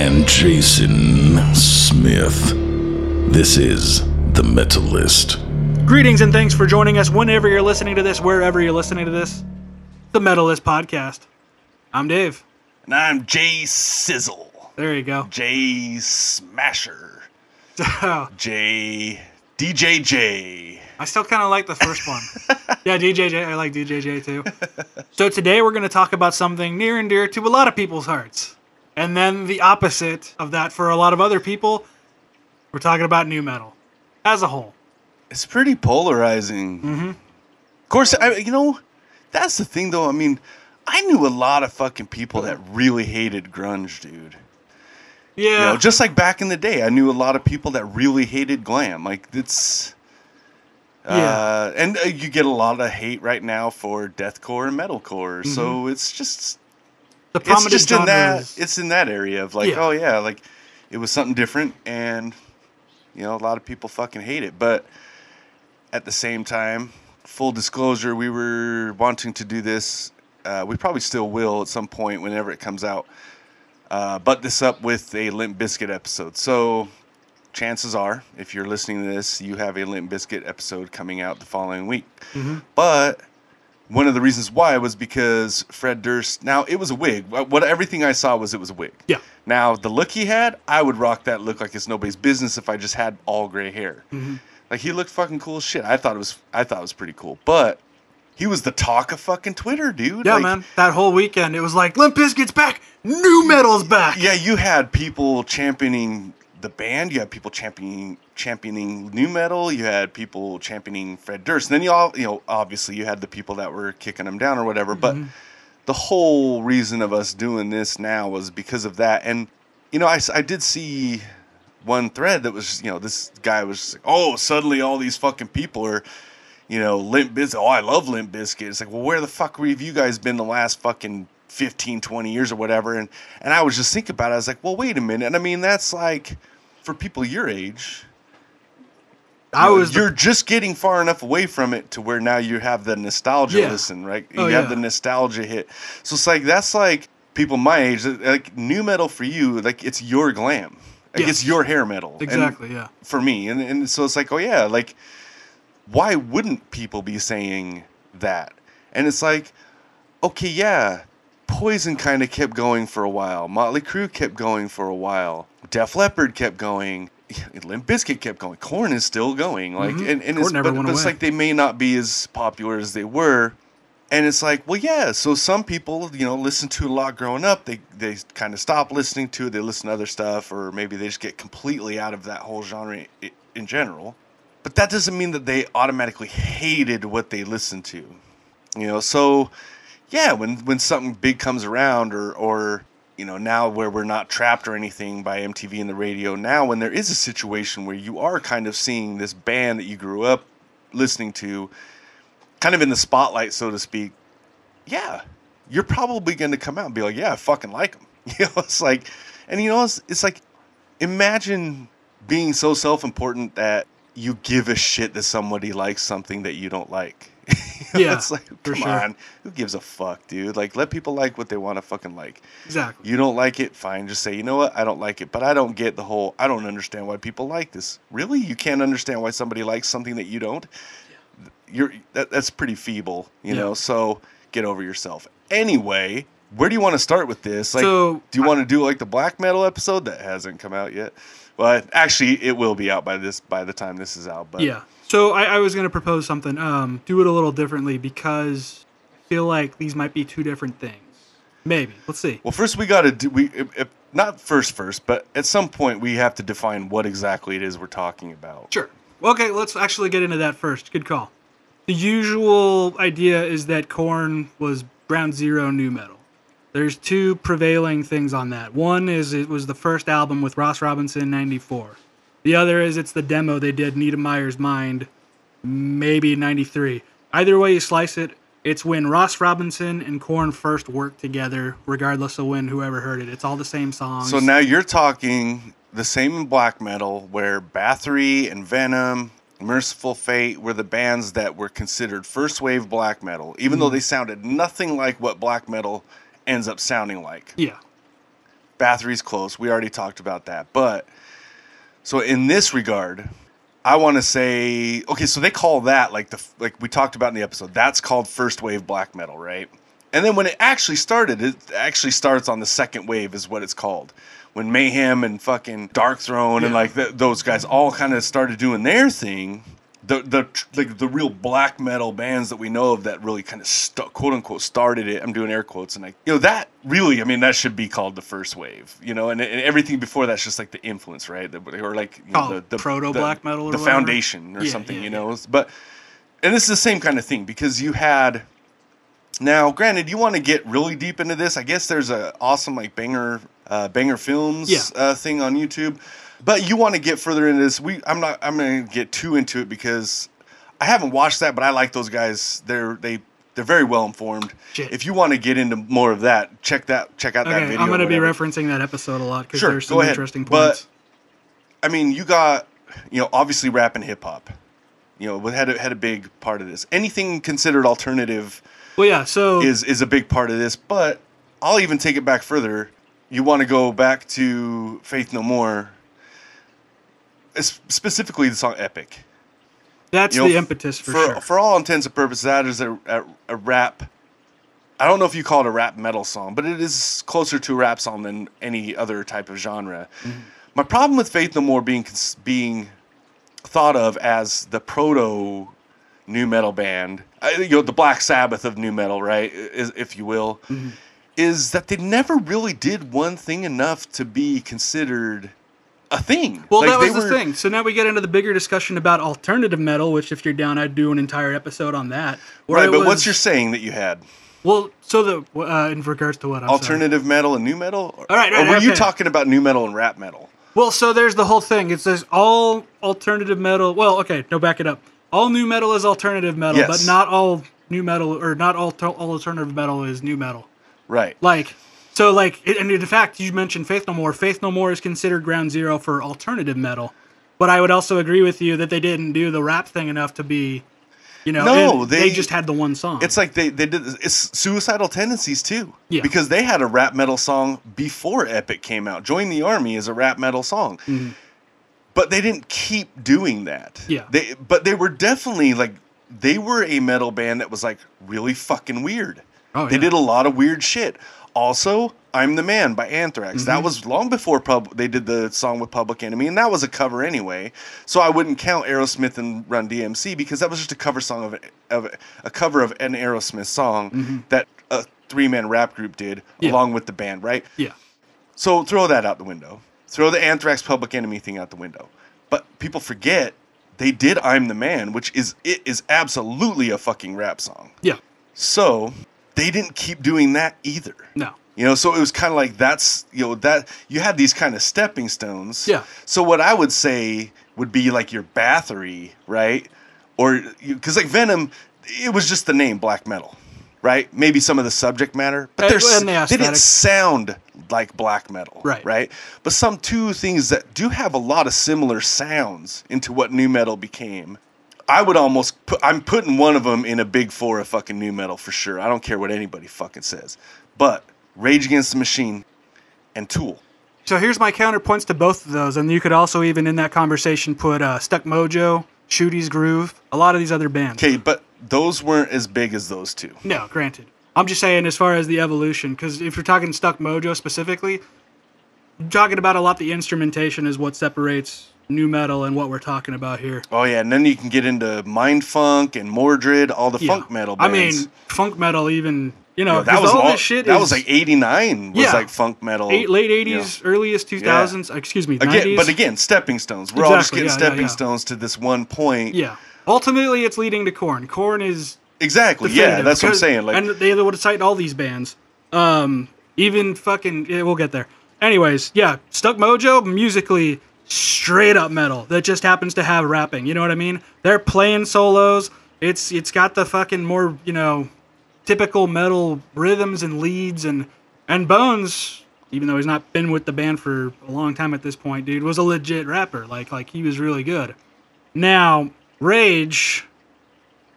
David D'Lo Lopez and Jason Smith. This is The Metalist. Greetings and thanks for joining us whenever you're listening to this, wherever you're listening to this. The Metalist Podcast. I'm Dave. And I'm Jay Sizzle. There you go. Jay Smasher. Jay DJJ. I still kind of like the first one. yeah, DJJ. I like DJJ too. So today we're going to talk about something near and dear to a lot of people's hearts. And then the opposite of that for a lot of other people. We're talking about new metal as a whole. It's pretty polarizing. Mm-hmm. Of course, I, you know, that's the thing though. I mean, I knew a lot of fucking people that really hated grunge, dude. Yeah. You know, just like back in the day, I knew a lot of people that really hated glam. Like it's. Yeah. Uh, and uh, you get a lot of hate right now for deathcore and metalcore, so it's just the it's just in that it's in that area of like Yeah. oh yeah like it was something different and you know a lot of people fucking hate it. But at the same time full disclosure we were wanting to do this uh, we probably still will at some point whenever it comes out uh, but this up with a Limp Bizkit episode. So chances are if you're listening to this you have a Limp Bizkit episode coming out the following week. But one of the reasons why was because Fred Durst. Now it was a wig. What everything I saw was it was a wig. Yeah. Now the look he had, I would rock that look like it's nobody's business if I just had all gray hair. Mm-hmm. Like he looked fucking cool as shit. I thought it was. I thought it was pretty cool. But he was the talk of fucking Twitter, dude. Yeah, Like, man. That whole weekend, it was like Limp Bizkit's back, new metal's back. Yeah, you had people championing the band. You had people championing championing new metal. You had people championing Fred Durst. And then you all, you know, obviously you had the people that were kicking him down or whatever. But mm-hmm. the whole reason of us doing this now was because of that. And you know, I, I did see one thread that was, you know, this guy was, like, oh, suddenly all these fucking people are. You know, Limp Bizkit. Oh, I love Limp Bizkit. It's like, well, where the fuck have you guys been the last fucking 15, 20 years or whatever? And and I was just thinking about it. I was like, well, wait a minute. And I mean, that's like for people your age. I you know, was. the- you're just getting far enough away from it to where now you have the nostalgia Yeah. listen, right? Oh, you Oh, have yeah. the nostalgia hit. So it's like that's like people my age, uh, like new metal for you, like it's your glam. Like Yes. it's your hair metal. And exactly, yeah. for me. And and so it's like, oh yeah, like why wouldn't people be saying that? And it's like, okay, yeah, Poison kind of kept going for a while. Motley Crue kept going for a while. Def Leppard kept going. Limp Bizkit kept going. Korn is still going. Like, Mhm. and, and Korn it's, but, but it's like they may not be as popular as they were. And it's like, well, yeah. So some people, you know, listen to a lot growing up. They they kind of stop listening to it. They listen to other stuff, or maybe they just get completely out of that whole genre in general. But that doesn't mean that they automatically hated what they listened to. You know, so yeah, when when something big comes around, or or you know, now where we're not trapped or anything by MTV and the radio, now when there is a situation where you are kind of seeing this band that you grew up listening to, kind of in the spotlight, so to speak, yeah, you're probably going to come out and be like, yeah, I fucking like them. You know, it's like, and you know, it's, it's like, imagine being so self-important that you give a shit that somebody likes something that you don't like. Yeah, it's like, for come sure. on, who gives a fuck, dude? Like, let people like what they want to fucking like. Exactly. You don't like it, fine. Just say, you know what, I don't like it. But I don't get the whole. I don't understand why people like this. Really, you can't understand why somebody likes something that you don't. Yeah. You're that, that's pretty feeble, you Yeah. know. So get over yourself. Anyway, where do you want to start with this? Like, So, do you want to do like the black metal episode that hasn't come out yet? Well, actually, it will be out by this by the time this is out. But Yeah. So I, I was going to propose something. Um, do it a little differently because I feel like these might be two different things. Maybe. Let's see. Well, first we got to do we if, if, not first first, but at some point we have to define what exactly it is we're talking about. Sure. Okay, let's actually get into that first. Good call. The usual idea is that Korn was ground zero new metal. There's two prevailing things on that. One is it was the first album with Ross Robinson in 94. The other is it's the demo they did, Neidermeyer's Mind, maybe 93. Either way you slice it, it's when Ross Robinson and Korn first worked together, regardless of when whoever heard it. It's all the same songs. So now you're talking the same in black metal, where Bathory and Venom, Mercyful Fate were the bands that were considered first wave black metal, even though mm-hmm. they sounded nothing like what black metal ends up sounding like. Yeah. Bathory's close. We already talked about that. But so in this regard, I want to say okay, so they call that like the like we talked about in the episode. That's called first wave black metal, right? And then when it actually started, it actually starts on the second wave is what it's called. When Mayhem and fucking Darkthrone and like th those guys all kind of started doing their thing, the the like the real black metal bands that we know of that really kind of st- quote unquote started it. I'm doing air quotes and like you know that really I mean that should be called the first wave, you know, and, and everything before that's just like the influence, right? The, or like you know, Oh, the, the proto-black metal or the whatever? foundation or Yeah, something, yeah, you yeah. know. But and this is the same kind of thing because you had now, granted, you want to get really deep into this. I guess there's a awesome like banger, uh, banger films Yeah. uh, thing on YouTube, but you want to get further into this. We, I'm not, I'm going to get too into it because I haven't watched that, but I like those guys. They're they they're very well informed. Shit. If you want to get into more of that, check that check out that Okay, video. I'm going to be referencing that episode a lot because Sure, there's go some ahead. interesting But- points. I mean, you got, you know, obviously rap and hip hop. You know, had a, had a big part of this. Anything considered alternative well, yeah. So is is a big part of this. But I'll even take it back further. You want to go back to Faith No More, specifically the song "Epic." that's You know, the impetus for, sure. For all intents and purposes, that is a, a, a rap. I don't know if you call it a rap metal song, but it is closer to a rap song than any other type of genre. Mm-hmm. My problem with Faith No More being being thought of as the proto new metal band, uh, you know, the Black Sabbath of new metal, right, if you will, Mm-hmm. is that they never really did one thing enough to be considered a thing. Well, Like, that was the were- thing. So now we get into the bigger discussion about alternative metal, which, if you're down, I'd do an entire episode on that. Right, but was- what's your saying that you had? well? So the uh, in regards to what I'm sorry. alternative metal and new metal? All right, Or right, were you talking about new metal and rap metal? Well, so there's the whole thing. It says all alternative metal. Well, okay, no, back it up. All new metal is alternative metal, Yes. but not all new metal or not all, all alternative metal is new metal. Right. Like, so like, and in fact, you mentioned Faith No More. Faith No More is considered ground zero for alternative metal, but I would also agree with you that they didn't do the rap thing enough to be, you know, No, and they- just had the one song. It's like they, they did it's suicidal tendencies too. Yeah. Because they had a rap metal song before Epic came out. Join the Army is a rap metal song. But they didn't keep doing that. Mm-hmm. Yeah. They but they were definitely like they were a metal band that was like really fucking weird. Oh, they yeah. did a lot of weird shit. Also, I'm the Man by Anthrax. Mm-hmm. That was long before pub they did the song with Public Enemy, and that was a cover anyway. So I wouldn't count Aerosmith and Run DMC because that was just a cover song of, of a cover of an Aerosmith song that a three man rap group did Mm-hmm. Yeah. along with the band, right? yeah, So throw that out the window. Throw the Anthrax Public Enemy thing out the window. But people forget they did I'm the Man, which is it is absolutely a fucking rap song. yeah, So they didn't keep doing that either. no, You know, so it was kind of like that's you know that you had these kind of stepping stones. Yeah. So what I would say would be like your Bathory, right? Or because like Venom, it was just the name black metal, right? Maybe some of the subject matter, but uh, And- and the they didn't sound like black metal, Right. Right. But some two things that do have a lot of similar sounds into what new metal became. I would almost put, I'm putting one of them in a big four of fucking new metal for sure. I don't care what anybody fucking says. But Rage Against the Machine and Tool. So here's my counterpoints to both of those, and you could also even in that conversation put uh, Stuck Mojo, Shootyz Groove, a lot of these other bands. Okay, but those weren't as big as those two. No, granted. I'm just saying as far as the evolution, because if you're talking Stuck Mojo specifically, talking about a lot the instrumentation is what separates new metal and what we're talking about here. Oh yeah, and then you can get into Mindfunk and Mordred, all the Yeah. funk metal Bands. I mean, funk metal even, you know, know, that was all long, this shit that is was like '89 was Yeah. like funk metal. eight, late you know. 80s, earliest 2000s, excuse me, Again, 90s. but again, stepping stones. We're all just getting yeah, yeah, stepping yeah. stones to this one point. yeah. Ultimately, it's leading to Korn. Korn is Exactly. Yeah, that's what I'm saying. Like, and they would cite all these bands. Um, even fucking, yeah, we'll get there. Anyways, yeah, Stuck Mojo musically straight up metal that just happens to have rapping. You know what I mean? They're playing solos. It's it's got the fucking more you know typical metal rhythms and leads and and Bonz. Even though he's not been with the band for a long time at this point, dude was a legit rapper. Like like he was really good. Now Rage,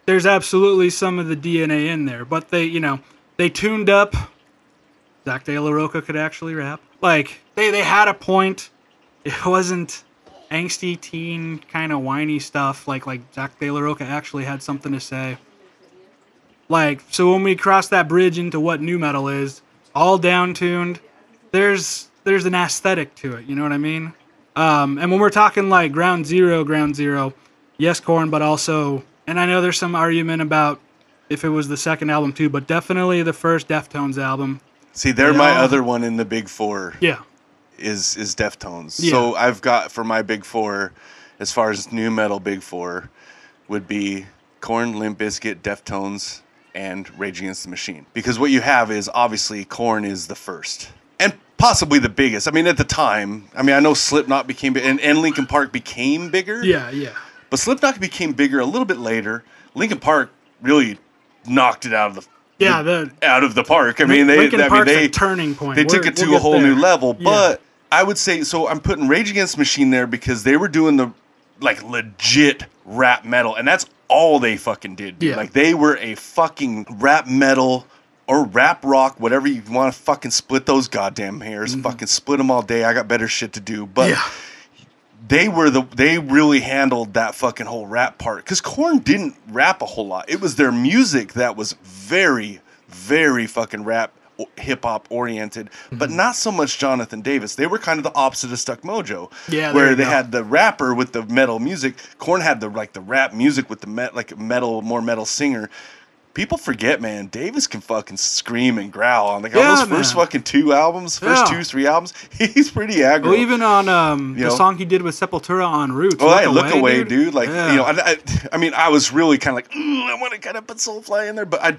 there's absolutely some of the DNA in there, but they, you know, they tuned up Zack de la Rocha could actually rap. Like they they had a point. It wasn't angsty teen kind of whiny stuff. Like like Zack de la Rocha actually had something to say. Like so when we cross that bridge into what new metal is, all down tuned. There's there's an aesthetic to it. You know what I mean? Um, and when we're talking like Ground Zero, Ground Zero, yes, Korn, but also, and I know there's some argument about if it was the second album too, but definitely the first Deftones album. See, they're my Yeah. other one in the big four. Yeah, is is Deftones. Yeah. So I've got for my big four, as far as new metal big four, would be Korn, Limp Bizkit, Deftones, and Rage Against the Machine. Because what you have is obviously Korn is the first. And possibly the biggest. I mean, at the time, I mean, I know Slipknot became and, and Linkin Park became bigger. yeah, yeah, But Slipknot became bigger a little bit later. Linkin Park really knocked it out of the yeah. The out of the park. I mean, they I mean, they a turning point. they took We're- it to we'll a whole there. new level. Yeah. But I would say so. I'm putting Rage Against Machine there because they were doing the like legit rap metal, and that's all they fucking did. Dude. Yeah. Like they were a fucking rap metal or rap rock, whatever you want to fucking split those goddamn hairs. Fucking split them all day. I got better shit to do. But Mm-hmm. yeah, they were the they really handled that fucking whole rap part because Korn didn't rap a whole lot. It was their music that was very, very fucking rap hip hop oriented, but Mm-hmm. not so much Jonathan Davis. They were kind of the opposite of Stuck Mojo, Yeah, where they go. had the rapper with the metal music. Korn had the like the rap music with the met like metal more metal singer. People forget, man. Davis can fucking scream and growl on like on Yeah, those first fucking two albums, first Yeah. two three albums. He's pretty aggro. well, even on um, You the know? song he did with Sepultura on Roots. Oh, hey, look away, dude. Like Yeah. you know, I, I, I mean, I was really kind of like, "Mm, I want to kind of put Soulfly in there, but I,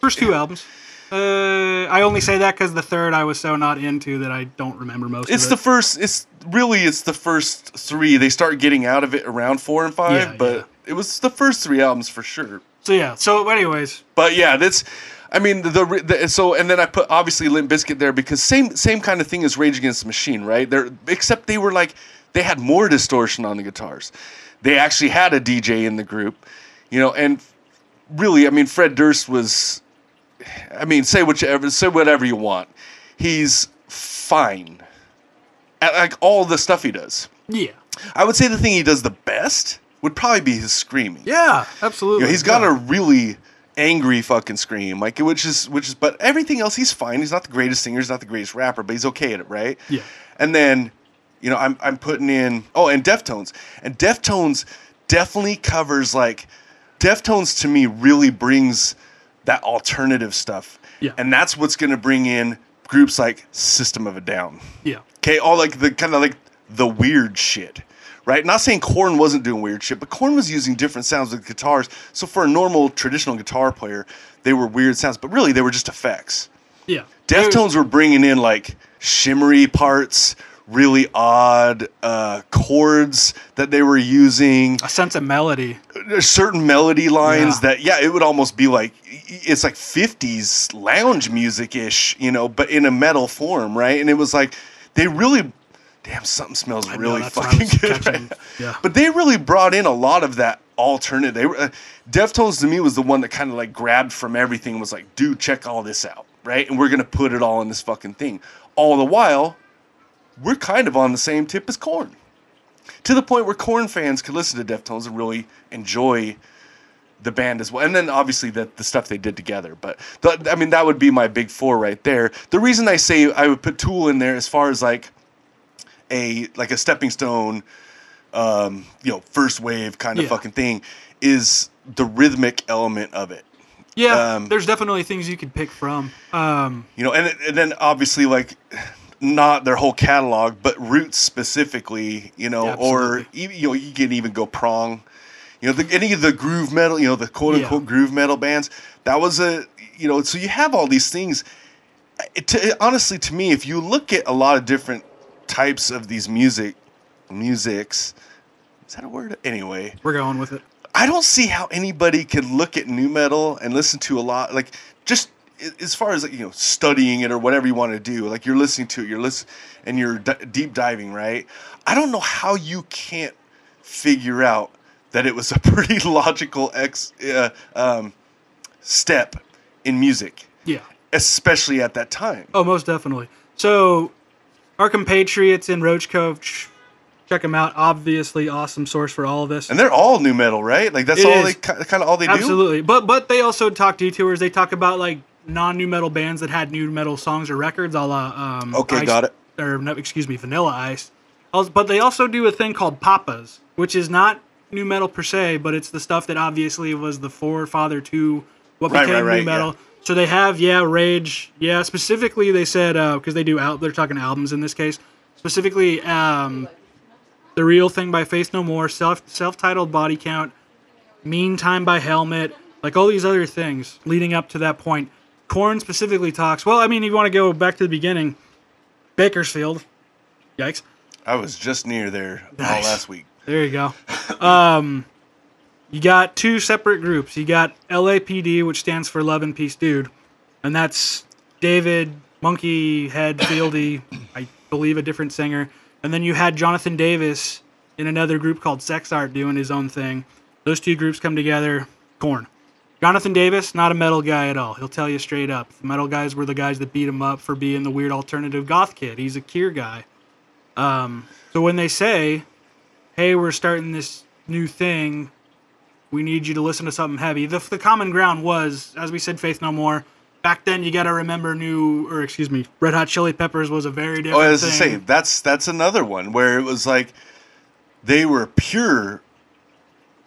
First two albums. Uh, I only say that because the third I was so not into that I don't remember most it's of the first. It's really it's the first three. They start getting out of it around four and five, but it was the first three albums for sure. So yeah. So anyways, But yeah, that's. I mean the, the, so and then I put obviously Limp Bizkit there because same same kind of thing as Rage Against the Machine, right? They're except they were like they had more distortion on the guitars. They actually had a DJ in the group, you know, and really, I mean Fred Durst was I mean, say whichever, say whatever you want. He's fine at like all the stuff he does. yeah, I would say the thing he does the best would probably be his screaming. yeah, absolutely. You know, he's got yeah. a really angry fucking scream, like which is which is. But everything else, he's fine. He's not the greatest singer. He's not the greatest rapper, but he's okay at it, right? Yeah. And then, you know, I'm I'm putting in oh, and Deftones, and Deftones definitely covers like Deftones to me really brings that alternative stuff. Yeah. And that's what's going to bring in groups like System of a Down. yeah, Okay, all like the kind of like the weird shit, right? Not saying Korn wasn't doing weird shit, but Korn was using different sounds with guitars. So for a normal traditional guitar player, they were weird sounds, but really they were just effects. yeah. Deftones were bringing in like shimmery parts, really odd uh, chords that they were using, a sense of melody. There's certain melody lines Yeah. that yeah, it would almost be like it's like 50s lounge music ish, you know, but in a metal form, right? And it was like they really damn something smells I really I fucking good. right? Yeah. But they really brought in a lot of that alternative. They were uh, Deftones to me was the one that kind of like grabbed from everything and was like, dude, check all this out, right? And we're gonna put it all in this fucking thing. All the while, we're kind of on the same tip as Korn. To the point where Korn fans could listen to Deftones and really enjoy the band as well. And then obviously the, the stuff they did together. But the, I mean, that would be my big four right there. The reason I say I would put Tool in there as far as like a like a stepping stone, um, you know, first wave kind of Yeah. fucking thing is the rhythmic element of it. Yeah, Um, there's definitely things you could pick from. Um, You know, and and then obviously like not their whole catalog, but Roots specifically, you know, or even you know you can even go Prong, you know, the, any of the groove metal, you know, the quote unquote Yeah. groove metal bands. That was a you know, so you have all these things. It, to, honestly, to me, if you look at a lot of different types of these music, musics, is that a word? Anyway, we're going with it. I don't see how anybody could look at new metal and listen to a lot like just as far as like you know studying it or whatever you want to do like you're listening to it you're listen and you're d- deep diving right I don't know how you can't figure out that it was a pretty logical ex uh, um, step in music Yeah, especially at that time. Oh, most definitely. So, our compatriots in Roach Coach, ch- check them out. Obviously, awesome source for all of this. And they're all new metal, right? Like that's It all is. they kind of all they do. Absolutely, but but they also talk detours. They talk about like non new metal bands that had new metal songs or records, a la um, Okay, Ice- got it. Or no, excuse me, Vanilla Ice. But they also do a thing called Papas, which is not new metal per se, but it's the stuff that obviously was the forefather to what Right, became right, right, new metal. yeah. So they have yeah, Rage, yeah. Specifically, they said because they do out, they're talking albums in this case. Specifically, um, the real thing by Faith No More, self self titled Body Count, Meantime by Helmet, like all these other things leading up to that point. Korn specifically talks. Well, I mean, if you want to go back to the beginning, Bakersfield. Yikes. I was just near there all last week. There you go. Um, you got two separate groups. You got LAPD, which stands for Love and Peace Dude, and that's David Munky Head Fieldy, I believe a different singer. And then you had Jonathan Davis in another group called Sex Art doing his own thing. Those two groups come together. Korn. Jonathan Davis, not a metal guy at all. He'll tell you straight up. The metal guys were the guys that beat him up for being the weird alternative goth kid. He's a Cure guy. Um, so when they say, hey, we're starting this new thing. We need you to listen to something heavy. The, the common ground was, as we said, Faith No More. Back then, you got to remember new, or excuse me, Red Hot Chili Peppers was a very Oh, different I was thing. say that's that's another one where it was like they were pure.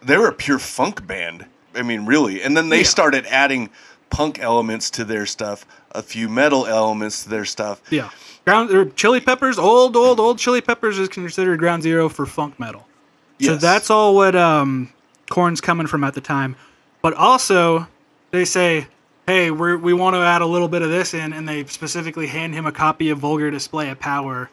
They were a pure funk band. I mean, really. And then they Yeah. started adding punk elements to their stuff, a few metal elements to their stuff. Yeah, ground or Chili Peppers, old, old, old Chili Peppers is considered ground zero for funk metal. So that's all what um, Korn's coming from at the time. But also, they say, hey, we're, we want to add a little bit of this in, and they specifically hand him a copy of Vulgar Display of Power.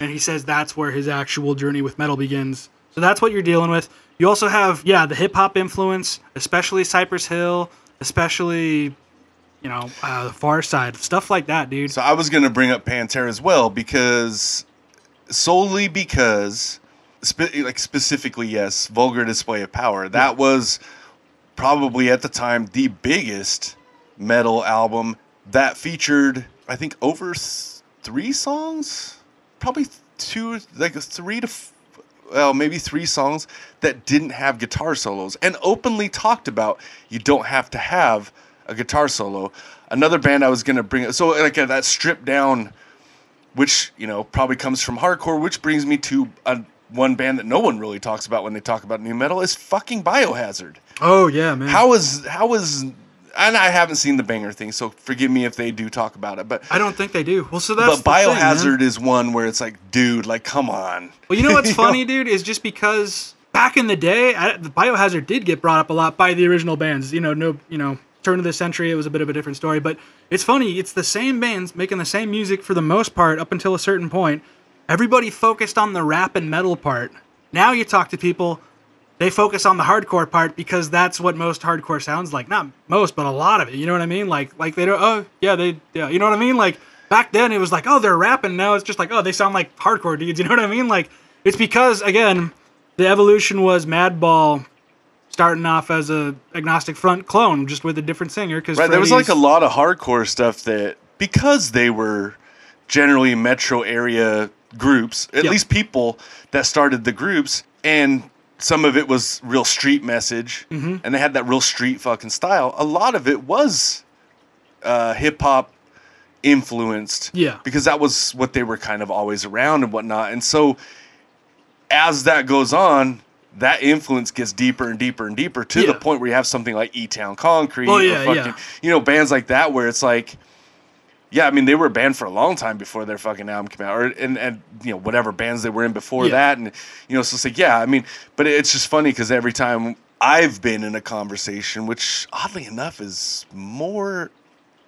And he says that's where his actual journey with metal begins. So that's what you're dealing with. You also have, yeah, the hip hop influence, especially Cypress Hill, especially, you know, uh, the Pharcyde, stuff like that, dude. So I was going to bring up Pantera as well because solely because spe- like specifically yes, Vulgar Display of Power. That was probably at the time the biggest metal album that featured I think over th- 3 songs, probably two like 3 to f- well, maybe three songs that didn't have guitar solos and openly talked about you don't have to have a guitar solo. Another band I was going to bring so like uh, that stripped down which, you know, probably comes from hardcore, which brings me to a, one band that no one really talks about when they talk about new metal is fucking Biohazard. Oh, yeah, man. how is how is and I haven't seen the banger thing, so forgive me if they do talk about it, but I don't think they do. Well, so that's but the thing. Biohazard is one where it's like, dude, like come on. Well, you know what's You funny, dude, is just because back in the day, I, the Biohazard did get brought up a lot by the original bands. You know, no, you know, turn of the century, it was a bit of a different story. But it's funny, it's the same bands making the same music for the most part up until a certain point. Everybody focused on the rap and metal part. Now you talk to people, they focus on the hardcore part because that's what most hardcore sounds like. Not most, but a lot of it. You know what I mean? Like, like they don't. Oh, yeah, they. Yeah, you know what I mean? Like back then, it was like, oh, they're rapping. Now it's just like, oh, they sound like hardcore dudes. You know what I mean? Like, it's because again, the evolution was Madball starting off as a agnostic front clone, just with a different singer. Because Right, there was like a lot of hardcore stuff that because they were generally metro area groups, at Yeah. least people that started the groups, and some of it was real street message, Mm-hmm. and they had that real street fucking style. A lot of it was uh, hip hop influenced, Yeah. because that was what they were kind of always around and whatnot. And so, as that goes on. That influence gets deeper and deeper and deeper to the point where you have something like E Town Concrete, Oh, or yeah, fucking, yeah. you know, bands like that where it's like, yeah, I mean, they were banned for a long time before their fucking album came out, or and and you know whatever bands they were in before Yeah. that, and you know, so it's like, yeah, I mean, but it's just funny because every time I've been in a conversation, which oddly enough is more.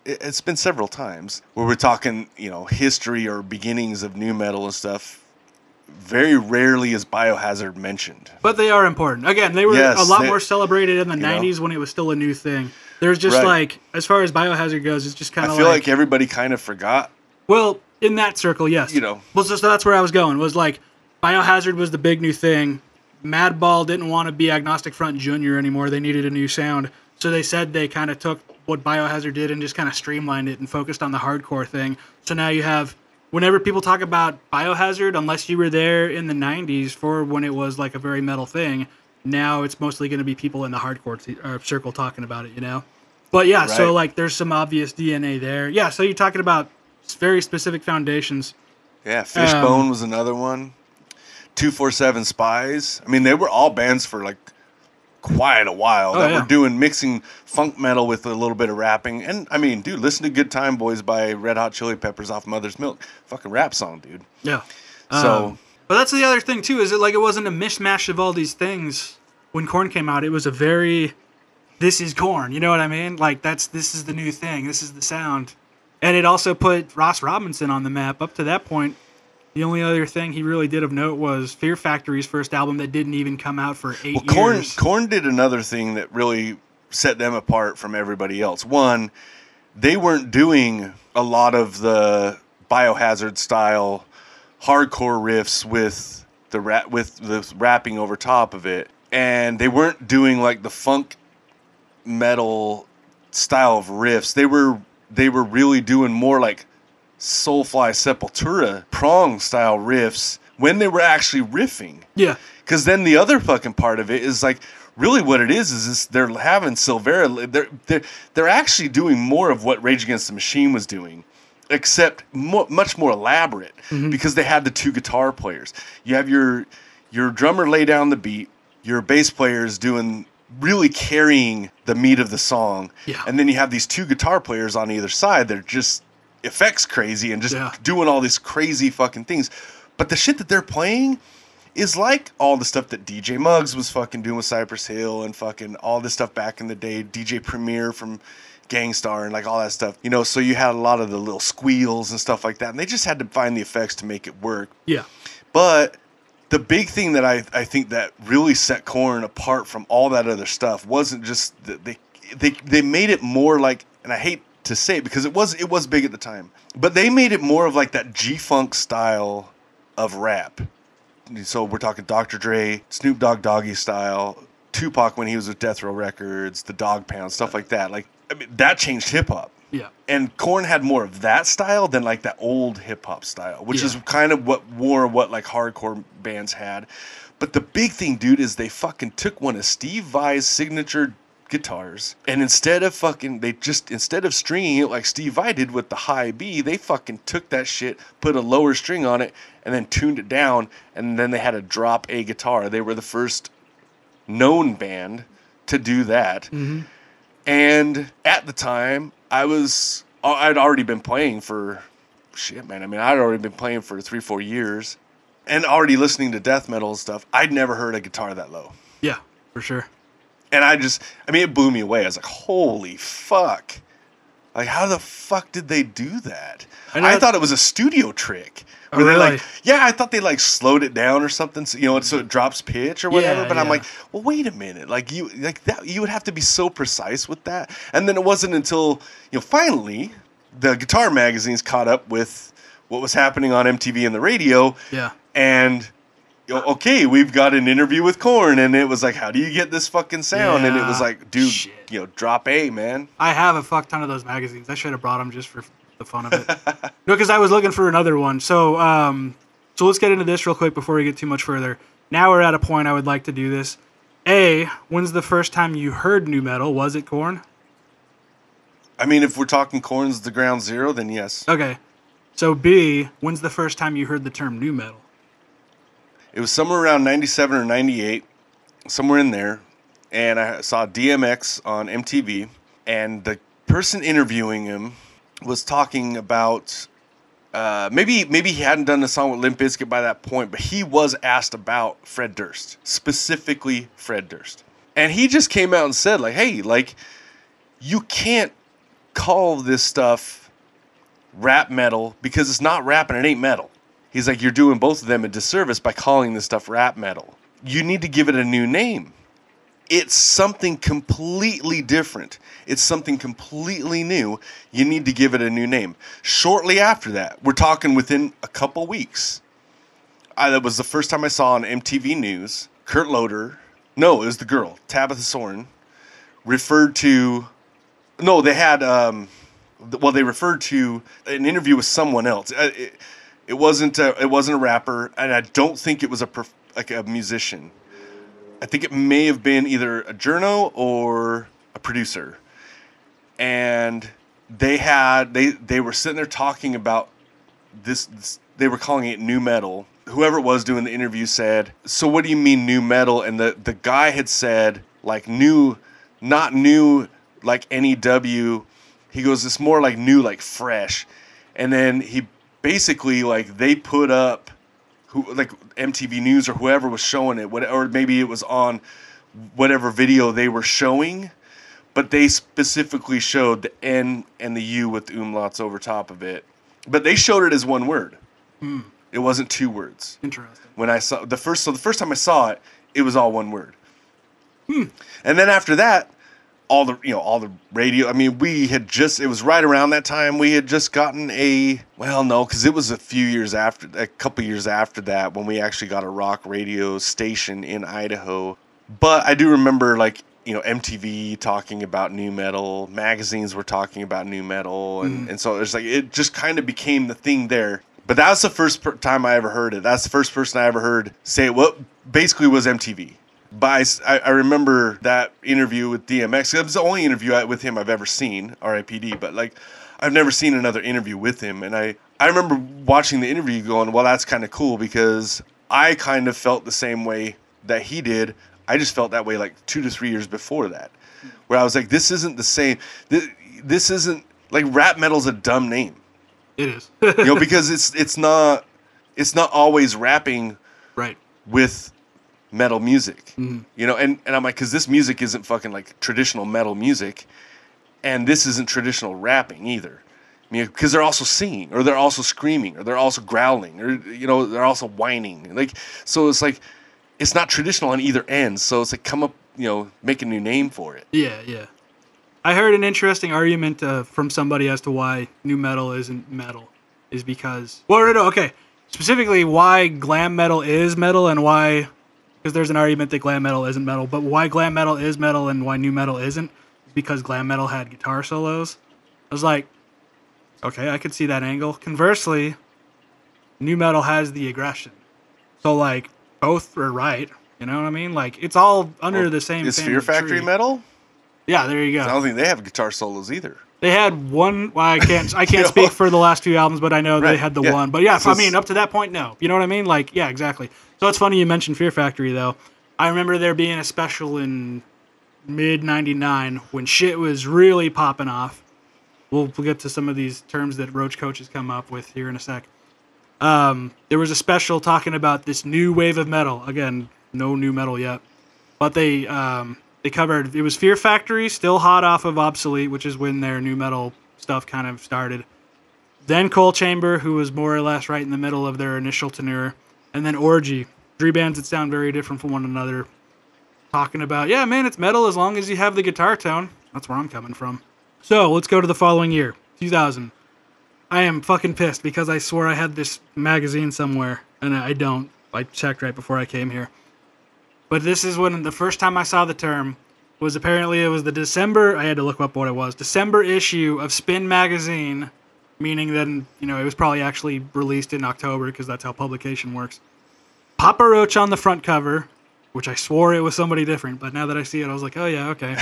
it- It's been several times where we're talking, you know, history or beginnings of new metal and stuff. Very rarely is Biohazard mentioned. But they are important. Again, they were Yes, a lot they- more celebrated in the know? '90s when it was still a new thing. There's just Right. like, as far as Biohazard goes, it's just kind of. I feel like, like everybody kind of forgot. well, in that circle, yes. You know. Well, so, so that's where I was going. Was like, Biohazard was the big new thing. Madball didn't want to be Agnostic Front Junior anymore. They needed a new sound, so they said they kind of took what Biohazard did and just kind of streamlined it and focused on the hardcore thing. So now you have whenever people talk about Biohazard, unless you were there in the '90s for when it was like a very metal thing, now it's mostly going to be people in the hardcore t- circle talking about it. You know. But yeah, so like there's some obvious DNA there. Yeah, so you're talking about very specific foundations. Yeah, Fishbone Um, was another one. Two four seven Spyz. I mean, they were all bands for like quite a while Oh, that yeah. were doing mixing funk metal with a little bit of rapping. And I mean, dude, listen to "Good Time Boys" by Red Hot Chili Peppers off Mother's Milk. Fucking rap song, dude. Yeah. So Um, but that's the other thing too. Is it like it wasn't a mishmash of all these things when Korn came out? It was a very, this is Korn. You know what I mean? Like that's this is the new thing. This is the sound, and it also put Ross Robinson on the map. Up to that point, the only other thing he really did of note was Fear Factory's first album that didn't even come out for eight Well, Korn years. Korn did another thing that really set them apart from everybody else. One, they weren't doing a lot of the biohazard style hardcore riffs with the rap with the rapping over top of it, and they weren't doing like the funk metal style of riffs. They were they were really doing more like Soulfly Sepultura prong style riffs when they were actually riffing. yeah. Because then the other fucking part of it is like really what it is is this, they're having Silveria. They're they're they're actually doing more of what Rage Against the Machine was doing, except mo- much more elaborate mm-hmm. because they had the two guitar players. You have your your drummer lay down the beat. Your bass player is doing really carrying the meat of the song, Yeah. and then you have these two guitar players on either side. They're just effects crazy and just Yeah. doing all these crazy fucking things. But the shit that they're playing is like all the stuff that DJ Muggs was fucking doing with Cypress Hill and fucking all this stuff back in the day. DJ Premier from Gang Starr and like all that stuff. You know, so you had a lot of the little squeals and stuff like that. And they just had to find the effects to make it work. Yeah. But the big thing that I, I think that really set Korn apart from all that other stuff wasn't just that they they they made it more like and I hate to say it because it was it was big at the time. But they made it more of like that G Funk style of rap. So we're talking Dr. Dre, Snoop Dogg Doggy style, Tupac when he was with Death Row Records, the Dog Pound, stuff like that. Like I mean that changed hip hop Yeah. and Korn had more of that style than like that old hip hop style, which is kind of what more what like hardcore bands had. But the big thing, dude, is they fucking took one of Steve Vai's signature guitars, and instead of fucking, they just instead of stringing it like Steve Vai did with the high B, they fucking took that shit, put a lower string on it, and then tuned it down, and then they had a drop A guitar. They were the first known band to do that. And at the time, I was uh, I'd already been playing for shit, man. I mean, I'd already been playing for three, four years, and already listening to death metal and stuff. I'd never heard a guitar that low, Yeah. For sure. and I just, I mean, it blew me away. I was like, holy fuck! Like, how the fuck did they do that? I I, thought it was a studio trick. Oh, Where they really? like, yeah, I thought they like slowed it down or something, so, you know, so it drops pitch or whatever. Yeah, but I'm like, well, wait a minute, like you, like that, you would have to be so precise with that. And then it wasn't until you know, finally, the guitar magazines caught up with what was happening on MTV and the radio, Yeah. and you know, okay, we've got an interview with Korn, and it was like, how do you get this fucking sound? And it was like, dude, Shit. you know, drop A, man. I have a fuck ton of those magazines. I should have brought them just for the fun of it. no, because I was looking for another one. So, um, so let's get into this real quick before we get too much further. Now we're at a point I would like to do this. A, when's the first time you heard new metal? Was it Korn? I mean, if we're talking Korn's the ground zero, then yes. Okay. So B, when's the first time you heard the term new metal? It was somewhere around 97 or 98, somewhere in there. And I saw DMX on MTV, and the person interviewing him was talking about uh, maybe maybe he hadn't done a song with Limp Bizkit by that point, but he was asked about Fred Durst, specifically Fred Durst. And he just came out and said, like, hey, like, you can't call this stuff rap metal because it's not rap and it ain't metal. He's like, you're doing both of them a disservice by calling this stuff rap metal. You need to give it a new name. It's something completely different. It's something completely new. You need to give it a new name. Shortly after that, we're talking within a couple weeks. I, that was the first time I saw on MTV News. Kurt Loder, no, it was the girl, Tabitha Soren, referred to no, they had. Um, well, they referred to an interview with someone else. Uh, It, it wasn't. A, it wasn't a rapper, and I don't think it was a like a musician. I think it may have been either a journo or a producer, and they had they they were sitting there talking about this, this they were calling it new metal. Whoever it was doing the interview said so what do you mean new metal? And the the guy had said like new not new like new he goes it's more like new like fresh. And then he basically like they put up who like mtv news or whoever was showing it what, or maybe it was on whatever video they were showing but they specifically showed the N and the U with umlauts over top of it. But they showed it as one word. Hmm. It wasn't two words. Interesting. When I saw the first, so the first time I saw it, it was all one word. Hmm. And then after that, all the you know all the radio. I mean, we had just it was right around that time we had just gotten a well no because it was a few years after a couple years after that when we actually got a rock radio station in Idaho. But I do remember like you know MTV talking about new metal, magazines were talking about new metal, and, mm. and so it's like it just kind of became the thing there. But that was the first per- time I ever heard it. That's the first person I ever heard say. What basically was MTV. S- I, I remember that interview with DMX. It was the only interview I, with him I've ever seen, RIPD. But like, I've never seen another interview with him. And I, I remember watching the interview going, well, that's kind of cool because I kind of felt the same way that he did. I just felt that way like two to three years before that, where I was like, this isn't the same. This, this isn't like rap metal's a dumb name, It is. you know, because it's it's not it's not always rapping right. with metal music, you know, and, and I'm like, because this music isn't fucking like traditional metal music, and this isn't traditional rapping either. I mean, because they're also singing, or they're also screaming, or they're also growling, or you know, they're also whining. Like, so it's like, it's not traditional on either end. So it's like, come up, you know, make a new name for it. Yeah, yeah. I heard an interesting argument uh, from somebody as to why new metal isn't metal, is because well, no, no, okay, specifically why glam metal is metal and why, because there's an argument that glam metal isn't metal, but why glam metal is metal and why new metal isn't, is because glam metal had guitar solos. I was like, okay, I could see that angle. Conversely, new metal has the aggression, so like both are right. You know what I mean? Like it's all under the same. Is Fear Factory tree. metal? Yeah, there you go. I don't think they have guitar solos either. They had one. Well, I can't. I can't speak for the last two albums, but I know they had the yeah. one. But yeah, So I mean, up to that point, no. You know what I mean? Like, yeah, exactly. So it's funny you mentioned Fear Factory though. I remember there being a special in mid '99 when shit was really popping off. We'll, we'll get to some of these terms that Roach Coach has come up with here in a sec. Um, there was a special talking about this new wave of metal. Again, no new metal yet, but they um, they covered. It was Fear Factory, still hot off of Obsolete, which is when their new metal stuff kind of started. Then Coal Chamber, who was more or less right in the middle of their initial tenure, and then Orgy, three bands that sound very different from one another. Talking about, yeah, man, it's metal as long as you have the guitar tone. That's where I'm coming from. So let's go to the following year, 2000. I am fucking pissed because I swore I had this magazine somewhere, and I don't. I checked right before I came here. But this is when the first time I saw the term was apparently it was the December. I had to look up what it was. December issue of Spin magazine, meaning then you know it was probably actually released in October because that's how publication works. Papa Roach on the front cover, which I swore it was somebody different, but now that I see it, I was like, oh yeah, okay.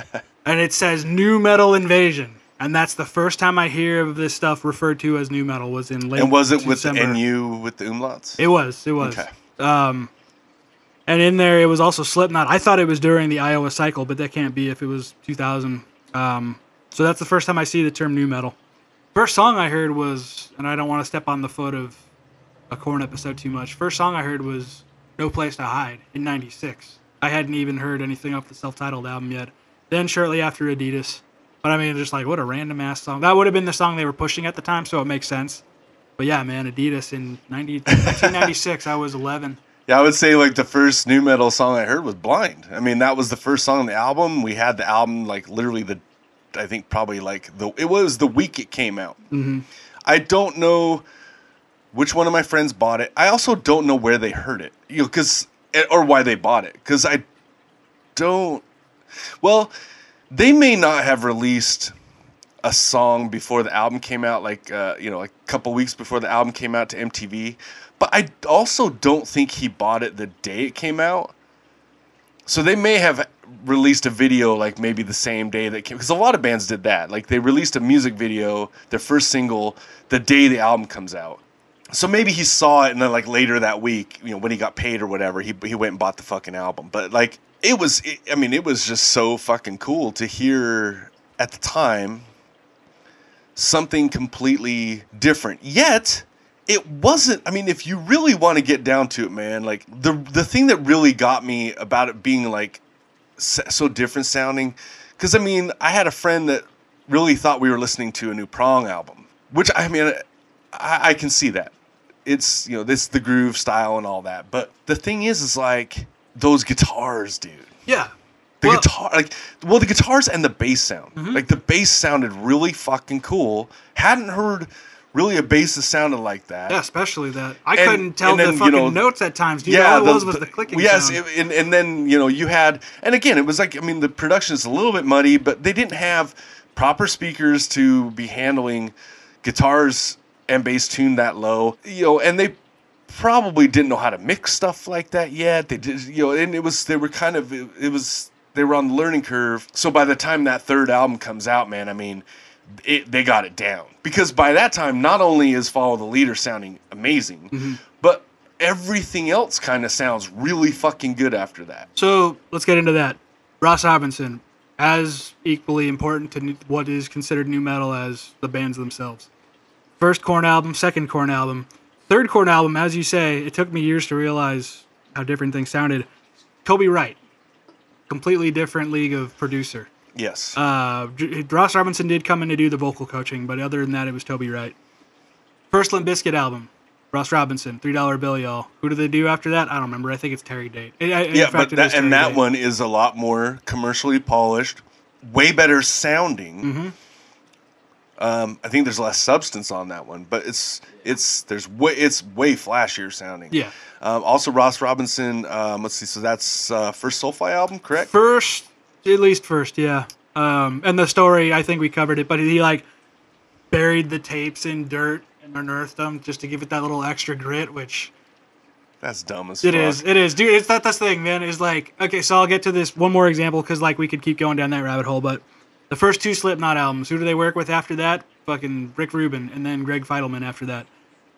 and it says New Metal Invasion, and that's the first time I hear of this stuff referred to as new metal was in late. And was it with December. NU with the umlauts? It was. It was. Okay. Um, and in there, it was also Slipknot. I thought it was during the Iowa cycle, but that can't be if it was 2000. Um, so that's the first time I see the term new metal. First song I heard was, and I don't want to step on the foot of a Korn episode too much. First song I heard was "No Place to Hide" in '96. I hadn't even heard anything off the self-titled album yet. Then shortly after Adidas. But I mean, just like what a random ass song. That would have been the song they were pushing at the time, so it makes sense. But yeah, man, Adidas in 90, 1996, I was 11. Yeah, I would say like the first new metal song I heard was "Blind." I mean, that was the first song on the album. We had the album like literally the, I think probably like the it was the week it came out. Mm-hmm. I don't know which one of my friends bought it. I also don't know where they heard it, you know, because or why they bought it, because I don't. Well, they may not have released a song before the album came out, like uh, you know, like a couple weeks before the album came out to MTV. But I also don't think he bought it the day it came out. So they may have released a video like maybe the same day that came because a lot of bands did that. Like they released a music video, their first single, the day the album comes out. So maybe he saw it and then like later that week, you know, when he got paid or whatever, he he went and bought the fucking album. But like it was it, I mean, it was just so fucking cool to hear at the time something completely different. Yet it wasn't i mean if you really want to get down to it man like the the thing that really got me about it being like so different sounding? Because i mean i had a friend that really thought we were listening to a new prong album which i mean i, I can see that. It's you know this the groove style and all that but the thing is is like those guitars dude. Yeah. the Well- guitar like well the guitars and the bass sound. Mm-hmm. Like the bass sounded really fucking cool. Hadn't heard really a bass that sounded like that Yeah, especially that. I And- couldn't tell and the then, you fucking know, notes at times, dude. All it was was the clicking yes it- and, and then you know you had and again it was like i mean the production is a little bit muddy but they didn't have proper speakers to be handling guitars and bass tuned that low you know and they probably didn't know how to mix stuff like that yet they did you know and it was they were kind of it, it was they were on the learning curve so by the time that third album comes out man i mean it, they got it down because by that time not only is follow the leader sounding amazing mm-hmm. but everything else kind of sounds really fucking good after that So let's get into that. Ross Robinson, as equally important to what is considered nu metal as the bands themselves. First Korn album, second Korn album, third Korn album. As you say, it took me years to realize how different things sounded. Toby Wright, completely different league of producer. Yes Uh, Ross Robinson did come in to do the vocal coaching, but other than that, it was Toby Wright. First Limp Bizkit album, Ross Robinson, Three Dollar Bill, y'all. Who do they do after that? I don't remember. I think it's Terry Date. I- I- in yeah fact, but that, and that Date. one is a lot more commercially polished way better sounding Mm-hmm. um, i think there's less substance on that one but it's it's there's way it's way flashier sounding Yeah. um, also ross robinson um, let's see so that's uh, first soulfly album correct First, at least first, yeah. Um, and the story, I think we covered it, but he like buried the tapes in dirt and unearthed them just to give it that little extra grit, which that's dumb as It fuck. is. It is, dude. It's that. That's the thing, man. Is like, okay, so I'll get to this one more example because like we could keep going down that rabbit hole. But the first two Slipknot albums, who do they work with after that? Fucking Rick Rubin and then Greg Fidelman after that.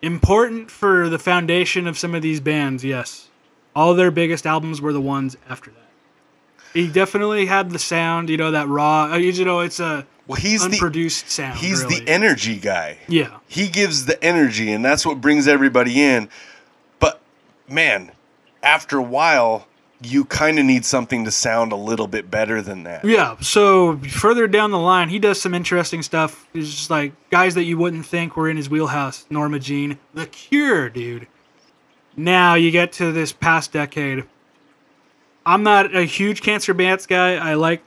Important for the foundation of some of these bands, yes. All their biggest albums were the ones after that. He definitely had the sound, you know, that raw. uh, You know, it's a well he's the unproduced sound. he's really. the energy guy yeah. he gives the energy and that's what brings everybody in but man after a while you kind of need something to sound a little bit better than that Yeah. So further down the line, he does some interesting stuff. It's just like guys that you wouldn't think were in his wheelhouse. Norma Jean, The Cure, dude. Now you get to this past decade. I'm not a huge Cancer Bats guy. I like.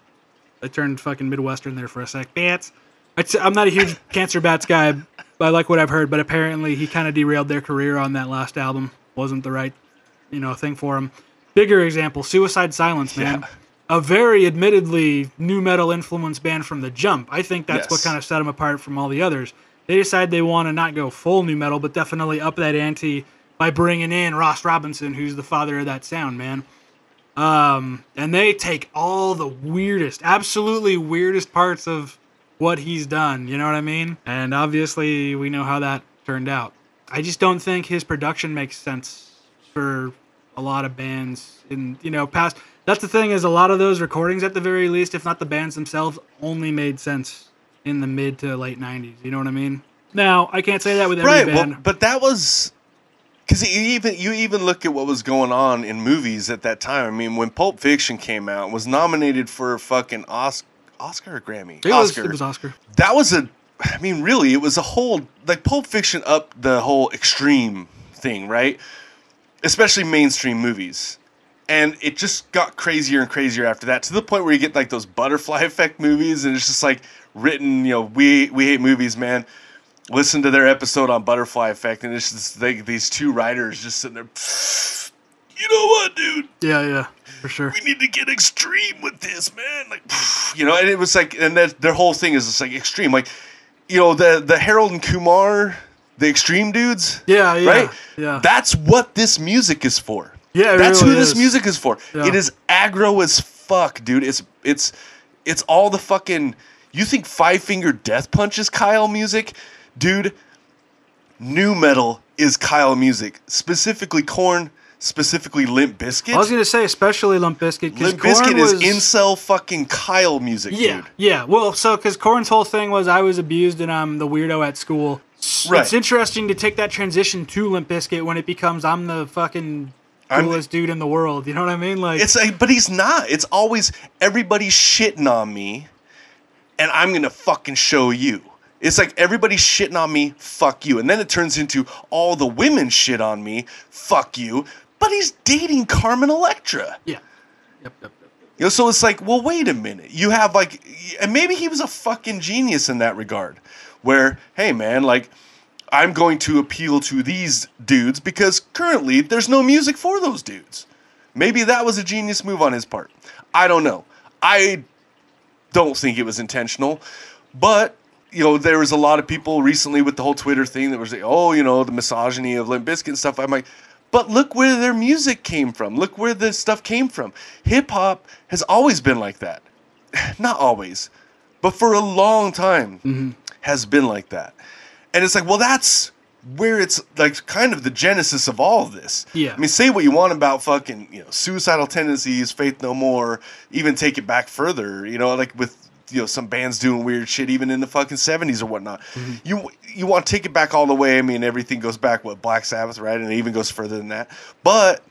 I turned fucking Midwestern there for a sec. Bats. I'd say- I'm not a huge Cancer Bats guy. But I like what I've heard, but apparently he kind of derailed their career on that last album. Wasn't the right, you know, thing for him. Bigger example, Suicide Silence, man. Yeah. A very admittedly nu metal influenced band from the jump. I think that's what kind of set them apart from all the others. They decide they want to not go full nu metal, but definitely up that ante by bringing in Ross Robinson, who's the father of that sound, man. Um, and they take all the weirdest, absolutely weirdest parts of what he's done. You know what I mean? And obviously, we know how that turned out. I just don't think his production makes sense for a lot of bands in you know past. That's the thing is a lot of those recordings, at the very least, if not the bands themselves, only made sense in the mid to late '90s. You know what I mean? Now I can't say that with every right band. well but that was because even you even look at what was going on in movies at that time. I mean when pulp fiction came out was nominated for a fucking oscar oscar or grammy. It was oscar it was Oscar. that was a i mean really it was a whole like pulp fiction up the whole extreme thing right? Especially mainstream movies. And it just got crazier and crazier after that to the point where you get like those butterfly effect movies and it's just like written you know we we hate movies man listen to their episode on butterfly effect and it's just like these two writers just sitting there you know what dude Yeah, yeah. for sure. we need to get extreme with this, man. Like, you know, and it was like, and that their whole thing is just like extreme. Like, you know, the the Harold and Kumar, the extreme dudes. Yeah, yeah, right. yeah. That's what this music is for. Yeah, that's really who this music is for. Yeah. It is aggro as fuck, dude. It's it's it's all the fucking. You think Five Finger Death Punch is Kyle music, dude? Nu metal is Kyle music, specifically Korn, specifically Limp Bizkit. I was gonna say, especially Limp Bizkit, because Limp Bizkit was, is incel fucking Kyle music, Yeah, dude. yeah. Well, so because Korn's whole thing was I was abused and I'm the weirdo at school. Right. It's interesting to take that transition to Limp Bizkit when it becomes I'm the fucking coolest dude in the world. You know what I mean? Like, It's like, but he's not. It's always everybody's shitting on me, and I'm gonna fucking show you. It's like everybody's shitting on me, fuck you, and then it turns into all the women shit on me, fuck you. But he's dating Carmen Electra. yeah. Yep, yep, yep. You know, so it's like, well, wait a minute. You have like, and maybe he was a fucking genius in that regard, where, hey, man, like, I'm going to appeal to these dudes because currently there's no music for those dudes. Maybe that was a genius move on his part. I don't know. I don't think it was intentional, but you know, there was a lot of people recently with the whole Twitter thing that was like, oh, you know, the misogyny of Limp Bizkit and stuff. I'm like, but look where their music came from. Look where this stuff came from. Hip hop has always been like that. Not always, but for a long time mm-hmm. has been like that. And it's like, well, that's where it's like kind of the genesis of all of this. Yeah. I mean, say what you want about fucking, you know, suicidal tendencies, faith no more, even take it back further, you know, like with you know some bands doing weird shit even in the fucking 70s or whatnot. Mm-hmm. You you want to take it back all the way. I mean, everything goes back what Black Sabbath, right? And it even goes further than that. But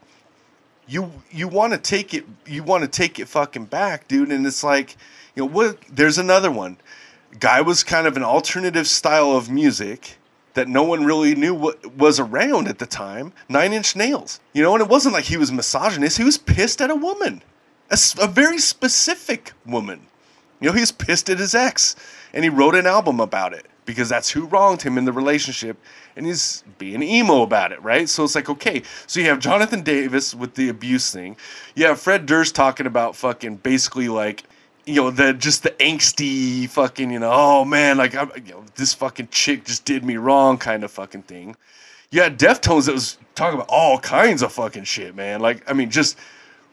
you you want to take it you want to take it fucking back, dude, and it's like, you know, what there's another one. Guy was kind of an alternative style of music that no one really knew what was around at the time. Nine Inch Nails, you know, and it wasn't like he was misogynist. He was pissed at a woman, a very specific woman. You know, he's pissed at his ex, and he wrote an album about it because that's who wronged him in the relationship, and he's being emo about it, right? So it's like, okay, so you have Jonathan Davis with the abuse thing, you have Fred Durst talking about fucking basically like, you know, the just the angsty fucking, you know, oh man, like I'm, you know, this fucking chick just did me wrong kind of fucking thing. You had Deftones that was talking about all kinds of fucking shit, man. Like, I mean, just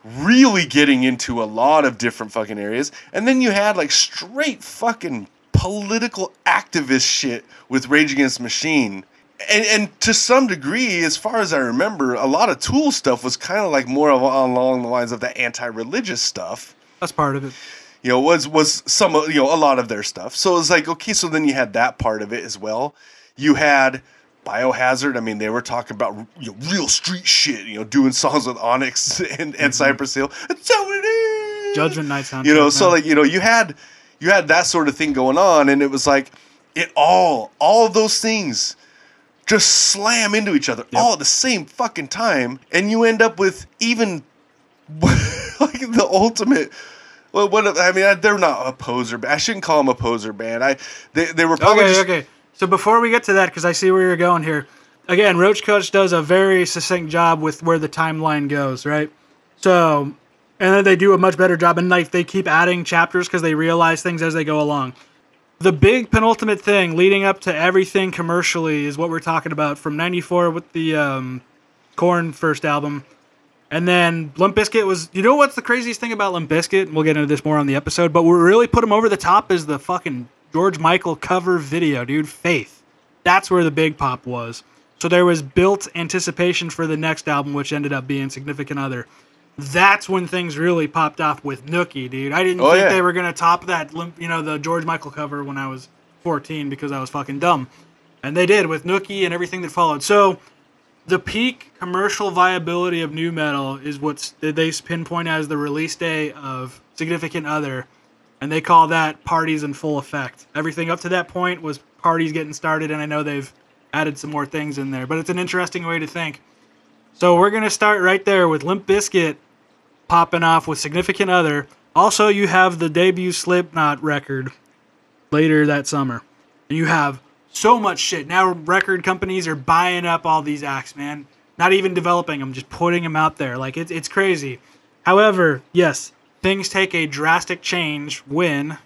really getting into a lot of different fucking areas. And then you had like straight fucking political activist shit with Rage Against Machine. And, and to some degree, as far as I remember, a lot of Tool stuff was kind of like more of along the lines of the anti-religious stuff. That's part of it. You know, was was some of you know a lot of their stuff. So it was like okay, so then you had that part of it as well. You had Biohazard. I mean, they were talking about you know, real street shit. You know, doing songs with Onyx and, and mm-hmm. Cypress Hill. That's how it is. Judgment Night soundtrack. You know, so like you know, you had you had that sort of thing going on, and it was like it all all of those things just slam into each other all at the same fucking time, and you end up with even like the ultimate. Well, what I mean, they're not a poser. band. I shouldn't call them a poser band. I they, they were probably Okay, just, okay. So before we get to that, because I see where you're going here, again, Roach Coach does a very succinct job with where the timeline goes, right? So, and then they do a much better job, and like they keep adding chapters because they realize things as they go along. The big penultimate thing leading up to everything commercially is what we're talking about from '94 with the um, Korn first album. And then Limp Bizkit was, you know what's the craziest thing about Limp Bizkit? We'll get into this more on the episode, but what really put them over the top is the fucking George Michael cover video, dude. Faith. That's where the big pop was. So there was built anticipation for the next album, which ended up being Significant Other. That's when things really popped off with Nookie, dude. I didn't Oh, think yeah. they were gonna top that, you know, the George Michael cover when I was 14 because I was fucking dumb, and they did with Nookie and everything that followed. So the peak commercial viability of nu metal is what they pinpoint as the release day of Significant Other, and they call that parties in full effect. Everything up to that point was parties getting started, and I know they've added some more things in there, but it's an interesting way to think. So we're gonna start right there with Limp Bizkit popping off with Significant Other. Also, you have the debut Slipknot record later that summer. And you have so much shit. Now record companies are buying up all these acts, man. Not even developing them, just putting them out there. Like it's it's crazy. However, yes, things take a drastic change when.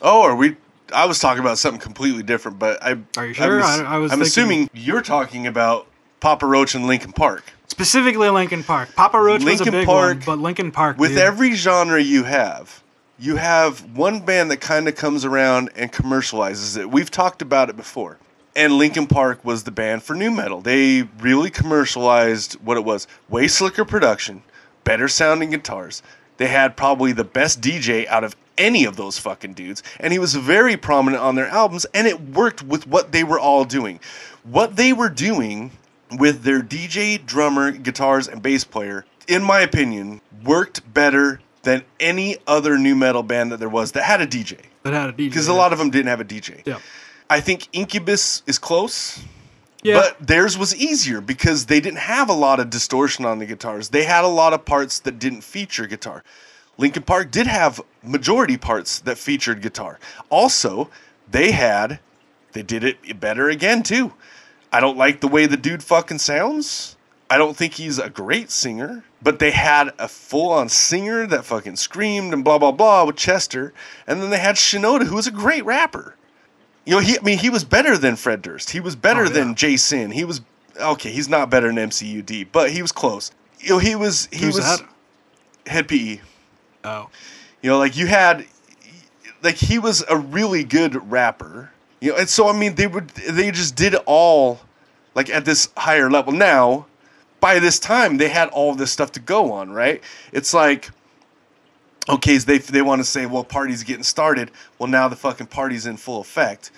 Oh, are we? I was talking about something completely different, but I. Are you sure? I'm, I- I was I'm thinking- assuming you're talking about Papa Roach and Linkin Park. Specifically, Linkin Park. Papa Roach was a big Park- one, but Linkin Park. With dude. every genre you have, you have one band that kind of comes around and commercializes it. We've talked about it before. And Linkin Park was the band for nu metal. They really commercialized what it was way slicker production, better sounding guitars. They had probably the best DJ out of any of those fucking dudes. And he was very prominent on their albums, and it worked with what they were all doing. What they were doing with their DJ, drummer, guitars, and bass player, in my opinion, worked better than any other nu metal band that there was that had a DJ. that had a DJ. Because a lot of them didn't have a DJ. Yeah. I think Incubus is close, Yeah. but theirs was easier because they didn't have a lot of distortion on the guitars. They had a lot of parts that didn't feature guitar. Linkin Park did have majority parts that featured guitar. Also, they had they did it better again too. I don't like the way the dude fucking sounds. I don't think he's a great singer, but they had a full-on singer that fucking screamed and blah blah blah with Chester, and then they had Shinoda, who was a great rapper. You know, he I mean he was better than Fred Durst. He was better Oh, yeah. than Jason. He was okay. He's not better than MCUD, but he was close. You know, he was he Who's was that? Hed PE. Oh. You know, like you had, like he was a really good rapper. You know, and so I mean, they would they just did it all, like at this higher level. Now, by this time, they had all this stuff to go on, right? It's like, okay, so they they want to say, well, party's getting started. Well, now the fucking party's in full effect.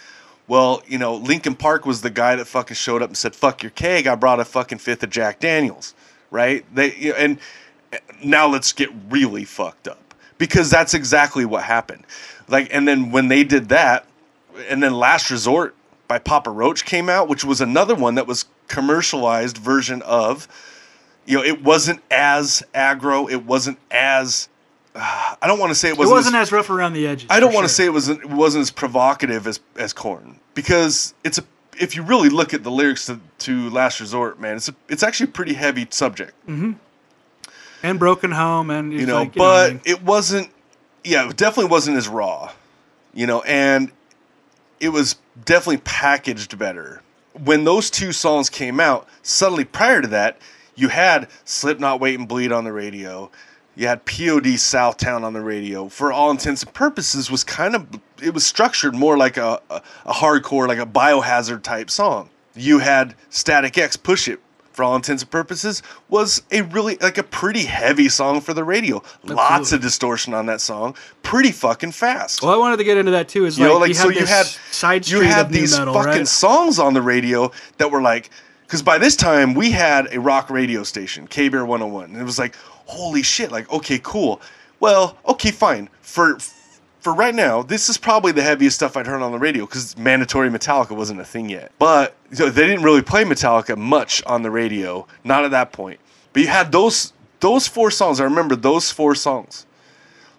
Well, you know, Linkin Park was the guy that fucking showed up and said, "Fuck your keg." I brought a fucking fifth of Jack Daniels, right? They you know, and eh, now let's get really fucked up because that's exactly what happened. Like, and then when they did that, and then Last Resort by Papa Roach came out, which was another one that was commercialized version of. You know, it wasn't as aggro. It wasn't as. Uh, I don't want to say it It wasn't. wasn't as rough around the edges. I don't want to sure. say it wasn't it wasn't as provocative as as Korn because it's a if you really look at the lyrics to, to Last Resort, man, it's a, it's actually a pretty heavy subject, and Broken Home, and you know. like, you know I but mean? it wasn't, yeah, it definitely wasn't as raw, you know, and it was definitely packaged better. When those two songs came out, suddenly prior to that, you had Slipknot, Wait and Bleed on the radio. You had POD Southtown on the radio. For all intents and purposes, was kind of it was structured more like a, a, a hardcore, like a biohazard type song. You had Static X Push It. For all intents and purposes, was a really like a pretty heavy song for the radio. Lots of distortion on that song. Pretty fucking fast. Well, I wanted to get into that too. Is You like, know, like you so had you had side you had these metal, fucking right? songs on the radio that were like because by this time we had a rock radio station, K Bear 101, and it was like holy shit, like okay, cool. Well, okay, fine. For for right now, this is probably the heaviest stuff I'd heard on the radio because mandatory Metallica wasn't a thing yet. But so they didn't really play Metallica much on the radio, not at that point. But you had those those four songs. I remember those four songs.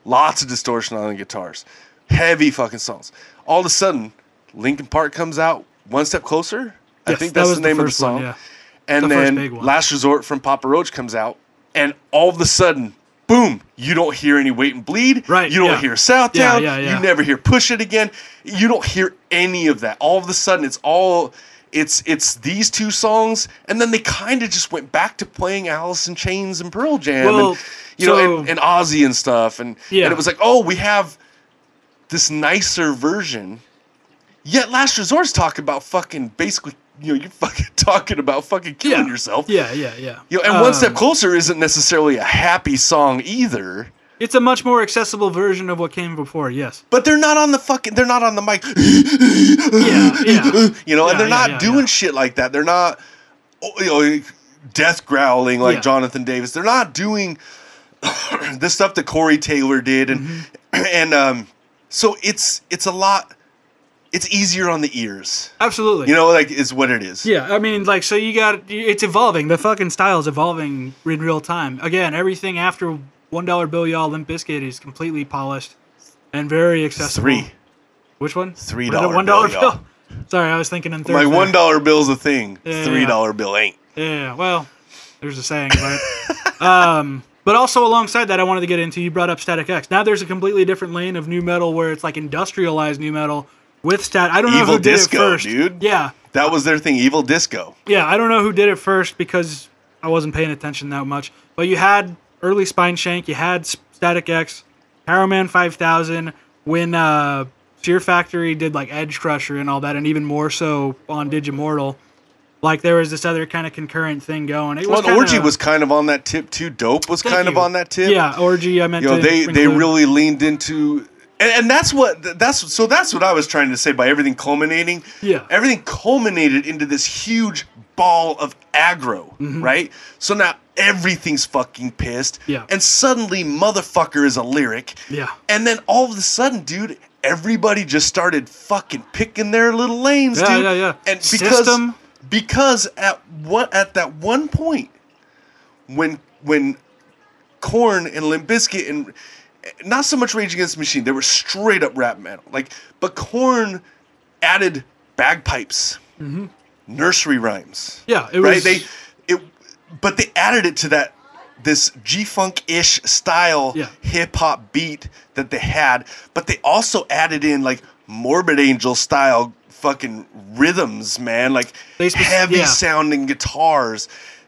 Lots of distortion on the guitars. Heavy fucking songs. All of a sudden, Linkin Park comes out one step closer. I Yes, think that that's was the the name of the first one, song. yeah. And The then. Last Resort from Papa Roach comes out, and all of a sudden, boom! You don't hear any Wait and Bleed. Right, You don't yeah. hear Southtown. Yeah, yeah, yeah. You never hear Push It again. You don't hear any of that. All of a sudden, it's all. It's it's these two songs, and then they kind of just went back to playing Alice in Chains and Pearl Jam, Well, and you know, and, and Ozzy and stuff, and Yeah. and it was like, oh, we have this nicer version. Yet Last Resort's talking about fucking basically, you know, you're fucking talking about fucking killing yeah. yourself. Yeah, yeah, yeah. You know, and One Step Um, Closer isn't necessarily a happy song either. It's a much more accessible version of what came before. Yes. But they're not on the fucking. They're not on the mic. Yeah, yeah. You know, Yeah, and they're yeah, not doing shit like that. They're not, oh, you know, death growling like. Jonathan Davis. They're not doing the stuff that Corey Taylor did, and Mm-hmm. and um, so it's it's a lot. It's easier on the ears. Absolutely. You know, like is what it is. Yeah, I mean, like, so you got it's evolving. The fucking style is evolving in real time. Again, everything after one dollar bill, y'all, Limp Bizkit is completely polished and very accessible. Three. Which one? Three dollar one dollar bill, y'all. Sorry, I was thinking in third. My one dollar bill's a thing. Yeah. Three dollar bill ain't. Yeah, well, There's a saying, but um, but also alongside that, I wanted to get into. You brought up Static X. Now there's a completely different lane of nu metal where it's like industrialized nu metal with stat. I don't know Evil who did Disco, it first, dude. Yeah, That was their thing, Evil Disco. yeah. I don't know who did it first because I wasn't paying attention that much. But you had early Spineshank, you had Static X, Powerman 5000. When uh, Fear Factory did like Edgecrusher and all that, and even more so on Digimortal. Like there was this other kind of concurrent thing going. It Well, was and Orgy kinda- was kind of on that tip too. Dope was kind of on that tip. Yeah, orgy. I meant you know to they they really leaned into and, and that's what that's so that's what I was trying to say by everything culminating. Yeah. everything culminated into this huge ball of aggro, right? So now everything's fucking pissed. Mm-hmm. Yeah. and suddenly motherfucker is a lyric. Yeah. and then all of a sudden, dude. Everybody just started fucking picking their little lanes, Yeah, dude. yeah, yeah. Yeah. And because System. because at what at that one point when when Korn and Limp Bizkit and not so much Rage Against the Machine, they were straight up rap metal. Like, but Korn added bagpipes, nursery rhymes. Mm-hmm. Yeah, it right. was- They it, but they added it to that this G funk ish style Yeah. hip hop beat that they had, but they also added in like Morbid Angel style fucking rhythms, man. Like spec- heavy yeah. sounding guitars.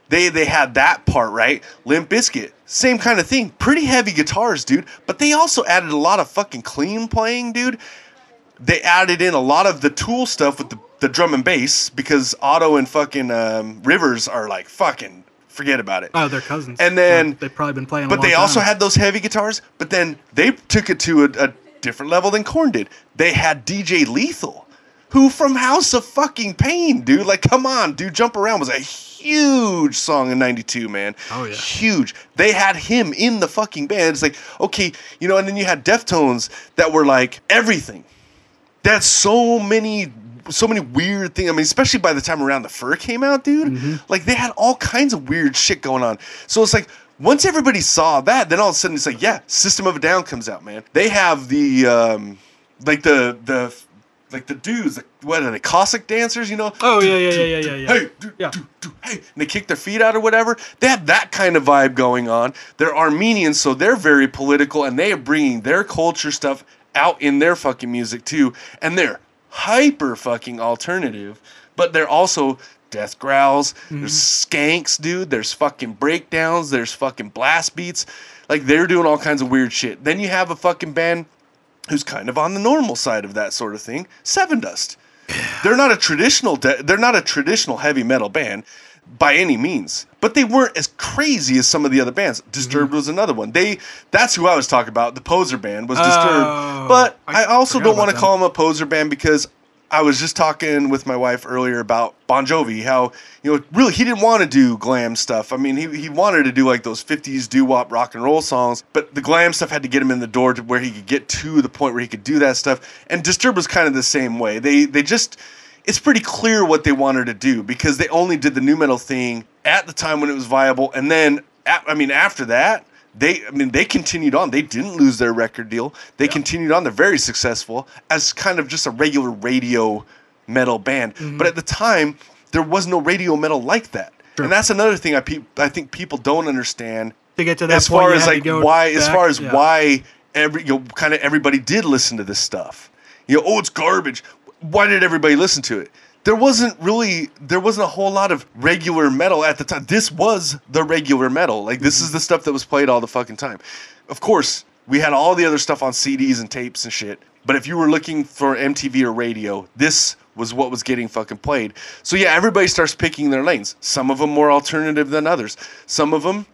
They they had that part right. Limp Bizkit, same kind of thing. Pretty heavy guitars, dude. But they also added a lot of fucking clean playing, dude. They added in a lot of the Tool stuff with the, the drum and bass because Otto and fucking um, Rivers are like fucking forget about it. Oh, they're cousins. And then- Yeah, they've probably been playing. a But they also had those heavy guitars. But then they took it to a, a different level than Korn did. They had DJ Lethal, who from House of Fucking Pain, dude. Like, come on, dude. Jump Around was a huge song in '92, man. Oh, yeah. huge. They had him in the fucking band. It's like, okay, you know. And then you had Deftones that were like everything. That's so many. So many weird things. I mean, especially by the time around the fur came out, dude. Mm-hmm. Like they had all kinds of weird shit going on. So it's like once everybody saw that, then all of a sudden it's like, yeah, System of a Down comes out, man. They have the um, like the the like the dudes, like, what are they, Cossack dancers? You know? Oh yeah, yeah, yeah, yeah, yeah. Hey, Yeah. hey, and they kick their feet out or whatever. They have that kind of vibe going on. They're Armenians, so they're very political, and they are bringing their culture stuff out in their fucking music too. And they're hyper fucking alternative, but they're also death growls. Mm-hmm. There's skanks, dude. There's fucking breakdowns. There's fucking blast beats. Like they're doing all kinds of weird shit. Then you have a fucking band who's kind of on the normal side of that sort of thing. Sevendust. They're not a traditional. De- they're not a traditional heavy metal band by any means, but they weren't as crazy as some of the other bands. Disturbed was another one. They that's who I was talking about. The poser band was Disturbed, Oh, but I I, also don't want to call them a poser band because I was just talking with my wife earlier about Bon Jovi. How you know really he didn't want to do glam stuff. I mean he he wanted to do like those '50s doo wop rock and roll songs, but the glam stuff had to get him in the door to where he could get to the point where he could do that stuff. And Disturbed was kind of the same way. They they just it's pretty clear what they wanted to do because they only did the new metal thing at the time when it was viable, and then I mean after that they I mean they continued on. They didn't lose their record deal. They continued on. They're very successful as kind of just a regular radio metal band. Mm-hmm. But at the time, there was no radio metal like that. Sure. And that's another thing I pe- I think people don't understand To get to that as point, far as like why as far as yeah. why every you know, kind of everybody did listen to this stuff. You know, oh it's garbage. Why did everybody listen to it? There wasn't really there wasn't a whole lot of regular metal at the time. This was the regular metal. Like this is mm-hmm. the stuff that was played all the fucking time. Of course, we had all the other stuff on CDs and tapes and shit. But if you were looking for MTV or radio, this was what was getting fucking played. So yeah, everybody starts picking their lanes. Some of them more alternative than others. Some of them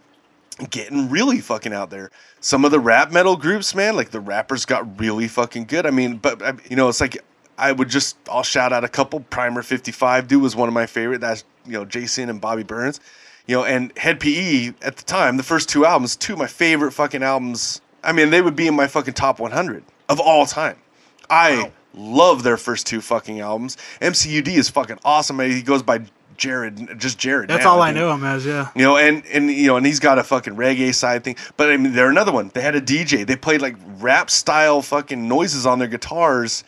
getting really fucking out there. Some of the rap metal groups, man, like the rappers got really fucking good. I mean, but you know, it's like I would just I'll shout out a couple. Primer 55 dude was one of my favorite. That's you know Jason and Bobby Burns. You know, and Hed PE at the time, the first two albums, two of my favorite fucking albums. I mean, they would be in my fucking top 100 of all time. I love their first two fucking albums. MCUD is fucking awesome. He goes by Jared, just Jared. That's now, all I think. know him as. Yeah. You know, and and you know, and he's got a fucking reggae side thing. But I mean, they're another one. They had a DJ. They played like rap style fucking noises on their guitars,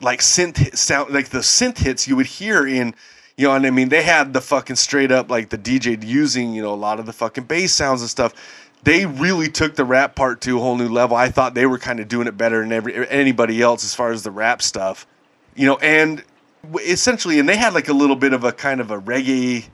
like synth sound, like the synth hits you would hear in, You know, and I mean, they had the fucking straight up like the DJ using you know a lot of the fucking bass sounds and stuff. They really took the rap part to a whole new level. I thought they were kind of doing it better than every anybody else as far as the rap stuff. You know, and essentially, and they had like a little bit of a kind of a reggae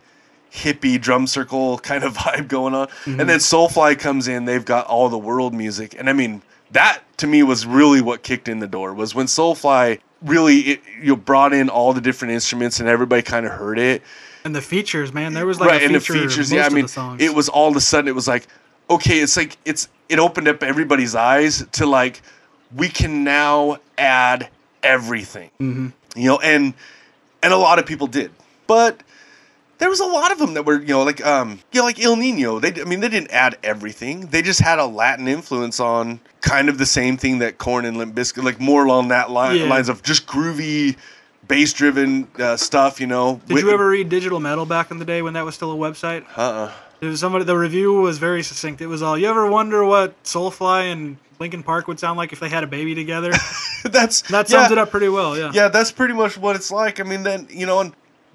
hippie drum circle kind of vibe going on. And mm-hmm. then Soulfly comes in, they've got all the world music. And I mean, that to me was really what kicked in the door was when Soulfly really it, you brought in all the different instruments and everybody kind of heard it. And the features, man, there was like right, a and the features, yeah, I mean, it was all of a sudden it was like, okay, it's like it's it opened up everybody's eyes to like we can now add everything. Mm-hmm. You know, and and a lot of people did. But there was a lot of them that were, you know, like um, you know, like Ill Niño. They, I mean, they didn't add everything. They just had a Latin influence on kind of the same thing that Korn and Limp Bizkit, like more along that line, Yeah. lines of just groovy, bass-driven uh, stuff. You know. Did you ever read Digital Metal back in the day when that was still a website? Uh. uh There was somebody. The review was very succinct. It was all. You ever wonder what Soulfly and Linkin Park would sound like if they had a baby together? That's That yeah. sums it up pretty well. Yeah. Yeah, that's pretty much what it's like. I mean, then you know, and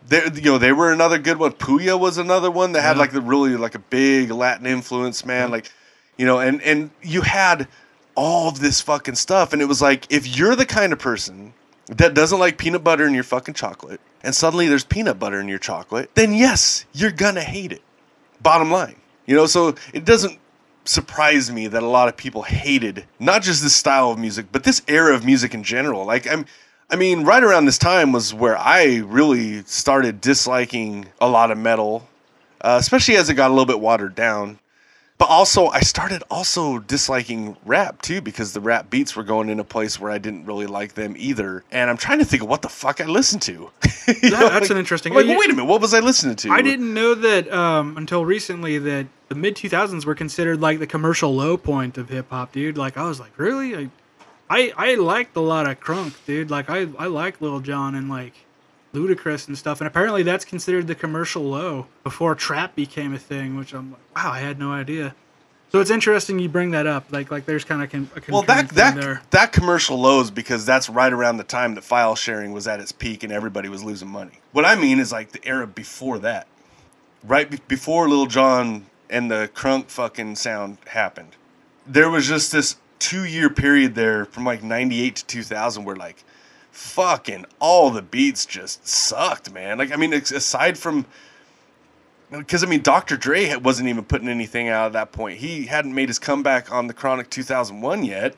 they, you know, they were another good one. Puya was another one that had Yeah. like the really like a big Latin influence, man. Like, you know, and and you had all of this fucking stuff, and it was like if you're the kind of person that doesn't like peanut butter in your fucking chocolate, and suddenly there's peanut butter in your chocolate, then yes, you're gonna hate it. Bottom line, you know, so it doesn't surprise me that a lot of people hated not just this style of music, but this era of music in general. Like I'm I mean, right around this time was where I really started disliking a lot of metal, uh, especially as it got a little bit watered down. But also, I started also disliking rap too because the rap beats were going in a place where I didn't really like them either. And I'm trying to think of what the fuck I listened to. Yeah, know, that's like- an interesting- I'm Like, you- wait a minute, what was I listening to? I didn't know that um, until recently that the mid 2000s were considered like the commercial low point of hip hop, dude. Like I was like, really? I, I, I liked a lot of crunk, dude. Like I, I like Lil Jon and like Ludacris and stuff. And apparently that's considered the commercial low before trap became a thing, which I'm like, wow, I had no idea. So it's interesting you bring that up. Like like there's kind of con- a Well, that that there. that commercial lows because that's right around the time that file sharing was at its peak and everybody was losing money. What I mean is like the era before that, right be- before Lil Jon and the crunk fucking sound happened. There was just this two year period there from like '98 to 2000 where like fucking all the beats just sucked, man. Like I mean, aside from because I mean, Dr. Dre wasn't even putting anything out at that point. He hadn't made his comeback on the Chronic 2001 yet.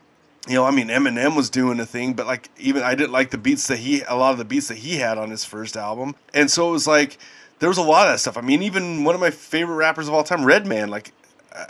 You know, I mean, Eminem was doing a thing, but like even I didn't like the beats that he, a lot of the beats that he had on his first album, and so it was like there was a lot of that stuff. I mean, even one of my favorite rappers of all time, Redman, like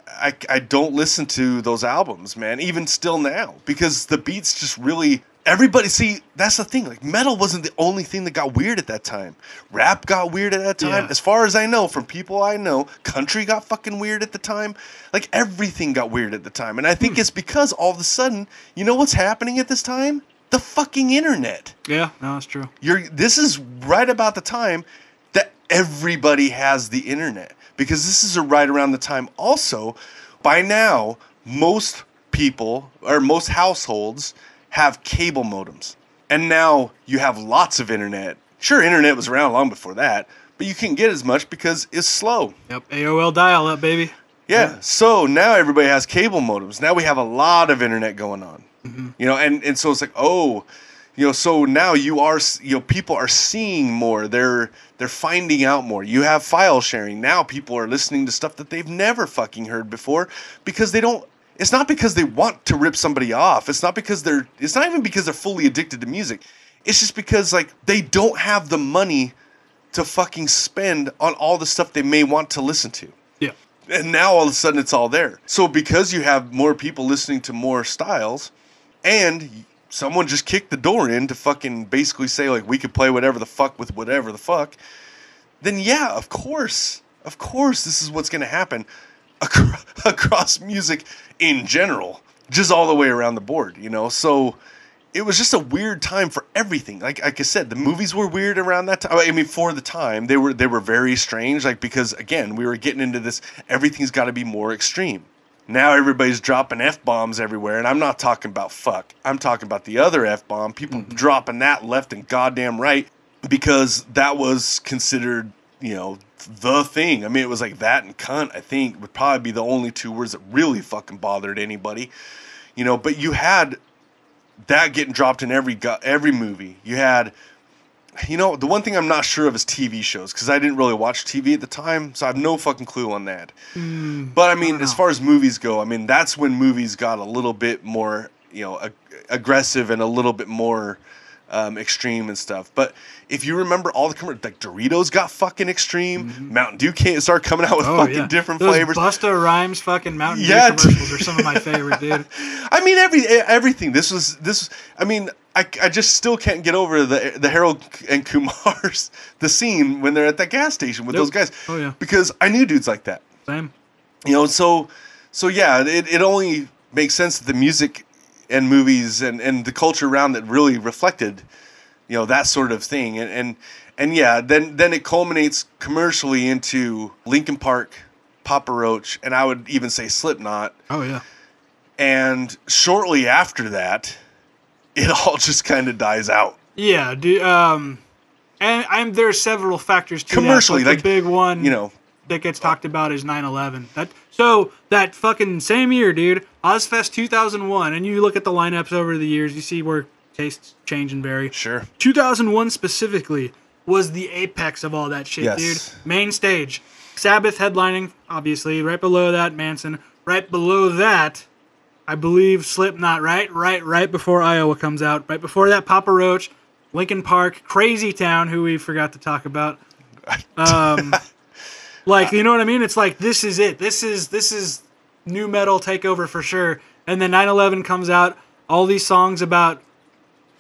I, I don't listen to those albums, man, even still now, because the beats just really. Everybody, see, that's the thing. Like, metal wasn't the only thing that got weird at that time. Rap got weird at that time. Yeah. As far as I know, from people I know, country got fucking weird at the time. Like, everything got weird at the time. And I think hmm. it's because all of a sudden, you know what's happening at this time? The fucking internet Yeah, no, that's true. you're this is right about the time that everybody has the internet because this is right around the time also by now most people or most households have cable modems and now you have lots of internet sure internet was around long before that but you can't get as much because it's slow Yep, AOL dial up, baby. yeah. So now everybody has cable modems. Now we have a lot of internet going on. Mm-hmm. You know, and and so it's like, oh, you know, so now you are you know, people are seeing more. They're they're finding out more. You have file sharing. Now people are listening to stuff that they've never fucking heard before because they don't. It's not because they want to rip somebody off. It's not because they're. It's not even because they're fully addicted to music. It's just because like they don't have the money to fucking spend on all the stuff they may want to listen to Yeah. and now all of a sudden it's all there. So because you have more people listening to more styles, and someone just kicked the door in to fucking basically say like we could play whatever the fuck with whatever the fuck, then yeah, of course, of course, this is what's gonna happen acro- across music in general, just all the way around the board, you know. So it was just a weird time for everything. Like like I said, the movies were weird around that time. I mean, for the time, they were they were very strange. Like because again, we were getting into this. Everything's got to be more extreme. Now everybody's dropping f bombs everywhere, and I'm not talking about fuck. I'm talking about the other f bomb. People mm-hmm. dropping that left and goddamn right. because that was considered, you know, the thing. I mean, it was like that and cunt, I think, would probably be the only two words that really fucking bothered anybody. You know, but you had that getting dropped in every every movie. You had you know, the one thing I'm not sure of is TV shows because I didn't really watch TV at the time, so I have no fucking clue on that. but I mean, as far as movies go, I mean, that's when movies got a little bit more, you know, ag- aggressive and a little bit more um, extreme and stuff. But if you remember all the commercials, like Doritos got fucking extreme, mm-hmm. Mountain Dew came started coming out with oh, fucking different Those flavors. Busta Rhymes fucking Mountain Yeah, Dew commercials are some of my favorite, dude. I mean, every everything. This was this. I mean, I, I just still can't get over the the Harold and Kumar's the scene when they're at that gas station with Nope. those guys. Oh, yeah. Because I knew dudes like that. Same. You know, so so yeah, it, it only makes sense that the music and movies and, and the culture around it really reflected, you know, that sort of thing. And and, and yeah, then then it culminates commercially into Linkin Park, Papa Roach, and I would even say Slipknot. Oh yeah. And shortly after that, it all just kind of dies out. Yeah, dude. Um, and I'm there are several factors to Commercially, that, like, the big one, You know, that gets talked about is 9/11. That so that fucking same year, dude, Ozzfest 2001, and you look at the lineups over the years, you see where tastes change and vary. sure. 2001 specifically was the apex of all that shit, Yes. dude. Main stage, Sabbath headlining, obviously. Right below that, Manson. Right below that, I believe Slipknot. Right, right, right before Iowa comes out. Right before that, Papa Roach, Linkin Park, Crazy Town, who we forgot to talk about. Um, like you know what I mean? It's like this is it. This is this is nu metal takeover for sure. And then 9/11 comes out. All these songs about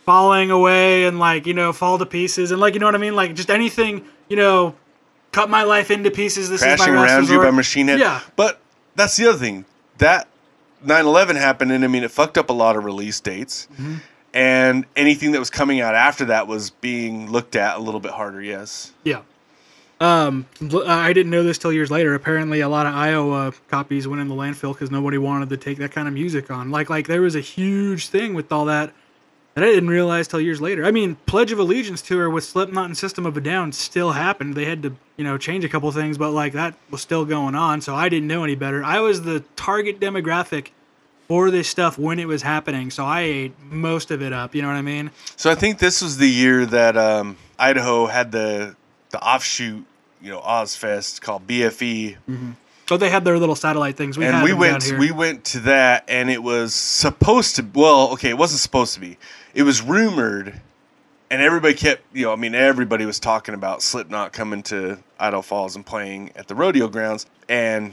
falling away and like you know fall to pieces and like you know what I mean? Like just anything you know, cut my life into pieces. This Crashing is my around you by Machine Head. Yeah. But that's the other thing. That 9 11 happened, and I mean, it fucked up a lot of release dates. Mm-hmm. And anything that was coming out after that was being looked at a little bit harder, yes. Yeah. Um, l- I didn't know this till years later. Apparently, a lot of Iowa copies went in the landfill because nobody wanted to take that kind of music on. Like, like there was a huge thing with all that that I didn't realize till years later. I mean, Pledge of Allegiance tour with Slipknot and System of a Down still happened. They had to, you know, change a couple things, but like that was still going on. So I didn't know any better. I was the target demographic for this stuff when it was happening, so I ate most of it up. You know what I mean? So I think this was the year that um, Idaho had the the offshoot, you know, Ozzfest called BFE. So they had their little satellite things. We and we went we went to that and it was supposed to well okay it wasn't supposed to be it was rumored and everybody kept you know i mean everybody was talking about slipknot coming to Idle falls and playing at the rodeo grounds and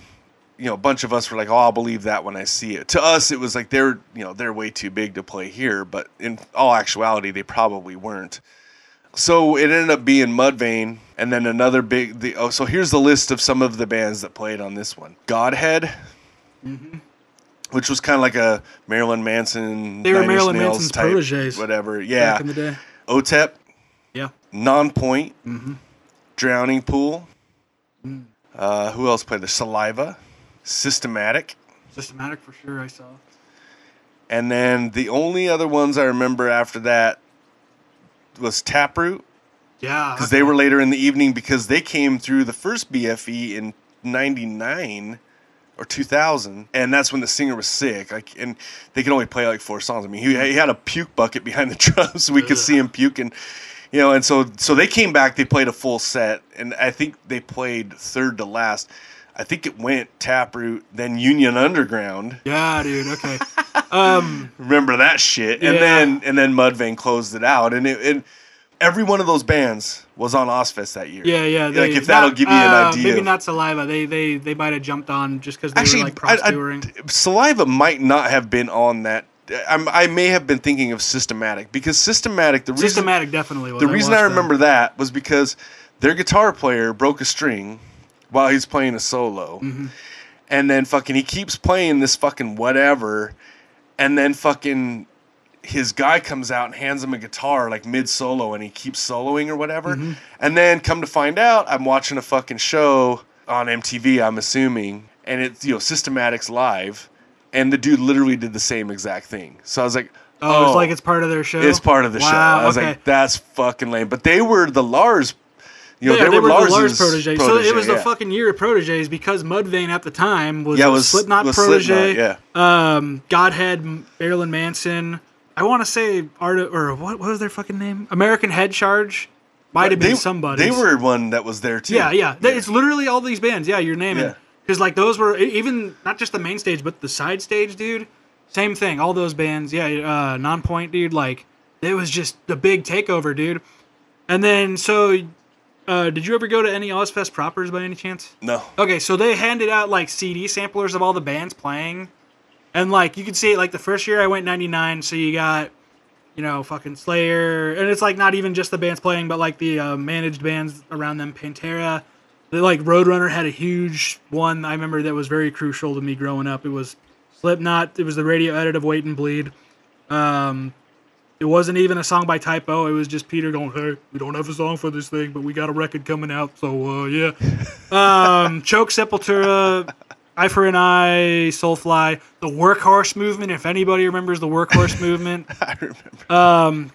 you know a bunch of us were like oh i'll believe that when i see it. To us it was like they're you know they're way too big to play here but in all actuality they probably weren't. So it ended up being Mudvayne, and then another big. The, oh, so here's the list of some of the bands that played on this one: Godhead, mm-hmm. Which was kind of like a Marilyn Manson. They were Nine Marilyn Manson's type, proteges whatever. Yeah, back in the day. OTEP, Yeah. Non-Point, Mm-hmm. Drowning Pool. Mm. Uh, who else played the Saliva, Systematic, Systematic for sure. I saw. and then the only other ones I remember after that was Taproot. Yeah. because they were later in the evening because they came through the first BFE in '99 or 2000, and that's when the singer was sick. Like, and they could only play like four songs. I mean, he, he had a puke bucket behind the drums, so we could see him puking. You know, and so so they came back. They played a full set, and I think they played third to last. I think it went Taproot, then Union Underground. Yeah, dude. Okay. um. Remember that shit? And Yeah. then and then Mudvayne closed it out, and it. And, Every one of those bands was on Ozfest that year. Yeah, yeah. like if that'll give you an uh, idea. Maybe not Saliva. They they they might have jumped on just because they Actually, were like cross touring. Saliva might not have been on that. I'm, I may have been thinking of Systematic because Systematic. The reason Systematic definitely was. the reason I them. remember that was because their guitar player broke a string while he's playing a solo, Mm-hmm. and then fucking he keeps playing this fucking whatever, and then fucking his guy comes out and hands him a guitar like mid solo, and he keeps soloing or whatever, Mm-hmm. and then come to find out, I'm watching a fucking show on MTV, I'm assuming, and it's you know Systematics live. And the dude literally did the same exact thing. So I was like, Oh, it's Oh. like it's part of their show. It's part of the show. I was okay. like, that's fucking lame. But they were the Lars. You know, yeah, they, were, the Lars Lars's protege. So it was the fucking year of proteges because Mudvayne at the time was, Yeah, was- Slipknot was protege. Slipknot, yeah. Um, Godhead, Marilyn Manson. I want to say Art or what? What was their fucking name? American Head Charge. Might have been somebody. They were one that was there too. Yeah, yeah. Th- It's literally all these bands. Yeah, you're naming. Yeah. Because like those were even not just the main stage, but the side stage, dude. Same thing. All those bands. Yeah, uh, Nonpoint, dude. Like it was just the big takeover, dude. And then so, uh, did you ever go to any Ozzfest propers by any chance? No. Okay, so they handed out like CD samplers of all the bands playing, and like you could see. Like the first year I went '99, so you got, you know, fucking Slayer, and it's like not even just the bands playing, but like the uh, managed bands around them. Pantera, the, like Roadrunner had a huge one. I remember that was very crucial to me growing up. It was Slipknot. It was the radio edit of Wait and Bleed. Um, it wasn't even a song by Type O. It was just Peter going, "Hey, we don't have a song for this thing, but we got a record coming out, so uh, yeah." um, Choke Sepultura, Eye for an Eye, Soulfly, the Workhorse movement. If anybody remembers the Workhorse movement, I remember.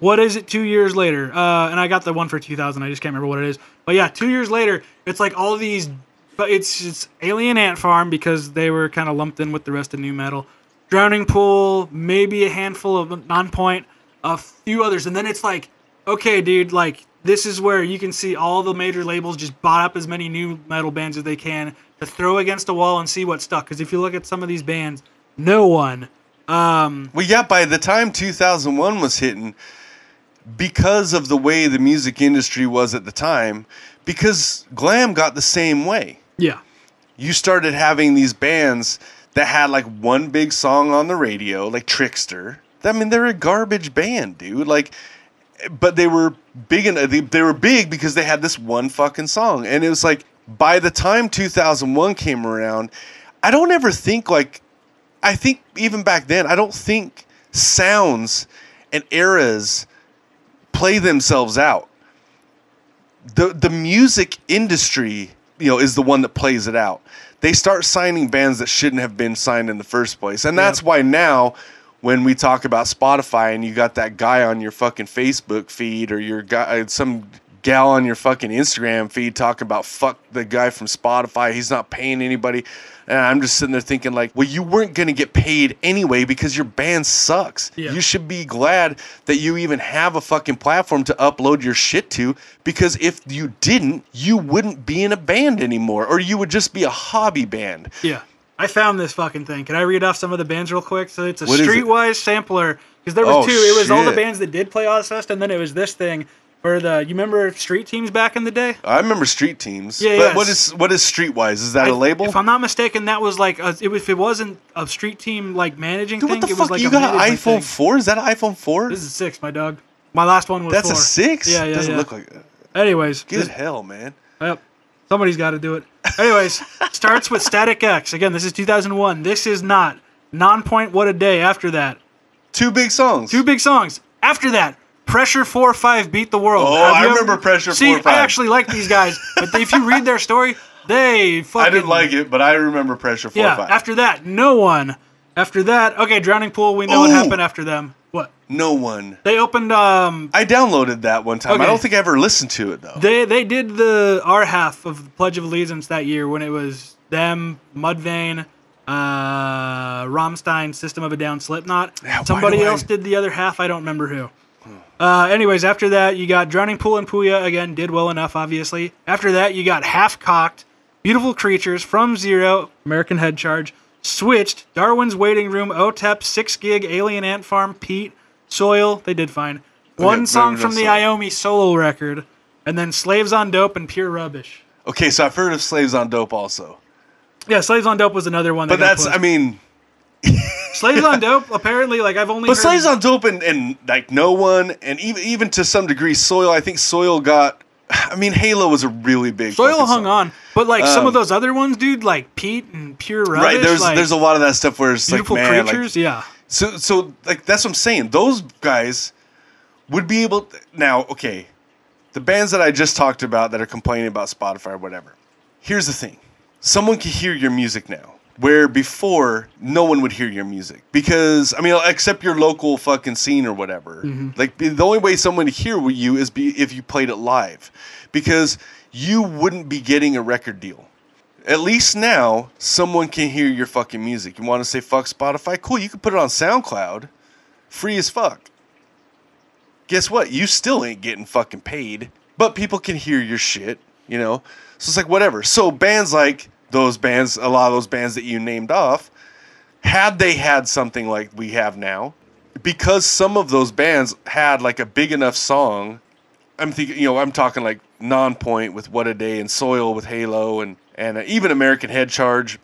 what is it? Two years later, uh, and I got the one for 2000. I just can't remember what it is. But yeah, two years later, it's like all these. But it's it's Alien Ant Farm because they were kind of lumped in with the rest of nu metal. Drowning Pool, maybe a handful of non-point, a few others, and then it's like, okay, dude, like this is where you can see all the major labels just bought up as many nu metal bands as they can to throw against a wall and see what stuck. Because if you look at some of these bands, no one. Um, Well, yeah. By the time 2001 was hitting, because of the way the music industry was at the time, because glam got the same way. yeah, you started having these bands that had like one big song on the radio, like Trickster. I mean, they're a garbage band, dude. Like, but they were big and they, they were big because they had this one fucking song, and it was like by the time 2001 came around, I don't ever think like, I think even back then, I don't think sounds and eras play themselves out. The the music industry, you know, is the one that plays it out. They start signing bands that shouldn't have been signed in the first place, and that's why now, when we talk about Spotify and you got that guy on your fucking Facebook feed or your guy, some gal on your fucking Instagram feed talking about fuck the guy from Spotify, he's not paying anybody, and I'm just sitting there thinking like, well, you weren't gonna get paid anyway because your band sucks. Yeah. You should be glad that you even have a fucking platform to upload your shit to because if you didn't, you wouldn't be in a band anymore or you would just be a hobby band. Yeah. I found this fucking thing. Can I read off some of the bands real quick? So it's a What is it? Streetwise sampler because there was Oh, two. It was all the bands that did play Ozzfest, and then it was this thing for the. You remember Street Teams back in the day? I remember Street Teams. Yeah, but yeah. what is what is Streetwise? Is that a I- label? If I'm not mistaken, that was like a, it was, if it wasn't a Street Team like managing Dude, thing. what the it was fuck? like you a got an iPhone thing. 4? Is that an iPhone 4? This is six, my dog. My last one was That's four. a 6? Yeah, yeah, Doesn't yeah. look like that. Anyways, Good this- hell, man. Yep. Somebody's got to do it. Anyways, starts with Static X. Again, this is 2001. This is not Nonpoint. What a day. After that, Two big songs. Two big songs. After that, Pressure 4 5 beat the world. Oh, I you remember Pressure See, 4 5. I actually like these guys, but if you read their story, they fucking. I didn't like it, but I remember Pressure 4 Yeah. 5. After that, no one. After that, okay, Drowning Pool. We know what happened after them. What? no one. They opened. Um. I downloaded that one time. Okay. I don't think I ever listened to it though. They they did the our half of the Pledge of Allegiance that year when it was them, Mudvayne, uh, Rammstein, System of a Down, Slipknot. Yeah, Somebody do I- else did the other half. I don't remember who. Uh, anyways, after that, you got Drowning Pool and Puya again, did well enough, obviously. After that, you got Half Cocked, Beautiful Creatures, From Zero, American Head Charge, Switched, Darwin's Waiting Room, OTEP, Six Gig, Alien Ant Farm, Pete, Soil, they did fine. One but song from the Soil. Iommi solo record, and then Slaves on Dope and Pure Rubbish. Okay, so I've heard of Slaves on Dope also. Yeah, Slaves on Dope was another one. That But that's, pushed. I mean, Slaves on Dope. Apparently, like I've only. but heard, Slaves on Dope and, and like no one, and even even to some degree, Soil. I think Soil got. I mean, Halo was a really big. Soil hung song. on, but like some of Um, those other ones, dude, like Pete and Pure Rubbish, Right, there's like, there's a lot of that stuff where it's beautiful like man, like, creatures. yeah, So so like that's what I'm saying. Those guys would be able now, okay. The bands that I just talked about that are complaining about Spotify or whatever. Here's the thing. Someone can hear your music now. Where before no one would hear your music because I mean except your local fucking scene or whatever. Mm-hmm. Like the only way someone would hear you is be if you played it live, because you wouldn't be getting a record deal. At least now, someone can hear your fucking music. You want to say fuck Spotify? Cool, you can put it on SoundCloud, free as fuck. Guess what? You still ain't getting fucking paid, but people can hear your shit, you know? So it's like whatever. So bands like those bands, a lot of those bands that you named off, had they had something like we have now, because some of those bands had like a big enough song I'm thinking, you know, I'm talking like Non-Point with What a Day and Soil with Halo and and uh, even American Head Charge.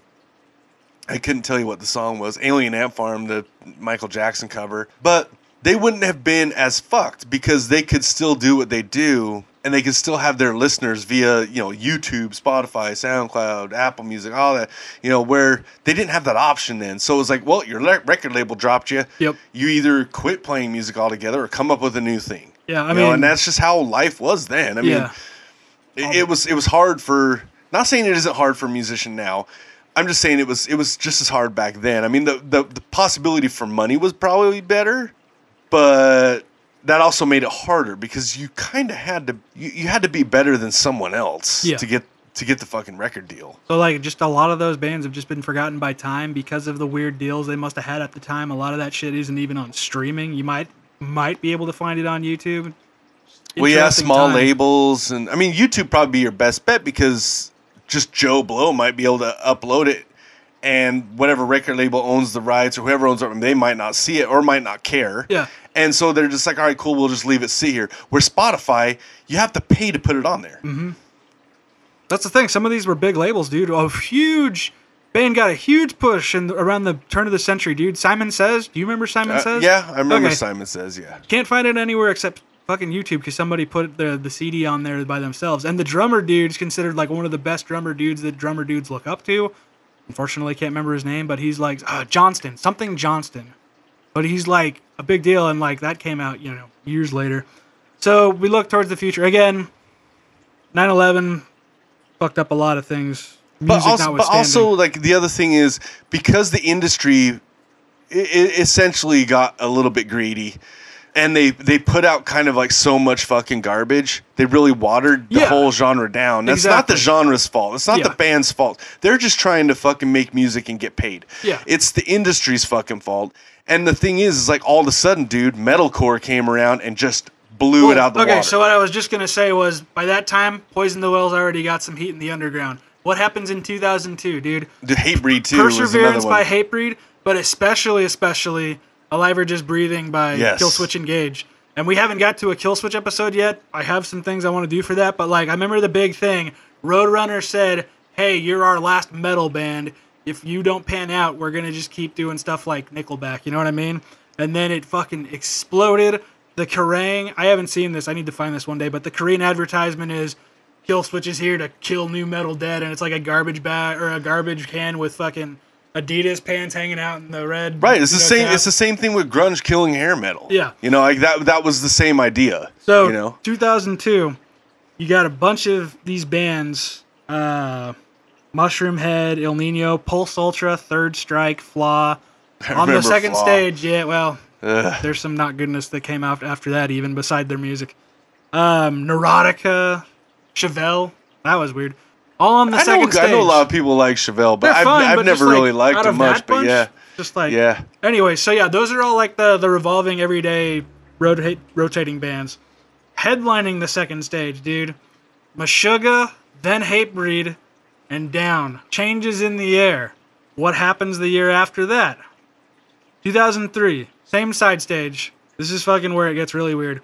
I couldn't tell you what the song was. Alien Ant Farm, the Michael Jackson cover, but they wouldn't have been as fucked because they could still do what they do and they could still have their listeners via you know YouTube, Spotify, SoundCloud, Apple Music, all that. You know where they didn't have that option then. So it was like, well, your le- record label dropped you. Yep. You either quit playing music altogether or come up with a new thing. Yeah, I You know, mean- and that's just how life was then. I mean, yeah. it, it was it was hard for. Not saying it isn't hard for a musician now. I'm just saying it was it was just as hard back then. I mean, the the, the possibility for money was probably better, but that also made it harder because you kind of had to you, you had to be better than someone else Yeah. to get to get the fucking record deal. So like just a lot of those bands have just been forgotten by time because of the weird deals they must have had at the time. A lot of that shit isn't even on streaming. You might might be able to find it on YouTube. well, yeah, small time. labels, and I mean, YouTube probably be your best bet because just Joe Blow might be able to upload it, and whatever record label owns the rights or whoever owns it, they might not see it or might not care. Yeah. And so they're just like, all right, cool, we'll just leave it sit here. Where Spotify, you have to pay to put it on there. Mm-hmm. That's the thing. Some of these were big labels, dude. A huge band got a huge push in around the turn of the century, dude. Simon Says. Do you remember Simon Uh, Says? yeah, I remember Okay. Simon Says, yeah. Can't find it anywhere except fucking YouTube because somebody put the the CD on there by themselves. And the drummer dude's considered like one of the best drummer dudes that drummer dudes look up to. Unfortunately, can't remember his name, but he's like uh, Johnston, something Johnston. But he's like a big deal, and like that came out, you know, years later. So we look towards the future again. 9/11 fucked up a lot of things. But also, but also, like the other thing is because the industry essentially got a little bit greedy, and they they put out kind of like so much fucking garbage. They really watered the Yeah. whole genre down. That's not the genre's fault. It's not Yeah. the band's fault. They're just trying to fucking make music and get paid. Yeah. it's the industry's fucking fault. And the thing is, is like all of a sudden, dude, metalcore came around and just blew it out the okay, water. so what I was just gonna say was, by that time, Poison the Wells already got some heat in the underground. What happens in 2002, dude? the Hatebreed too Perseverance by Hatebreed, but especially, especially, Alive or Just Breathing by Yes. Killswitch Engage. And we haven't got to a Killswitch episode yet. I have some things I want to do for that, but like, I remember the big thing. Roadrunner said, "Hey, you're our last metal band. If you don't pan out, we're gonna just keep doing stuff like Nickelback." You know what I mean? And then it fucking exploded. The Kerrang! I haven't seen this. I need to find this one day. But the Kerrang! advertisement is Killswitch is here to kill nu metal dead, and it's like a garbage bag or a garbage can with fucking Adidas pants hanging out in the red. Right, it's the same. cap. It's the same thing with grunge killing hair metal. Yeah. you know, like that. That was the same idea. So you know, 2002, you got a bunch of these bands: uh, Mushroom Head, Ill Niño, Pulse Ultra, Third Strike, Flaw. On the second Flaw. stage, yeah, well, Ugh. there's some not goodness that came out after that, even beside their music. Um, Neurotica, Chevelle, that was weird. All on the I know. second stage. I know a lot of people like Chevelle, but They're I've, fun, I've but never like, really liked them much. that But bunch, yeah, just like yeah. Anyway, so yeah, those are all like the the revolving everyday rotate rotating bands. Headlining the second stage, dude. Meshuggah, then Hatebreed, and down. Changes in the air. What happens the year after that? 2003, same side stage. This is fucking where it gets really weird.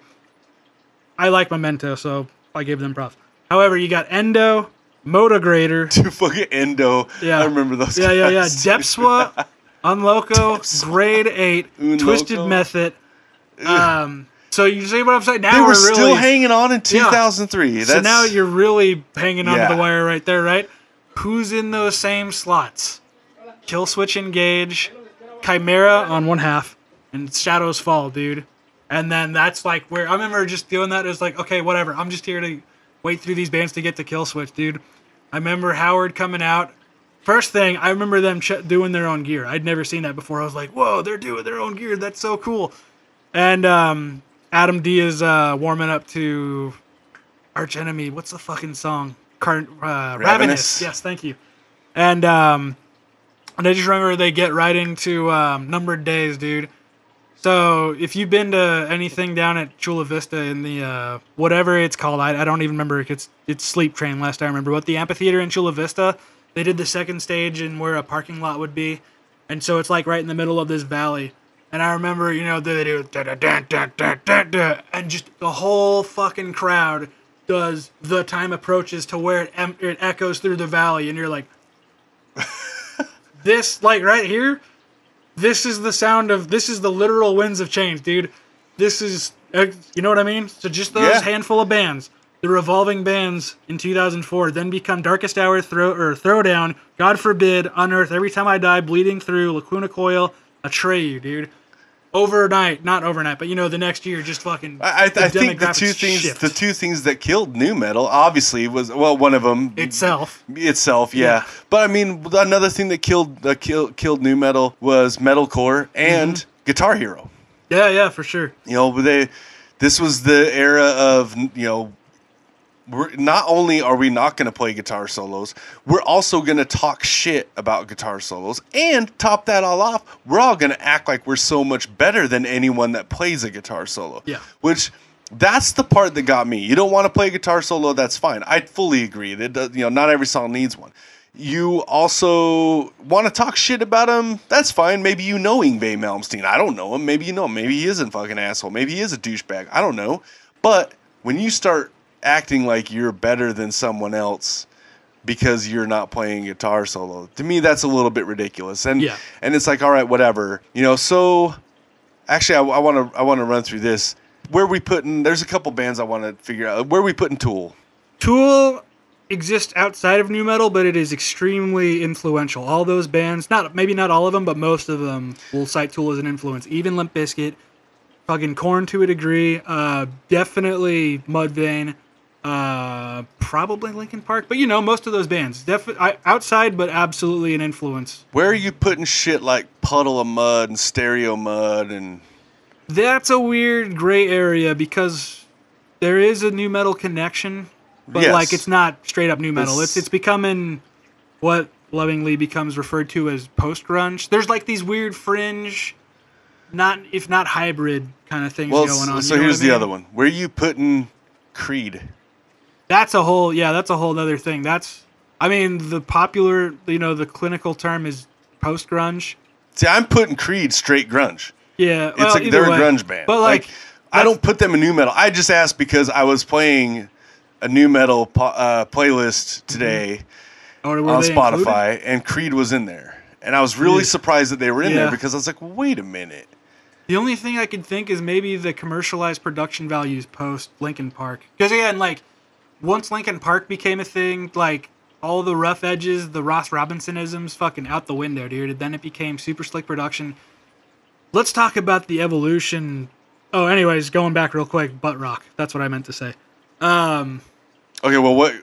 I like Memento, so I give them props. However, you got Endo, Motograter, To fucking Endo. Yeah. I remember those. yeah, yeah, yeah. Depswa, Unloco, Depswa. Grade Eight, Unloco. Twisted Method. Um, so you see what I'm saying? Now They we're really still hanging on in 2003. so That's, now you're really hanging onto Yeah. the wire right there, right? Who's in those same slots? Killswitch Engage, Chimaira on one half, and Shadows Fall, dude. And then that's like where I remember just doing that. It was like, okay, whatever. I'm just here to wait through these bands to get to Killswitch, dude. I remember Howard coming out First thing, I remember them ch- doing their own gear. I'd never seen that before. I was like, "Whoa, they're doing their own gear. That's so cool." And um, Adam D is uh, warming up to Arch Enemy. What's the fucking song? Car- uh, Ravenous. Ravenous. Yes, thank you. And um, and I just remember they get right into um, numbered days, dude. So if you've been to anything down at Chula Vista in the uh, whatever it's called, I, I don't even remember. It's it's Sleep Train. Last I remember, but the amphitheater in Chula Vista, they did the second stage in where a parking lot would be, and so it's like right in the middle of this valley. And I remember, you know, they do da da da da da da da, and just the whole fucking crowd does the time approaches to where it, em- it echoes through the valley, and you're like, this like right here this is the sound of this is the literal winds of change dude. This is uh, you know what i mean? So just those Yeah. handful of bands the revolving bands in 2004 then become darkest hour throw or throwdown god forbid unearth every time i die bleeding through lacuna coil atreyu dude overnight not overnight but you know the next year just fucking I, I, I think the two things shift the two things that killed nu metal obviously was well one of them itself itself yeah. Yeah. but i mean another thing that killed uh, killed killed nu metal was metalcore and Mm-hmm. guitar hero yeah yeah for sure you know they this was the era of you know we're not only are we not going to play guitar solos we're also going to talk shit about guitar solos. And top that all off we're all going to act like we're so much better than anyone that plays a guitar solo. Yeah. which that's the part that got me. You don't want to play a guitar solo that's fine. I fully agree that does- you know not every song needs one. You also want to talk shit about him that's fine. Maybe you know Yngwie Malmsteen. I don't know him. Maybe you know him. Maybe he is a fucking asshole. Maybe he is a douchebag. I don't know. But when you start acting like you're better than someone else because you're not playing guitar solo. To me that's a little bit ridiculous. And Yeah. and it's like all right whatever. You know so actually i want to i want to run through this. Where we putting there's a couple bands i want to figure out. Where we putting tool? Tool exists outside of nu metal, but it is extremely influential. All those bands, not maybe not all of them, but most of them will cite Tool as an influence. Even Limp Bizkit, fucking Korn to a degree, uh, definitely Mudvayne, uh, probably Linkin Park, but you know most of those bands, defi- I, outside, but absolutely an influence. where are you putting shit like Puddle of Mudd and Stereomud and That's a weird gray area because there is a nu metal connection, but Yes. like it's not straight up nu metal. It's- It's it's becoming what lovingly becomes referred to as post grunge. There's like these weird fringe, not if not hybrid kind of things well going on. so you know here's I the other one where are you putting creed That's a whole yeah. That's a whole other thing. That's I mean the popular you know the clinical term is post grunge. see i'm putting creed straight grunge Yeah, It's well, like they're way. a grunge band. But like, I don't put them in nu metal. I just asked because I was playing a nu metal po- uh, playlist today or were on they included? Spotify, and Creed was in there, and I was really Yeah. surprised that they were in there because I was like, wait a minute. The only thing I could think is maybe the commercialized production values post Linkin Park. Because again, like once Linkin Park became a thing, like all the rough edges, the Ross Robinsonisms, fucking out the window, dude. And then it became super slick production. Let's talk about the evolution. Oh, anyways, going back real quick, butt rock. That's what I meant to say. Um, Okay, well, what?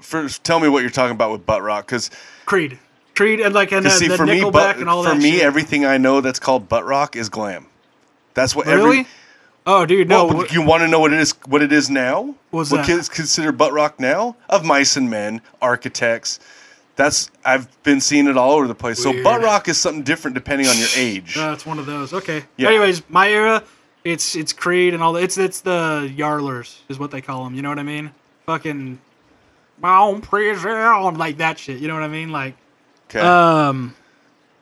First, tell me what you're talking about with butt rock, because Creed, Creed, and like and the, see, the for me, Nickelback and all for that. For me, shit. everything I know that's called butt rock is glam. That's what really. every. Oh, dude, no. Well, you want to know what it is? What it is now? What's what that? is considered butt rock now? Of mice and men, architects. That's I've been seeing it all over the place. So Weird. butt rock is something different depending on your age. Uh, it's one of those. Okay. Yeah. Anyways, my era, it's it's Creed and all that. It's it's the Yarlers is what they call them. You know what I mean? Fucking my own prison, like that shit. You know what I mean? Like, okay. um.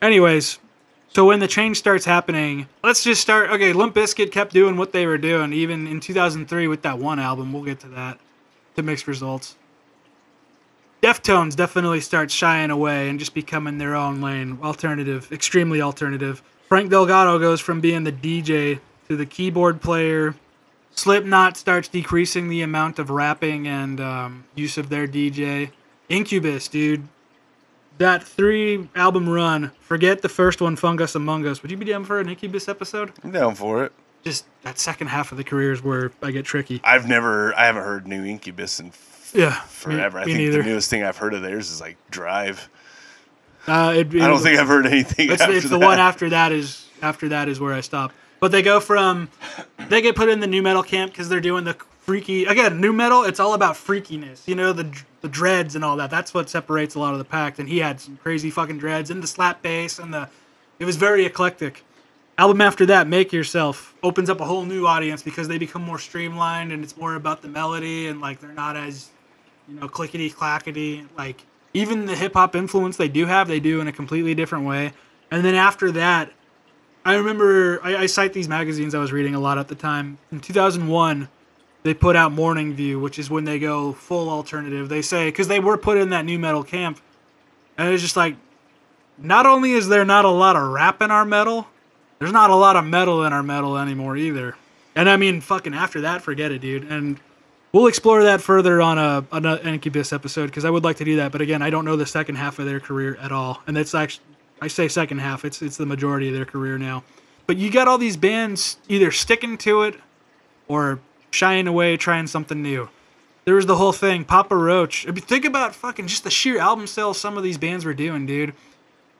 Anyways, so when the change starts happening, let's just start. Okay, Limp Bizkit kept doing what they were doing, even in 2003 with that one album. We'll get to that. The mixed results. Deftones definitely start shying away and just becoming their own lane, alternative, extremely alternative. Frank Delgado goes from being the DJ to the keyboard player. Slipknot starts decreasing the amount of rapping and um, use of their DJ. Incubus, dude, that three album run. Forget the first one, Fungus Among Us. Would you be down for an Incubus episode? I'm down for it. Just that second half of the career is where I get tricky. I've never, I haven't heard new Incubus in f- Yeah, me- forever. I me think neither. the newest thing I've heard of theirs is like Drive. Uh, it, I don't think I've heard anything. It's, it's the one after that is after that is where I stop. But they go from they get put in the nu metal camp because they're doing the freaky again nu metal. It's all about freakiness, you know the the dreads and all that. That's what separates a lot of the pack. And he had some crazy fucking dreads and the slap bass and the it was very eclectic. Album after that, Make Yourself, opens up a whole new audience because they become more streamlined and it's more about the melody and like they're not as you know clickety clackety like even the hip hop influence they do have they do in a completely different way. And then after that, I remember I, I cite these magazines I was reading a lot at the time. In 2001, they put out Morning View, which is when they go full alternative. They say because they were put in that nu metal camp, and it's just like, not only is there not a lot of rap in our metal, there's not a lot of metal in our metal anymore either. And I mean, fucking after that, forget it, dude. And we'll explore that further on a an Incubus episode because I would like to do that. But again, I don't know the second half of their career at all, and it's actually I say second half. It's it's the majority of their career now. But you got all these bands either sticking to it or shying away, trying something new. There was the whole thing, Papa Roach. I mean, think about fucking just the sheer album sales some of these bands were doing, dude.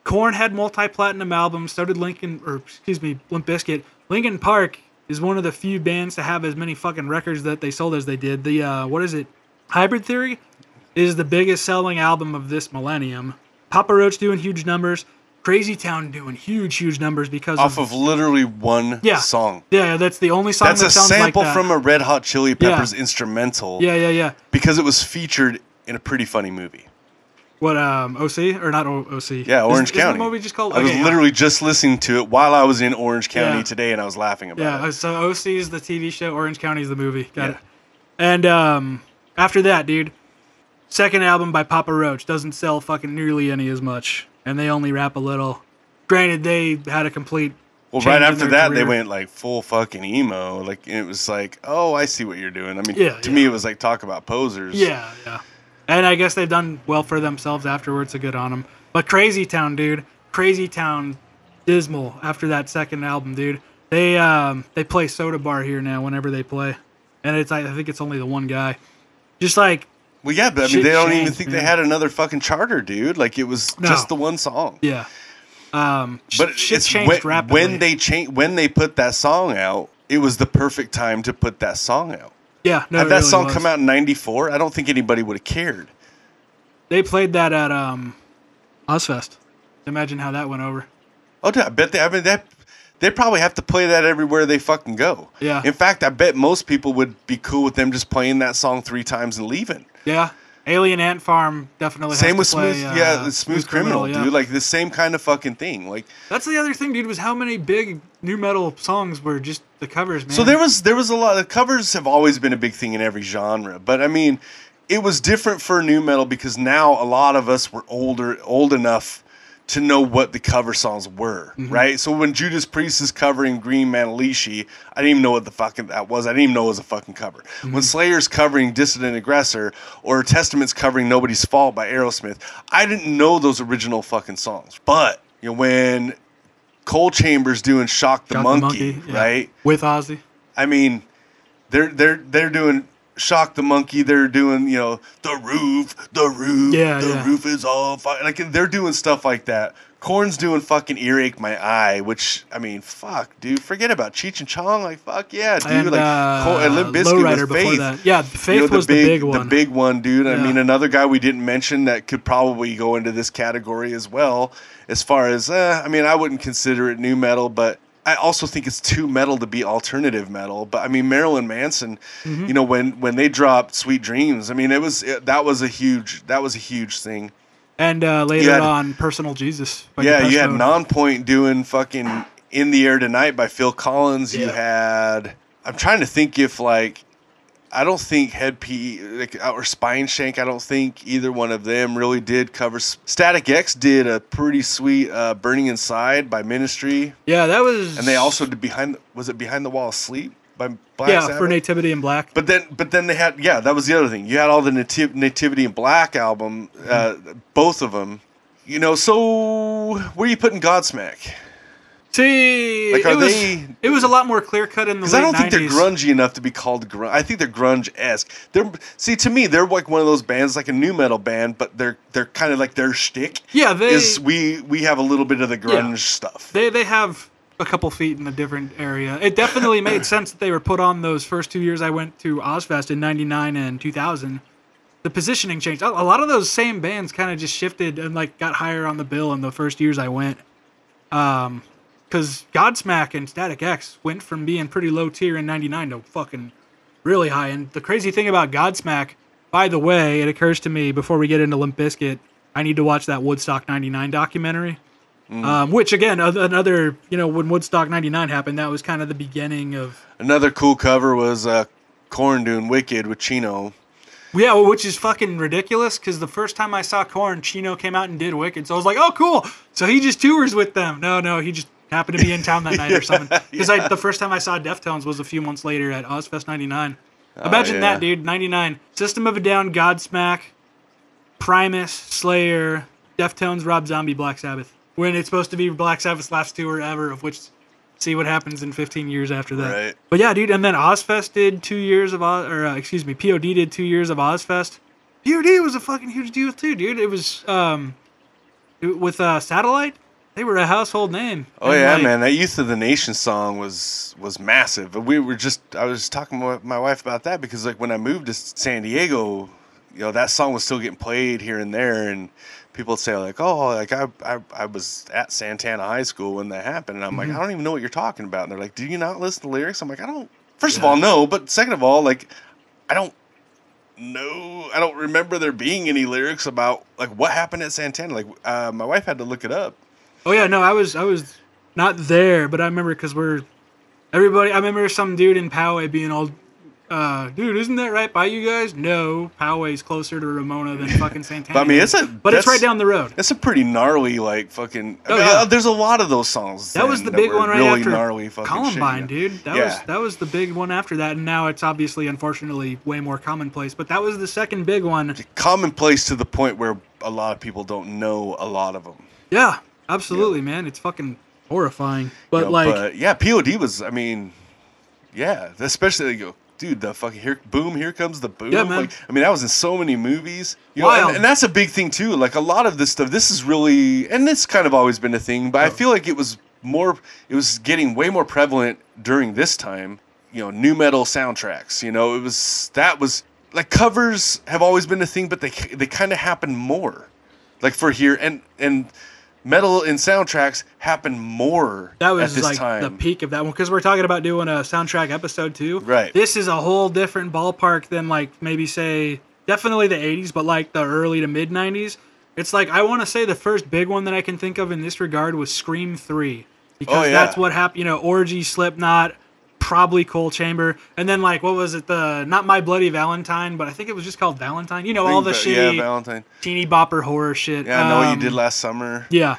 Korn had multi-platinum albums. So did Linkin, or excuse me, Limp Bizkit. Linkin Park is one of the few bands to have as many fucking records that they sold as they did. The uh, what is it? Hybrid Theory is the biggest selling album of this millennium. Papa Roach doing huge numbers. Crazy Town doing huge, huge numbers because off of literally one yeah song. Yeah, that's the only song That's that a sounds sample like that. from a Red Hot Chili Peppers instrumental Yeah, yeah, yeah. because it was featured in a pretty funny movie. What um OC or not o- OC? Yeah, Orange is County. the movie just called? I was okay, yeah. literally just listening to it while I was in Orange County Yeah. today, and I was laughing about Yeah, it. Yeah, so OC is the TV show, Orange County is the movie. Got Yeah. it. And um, after that, dude, second album by Papa Roach doesn't sell fucking nearly any as much, and they only rap a little. Granted, they had a complete. Well, right after that, they went like full fucking emo. Like it was like, oh, I see what you're doing. I mean, Yeah, to yeah. me, it was like talk about posers. Yeah, yeah. And I guess they've done well for themselves afterwards. So good on them. But Crazy Town, dude, Crazy Town, dismal after that second album, dude. They um they play Soda Bar here now whenever they play, and it's I think it's only the one guy. Just like Well, yeah, but I mean, Shit they don't even think man. they had another fucking charter, dude. Like it was No. just the one song. yeah, um, But shit it's changed when, rapidly. when they change when they put that song out, it was the perfect time to put that song out. yeah, no, Had it that really song was. come out in '94, I don't think anybody would have cared. they played that at um, Ozzfest. Imagine how that went over. Oh, dude, I bet they. I mean, that they probably have to play that everywhere they fucking go. Yeah. In fact, I bet most people would be cool with them just playing that song three times and leaving. Yeah, Alien Ant Farm definitely. has Same with play, smooth, uh, yeah, the smooth, criminal, yeah. dude. Like the same kind of fucking thing. Like That's the other thing, dude. Was how many big nu metal songs were just the covers, man. So there was there was a lot The covers have always been a big thing in every genre, but I mean, it was different for nu metal because now a lot of us were older old enough to know what the cover songs were, Mm-hmm. right? So when Judas Priest is covering Green Manalishi, I didn't even know what the fucking that was. I didn't even know it was a fucking cover. Mm-hmm. When Slayer's covering Dissident Aggressor or Testament's covering Nobody's Fault by Aerosmith, I didn't know those original fucking songs. But you know when Coal Chamber's doing Shock the Got Monkey, yeah. right? With Ozzy. I mean, they're they're they're doing shock the monkey. They're doing you know the roof, the roof, Yeah, the yeah. roof is all fire. Like they're doing stuff like that. Korn's doing fucking earache my eye, which I mean, fuck, dude, forget about Cheech and Chong. Like fuck yeah, dude. and like uh, Cor- and Limp Bizkit with Faith. that. Yeah, Faith You know, was the big, one. The big one, dude. I mean, another guy we didn't mention that could probably go into this category as well. As far as, uh, I mean, I wouldn't consider it nu metal, but I also think it's too metal to be alternative metal. But I mean, Marilyn Manson, Mm-hmm. you know, when when they dropped Sweet Dreams, I mean, it was it, that was a huge that was a huge thing. and uh, later had- on, Personal Jesus. yeah, you had. Nonpoint doing fucking "In the Air Tonight" by Phil Collins. You had. I'm trying to think if like. I don't think Head P like, or Spineshank. I don't think either one of them really did cover. Static X did a pretty sweet uh, "Burning Inside" by Ministry, Yeah, that was. and they also did behind. Was it Behind the Wall of Sleep by Black Yeah, Sabbath? for Nativity in Black. But then, but then they had yeah, that was the other thing. You had all the Nativ- Nativity in Black album, uh, both of them. You know, so where are you putting Godsmack? See, Like, are it was they- it was a lot more clear cut in the Because I don't think they're grungy enough to be called grunge. I think they're grunge esque. They're see to me they're like one of those bands, like a nu metal band, but they're they're kind of like their shtick. Yeah, they- is we we have a little bit of the grunge stuff. They they have a couple feet in a different area. It definitely made sense that they were put on those first two years I went to Ozzfest in '99 and 2000. The positioning changed. A a lot of those same bands kind of just shifted and like got higher on the bill in the first years I went. Um, because Godsmack and Static X went from being pretty low tier in '99 to fucking really high. And the crazy thing about Godsmack, by the way, it occurs to me before we get into Limp Bizkit, I need to watch that Woodstock '99 documentary. Um, which again, another you know when Woodstock '99 happened, that was kind of the beginning of Another cool cover was uh, Korn doing "Wicked" with Chino. yeah, which is fucking ridiculous because the first time I saw Korn, Chino came out and did Wicked, so I was like, oh cool, so he just tours with them. No, no, he just happened to be in town that night or something. Because I the first time I saw Deftones was a few months later at Ozzfest '99. Imagine yeah. that, dude. '99, System of a Down, Godsmack, Primus, Slayer, Deftones, Rob Zombie, Black Sabbath. When it's supposed to be Black Sabbath's last tour ever, of which see what happens in 15 years after that. Right. But yeah, dude, and then Ozzfest did two years of Oz, or uh, excuse me, POD did two years of Ozzfest. POD was a fucking huge deal too, dude. It was um, with uh, Satellite, they were a household name. Oh And, yeah, like, man! That "Youth of the Nation" song was was massive. We were just I was just talking with my wife about that because like when I moved to San Diego, you know that song was still getting played here and there, and people would say like, "Oh, like I I, I was at Santana High School when that happened," and I'm Mm-hmm. like, "I don't even know what you're talking about." And they're like, "Do you not listen to lyrics?" I'm like, "I don't." First of all, no, but second of all, like, I don't know. I don't remember there being any lyrics about like what happened at Santana. Like, uh, my wife had to look it up. Oh yeah, no, I was I was not there, but I remember because we're everybody. I remember some dude in Poway being all, uh, dude, isn't that right by you guys? No, Poway's closer to Ramona than fucking Santana. But I mean, it's a but it's right down the road. That's a pretty gnarly, like fucking. I Oh, mean, yeah. uh, there's a lot of those songs. That was the big one right really after gnarly fucking Columbine, shit, know? dude. That Yeah. was that was the big one after that, and now it's obviously, unfortunately, way more commonplace. But that was the second big one. Commonplace to the point where a lot of people don't know a lot of them. Yeah, absolutely, man. It's fucking horrifying. But You know, like, but yeah, POD was. I mean, yeah, especially you go, dude. The fucking here, boom, here comes the boom. Yeah, man. Like, I mean, that was in so many movies. You know, and, and that's a big thing too. Like a lot of this stuff. This is really, and it's kind of always been a thing. But I feel like it was more. It was getting way more prevalent during this time. You know, nu metal soundtracks. You know, it was that was like covers have always been a thing, but they they kind of happen more. Like for here and and metal and soundtracks happen more at this time. That at was this like time. the peak of that one because we're talking about doing a soundtrack episode too. Right. This is a whole different ballpark than like maybe say definitely the 80s, but like the early to mid 90s. It's like I want to say the first big one that I can think of in this regard was Scream 3 because Oh, yeah. that's what happened. You know, Orgy, Slipknot, probably Coal Chamber, and then like what was it? The not My Bloody Valentine, but I think it was just called Valentine. You know, all the shitty Yeah, Valentine. teeny bopper horror shit. Yeah, I know what Um, you did last summer. Yeah.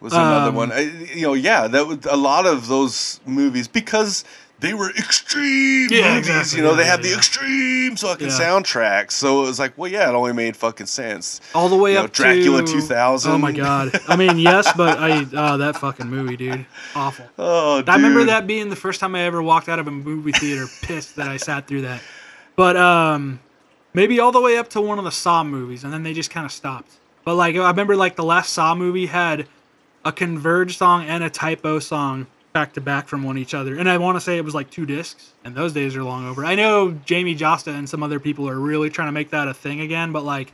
Was another um, one. I, you know, yeah, that was a lot of those movies because they were extreme Yeah, movies. exactly. You know, Yeah, they had yeah, the extreme fucking soundtracks. So it was like, well, yeah, it only made fucking sense. all the way You know, up Dracula to 2000. Oh my god! I mean, yes, but I oh that fucking movie, dude, awful. Oh, dude. I remember that being the first time I ever walked out of a movie theater pissed that I sat through that. But um, maybe all the way up to one of the Saw movies, and then they just kind of stopped. But like I remember, like the last Saw movie had a Converge song and a Typo song back to back from one each other, and I want to say it was like two discs, and those days are long over. I know Jamey Jasta and some other people are really trying to make that a thing again, but like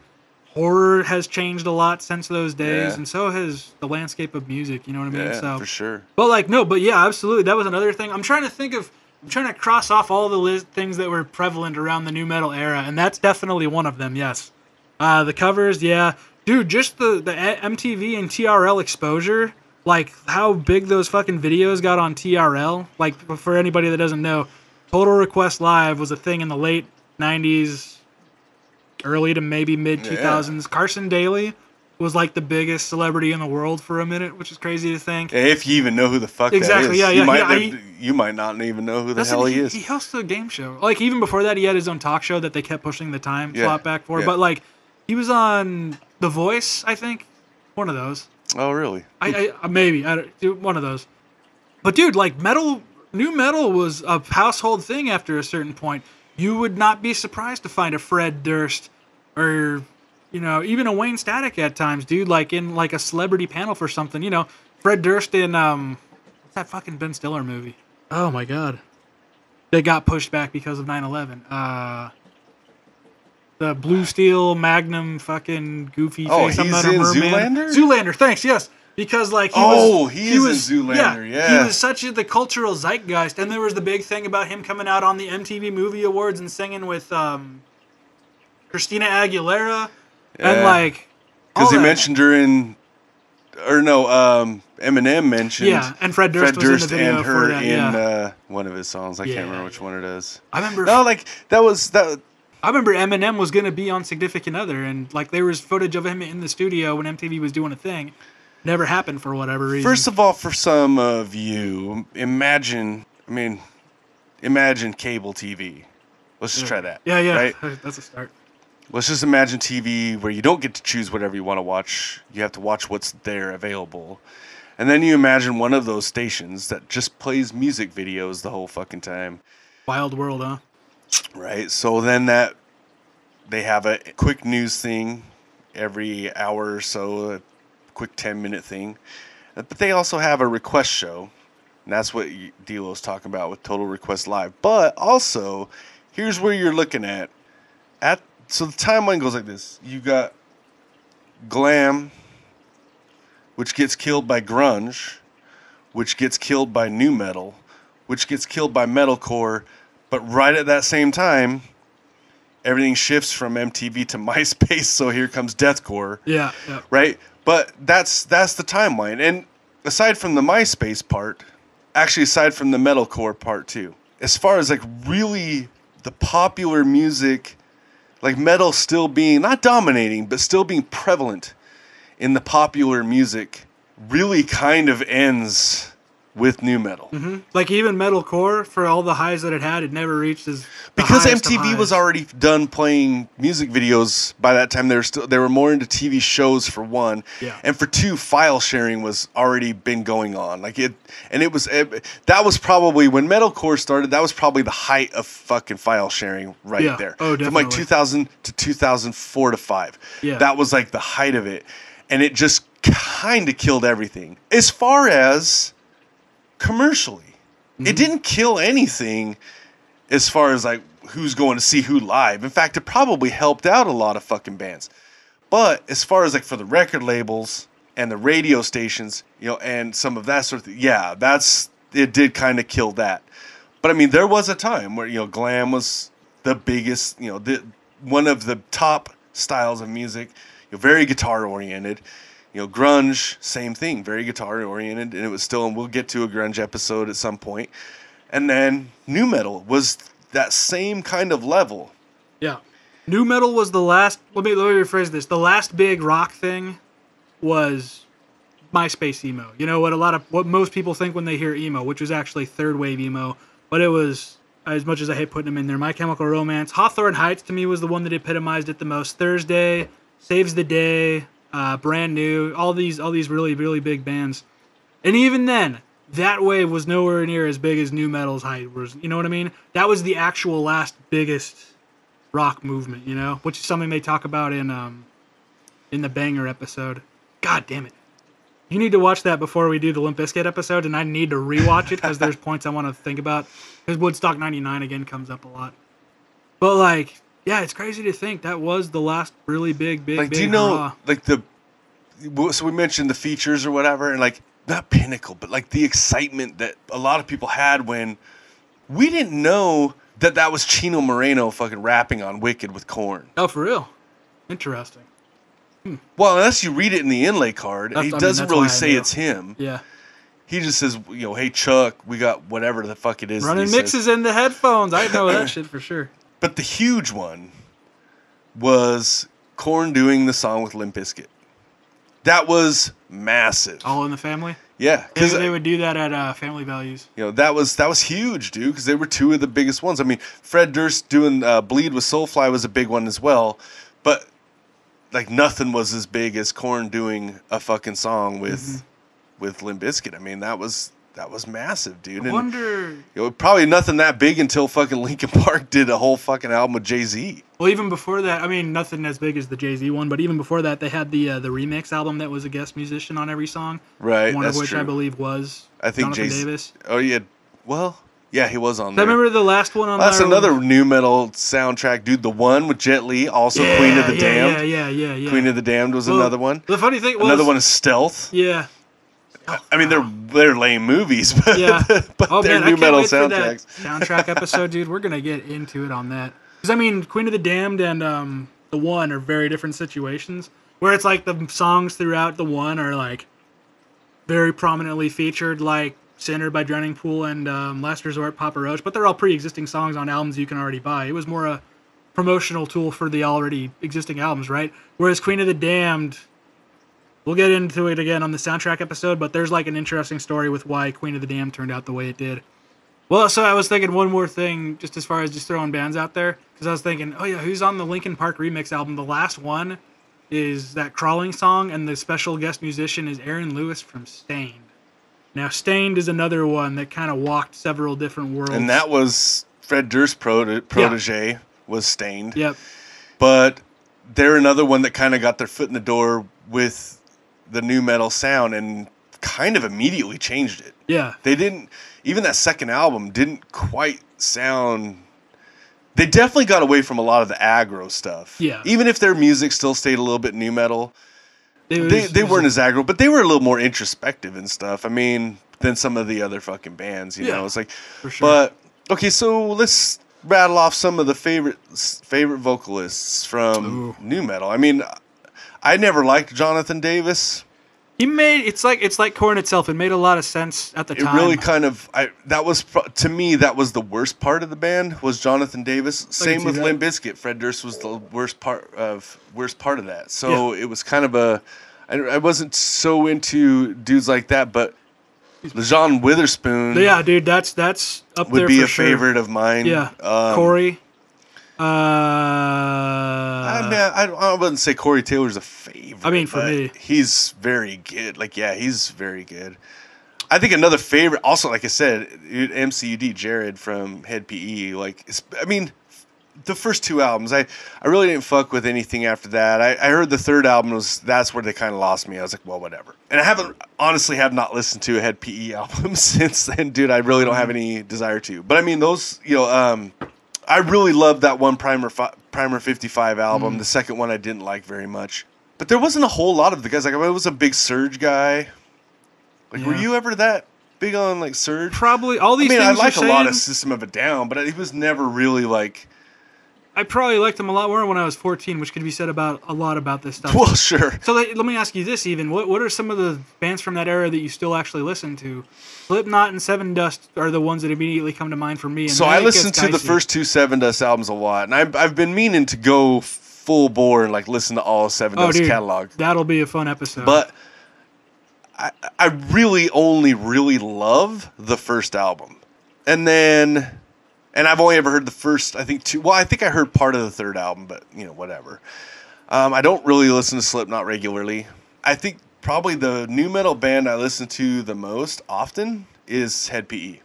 horror has changed a lot since those days, Yeah. and so has the landscape of music. You know what I mean? Yeah, so for sure. but like no, but yeah, absolutely. That was another thing. I'm trying to think of. I'm trying to cross off all the list things that were prevalent around the nu metal era, and that's definitely one of them. Yes, uh, the covers, yeah, dude. Just the the MTV and TRL exposure, like how big those fucking videos got on TRL. Like for anybody that doesn't know, Total Request Live was a thing in the late '90s, early to maybe mid 2000s. Carson Daly was like the biggest celebrity in the world for a minute, which is crazy to think. If you even know who the fuck Exactly, that is, yeah, you yeah, might yeah, I- you might not even know who the hell it, he is. He hosts a game show. Like even before that, he had his own talk show that they kept pushing the time Yeah, slot back for. yeah. But like, he was on The Voice, I think, one of those. Oh, really? I, I uh, maybe I don't, one of those. But dude, like metal, nu metal was a household thing after a certain point. You would not be surprised to find a Fred Durst or you know even a Wayne Static at times, dude. Like in like a celebrity panel for something. You know, Fred Durst in um, what's that fucking Ben Stiller movie? Oh my god, they got pushed back because of 9/11. Uh. The Blue Steel Magnum fucking goofy Oh, face. He's in merman. Zoolander? Zoolander, thanks, yes. Because like he Oh, was, he is in was, Zoolander, He yeah. He was such a, the cultural zeitgeist, and there was the big thing about him coming out on the MTV Movie Awards and singing with um, Christina Aguilera, and like Because he that. mentioned her in, or no, um, Eminem mentioned. Yeah, and Fred Durst was in the video and for her that, in yeah. uh, one of his songs. I Yeah, can't remember which one it is. I remember. No, like that was that. I remember Eminem was gonna be on Significant Other, and like there was footage of him in the studio when MTV was doing a thing. Never happened for whatever reason. First of all, for some of you, imagine. I mean, imagine cable TV. Let's just try that. yeah, yeah, Right. that's a start. Let's just imagine TV where you don't get to choose whatever you want to watch. You have to watch what's there available. And then you imagine one of those stations that just plays music videos the whole fucking time. Wild world, huh? Right. So then that they have a quick news thing every hour or so, a quick 10 minute thing. But they also have a request show. And that's what Delo's talking about with Total Request Live. But also, here's where you're looking at. At so the timeline goes like this. You got glam, which gets killed by grunge, which gets killed by nu metal, which gets killed by metalcore, but right at that same time, everything shifts from MTV to MySpace. So here comes deathcore, Yeah, yeah. right? But that's that's the timeline. And aside from the MySpace part, actually aside from the metalcore part too, as far as like really the popular music, like metal still being not dominating, but still being prevalent in the popular music, really kind of ends with nu metal. Mm-hmm. Like even metalcore, for all the highs that it had, it never reached as because MTV was already done playing music videos by that time. They were still they were more into TV shows for one, Yeah. and for two, file sharing was already been going on. Like it, and it was it, that was probably when metalcore started. That was probably the height of fucking file sharing right Yeah. there. Oh, definitely. From like 2000 to 2004 to five. Yeah. that was like the height of it, and it just kind of killed everything as far as commercially. Mm-hmm. It didn't kill anything as far as like who's going to see who live. In fact, it probably helped out a lot of fucking bands. But as far as like for the record labels and the radio stations, you know, and some of that sort of thing, yeah, that's it did kind of kill that. But I mean, there was a time where you know glam was the biggest, you know, the one of the top styles of music, you know, very guitar oriented. You know, grunge, same thing, very guitar oriented, and it was still. And we'll get to a grunge episode at some point. And then nu metal was that same kind of level. Yeah. Nu metal was the last. Let me let me rephrase this. The last big rock thing was MySpace emo. You know what a lot of what most people think when they hear emo, which was actually third wave emo, but it was as much as I hate putting them in there. My Chemical Romance, Hawthorne Heights to me was the one that epitomized it the most. Thursday, Saves the Day, uh, Brand New, all these all these really really big bands, and even then. That wave was nowhere near as big as nu metal's height was. You know what I mean? That was the actual last biggest rock movement, you know, which is something they talk about in um in the banger episode. God damn it. You need to watch that before we do the Limp Bizkit episode, and I need to rewatch it because there's points I want to think about. Because Woodstock 99 again comes up a lot. But, like, yeah, it's crazy to think that was the last really big, big, like big do you know hurrah. like the so we mentioned the features or whatever and like not pinnacle but like the excitement that a lot of people had when we didn't know that that was Chino Moreno fucking rapping on Wicked with Korn. Oh, for real? Interesting. Hmm. Well, unless you read it in the inlay card, That's- he I doesn't that's really say it's him. Yeah. He just says, you know, hey Chuck, we got whatever the fuck it is. Running he says. mixes in the headphones. I know that shit for sure. But the huge one was Korn doing the song with Limp Bizkit. That was massive. All in the family. Yeah, because they would do that at uh, Family Values. you know that was that was huge, dude. Because they were two of the biggest ones. I mean, Fred Durst doing uh, "Bleed" with Soulfly was a big one as well, but like nothing was as big as Korn doing a fucking song with with Limp Bizkit. I mean, that was that was massive, dude. I And wonder. it was probably nothing that big until fucking Linkin Park did a whole fucking album with Jay Z. Well, even before that, I mean, nothing as big as the Jay Z one, but even before that, they had the uh, the remix album that was a guest musician on every song. Right, One of which I believe was I think Jonathan Jay Davis. Oh yeah, well, yeah, he was on I remember the last one on that? That's another new metal soundtrack, dude. The one with Jet Li, also Yeah, Queen of the yeah, Damned. Yeah, yeah, yeah, yeah. Queen of the Damned was Well, another one. The funny thing was Another one is Stealth. Yeah. I mean, they're they're lame movies, but Yeah. but oh they're man, I nu metal wait for that soundtracks. soundtrack episode, dude. We're gonna get into it on that because I mean, Queen of the Damned and um, the One are very different situations. Where it's like the songs throughout the One are like very prominently featured, like Sinner by Drowning Pool and um, Last Resort, Papa Roach, but they're all pre-existing songs on albums you can already buy. It was more a promotional tool for the already existing albums, right? Whereas Queen of the Damned, we'll get into it again on the soundtrack episode, but there's like an interesting story with why Queen of the Damned turned out the way it did. Well, so I was thinking one more thing, just as far as just throwing bands out there, because I was thinking, oh yeah, who's on the Linkin Park remix album? The last one is that crawling song, and the special guest musician is Aaron Lewis from Staind. Now, Staind is another one that kind of walked several different worlds. And that was Fred Durst's prote- protege was Staind. Yep. but they're another one that kind of got their foot in the door with the nu metal sound and kind of immediately changed it. Yeah. They didn't even that second album didn't quite sound they definitely got away from a lot of the aggro stuff. Yeah. Even if their music still stayed a little bit nu metal, was- they they weren't as aggro, but they were a little more introspective and stuff. I mean, than some of the other fucking bands, you Yeah, know. It's like sure. but okay, so let's rattle off some of the favorite favorite vocalists from Ooh. nu metal. I mean, I never liked Jonathan Davis. He made it's like it's like Korn itself. It made a lot of sense at the It time. It really kind of I that was to me that was the worst part of the band was Jonathan Davis. Same with. Limp Bizkit. Fred Durst was the worst part of worst part of that. So it was kind of a I, I wasn't so into dudes like that, but John Witherspoon yeah, dude, that's that's up would there be a sure. favorite of mine. Yeah, Um, Corey. Uh, I mean, I, I wouldn't say Corey Taylor's a favorite. I mean, for me. he's very good. Like, yeah, he's very good. I think another favorite, also, like I said, MCUD Jared from Hed PE. Like, I mean, the first two albums, I, I really didn't fuck with anything after that. I, I heard the third album was that's where they kind of lost me. I was like, well, whatever. And I haven't honestly have not listened to a Hed PE album since then, dude. I really don't have any desire to. But I mean, those, you know, um, I really loved that one Primer fi- Primer 55 album. Mm. The second one I didn't like very much. But there wasn't a whole lot of the guys. Like I was a big Surge guy. Like, were you ever that big on like Surge? probably all these I mean, I like a lot of System of a Down, but it was never really like. I probably liked them a lot more when I was 14, which could be said about a lot about this stuff. Well, sure. So let, let me ask you this: even what what are some of the bands from that era that you still actually listen to? Slipknot and Sevendust are the ones that immediately come to mind for me. And So I listened to the first two Sevendust albums a lot, and I've, I've been meaning to go full bore and like listen to all Seven oh, Dust dude, catalog. That'll be a fun episode. But I, I really only really love the first album, and then, and I've only ever heard the first. I think two. Well, I think I heard part of the third album, but you know whatever. Um, I don't really listen to Slipknot regularly. I think probably the nu metal band I listen to the most often is Hed PE.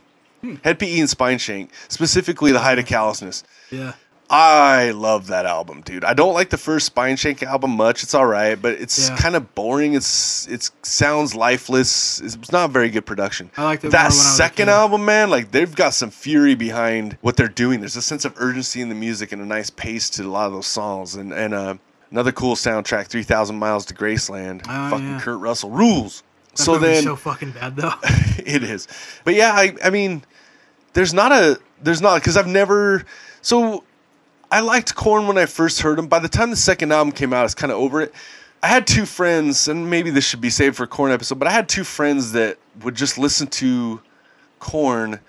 Hed PE and Spineshank, specifically the Height of Callousness. yeah, I love that album, dude. I don't like the first Spineshank album much. It's all right, but it's Yeah. kind of boring. It's it sounds lifeless. It's not very good production. I more that when I was a second album, man. Like they've got some fury behind what they're doing. There's a sense of urgency in the music and a nice pace to a lot of those songs. And and uh, another cool soundtrack, Three Thousand Miles to Graceland. Oh, Fucking yeah. Kurt Russell rules. that so then so fucking bad though. it is. But yeah, I I mean, there's not a there's not because I've never so I liked Korn when I first heard him. By the time the second album came out, I was kind of over it. I had two friends, and maybe this should be saved for a Korn episode, but I had two friends that would just listen to Korn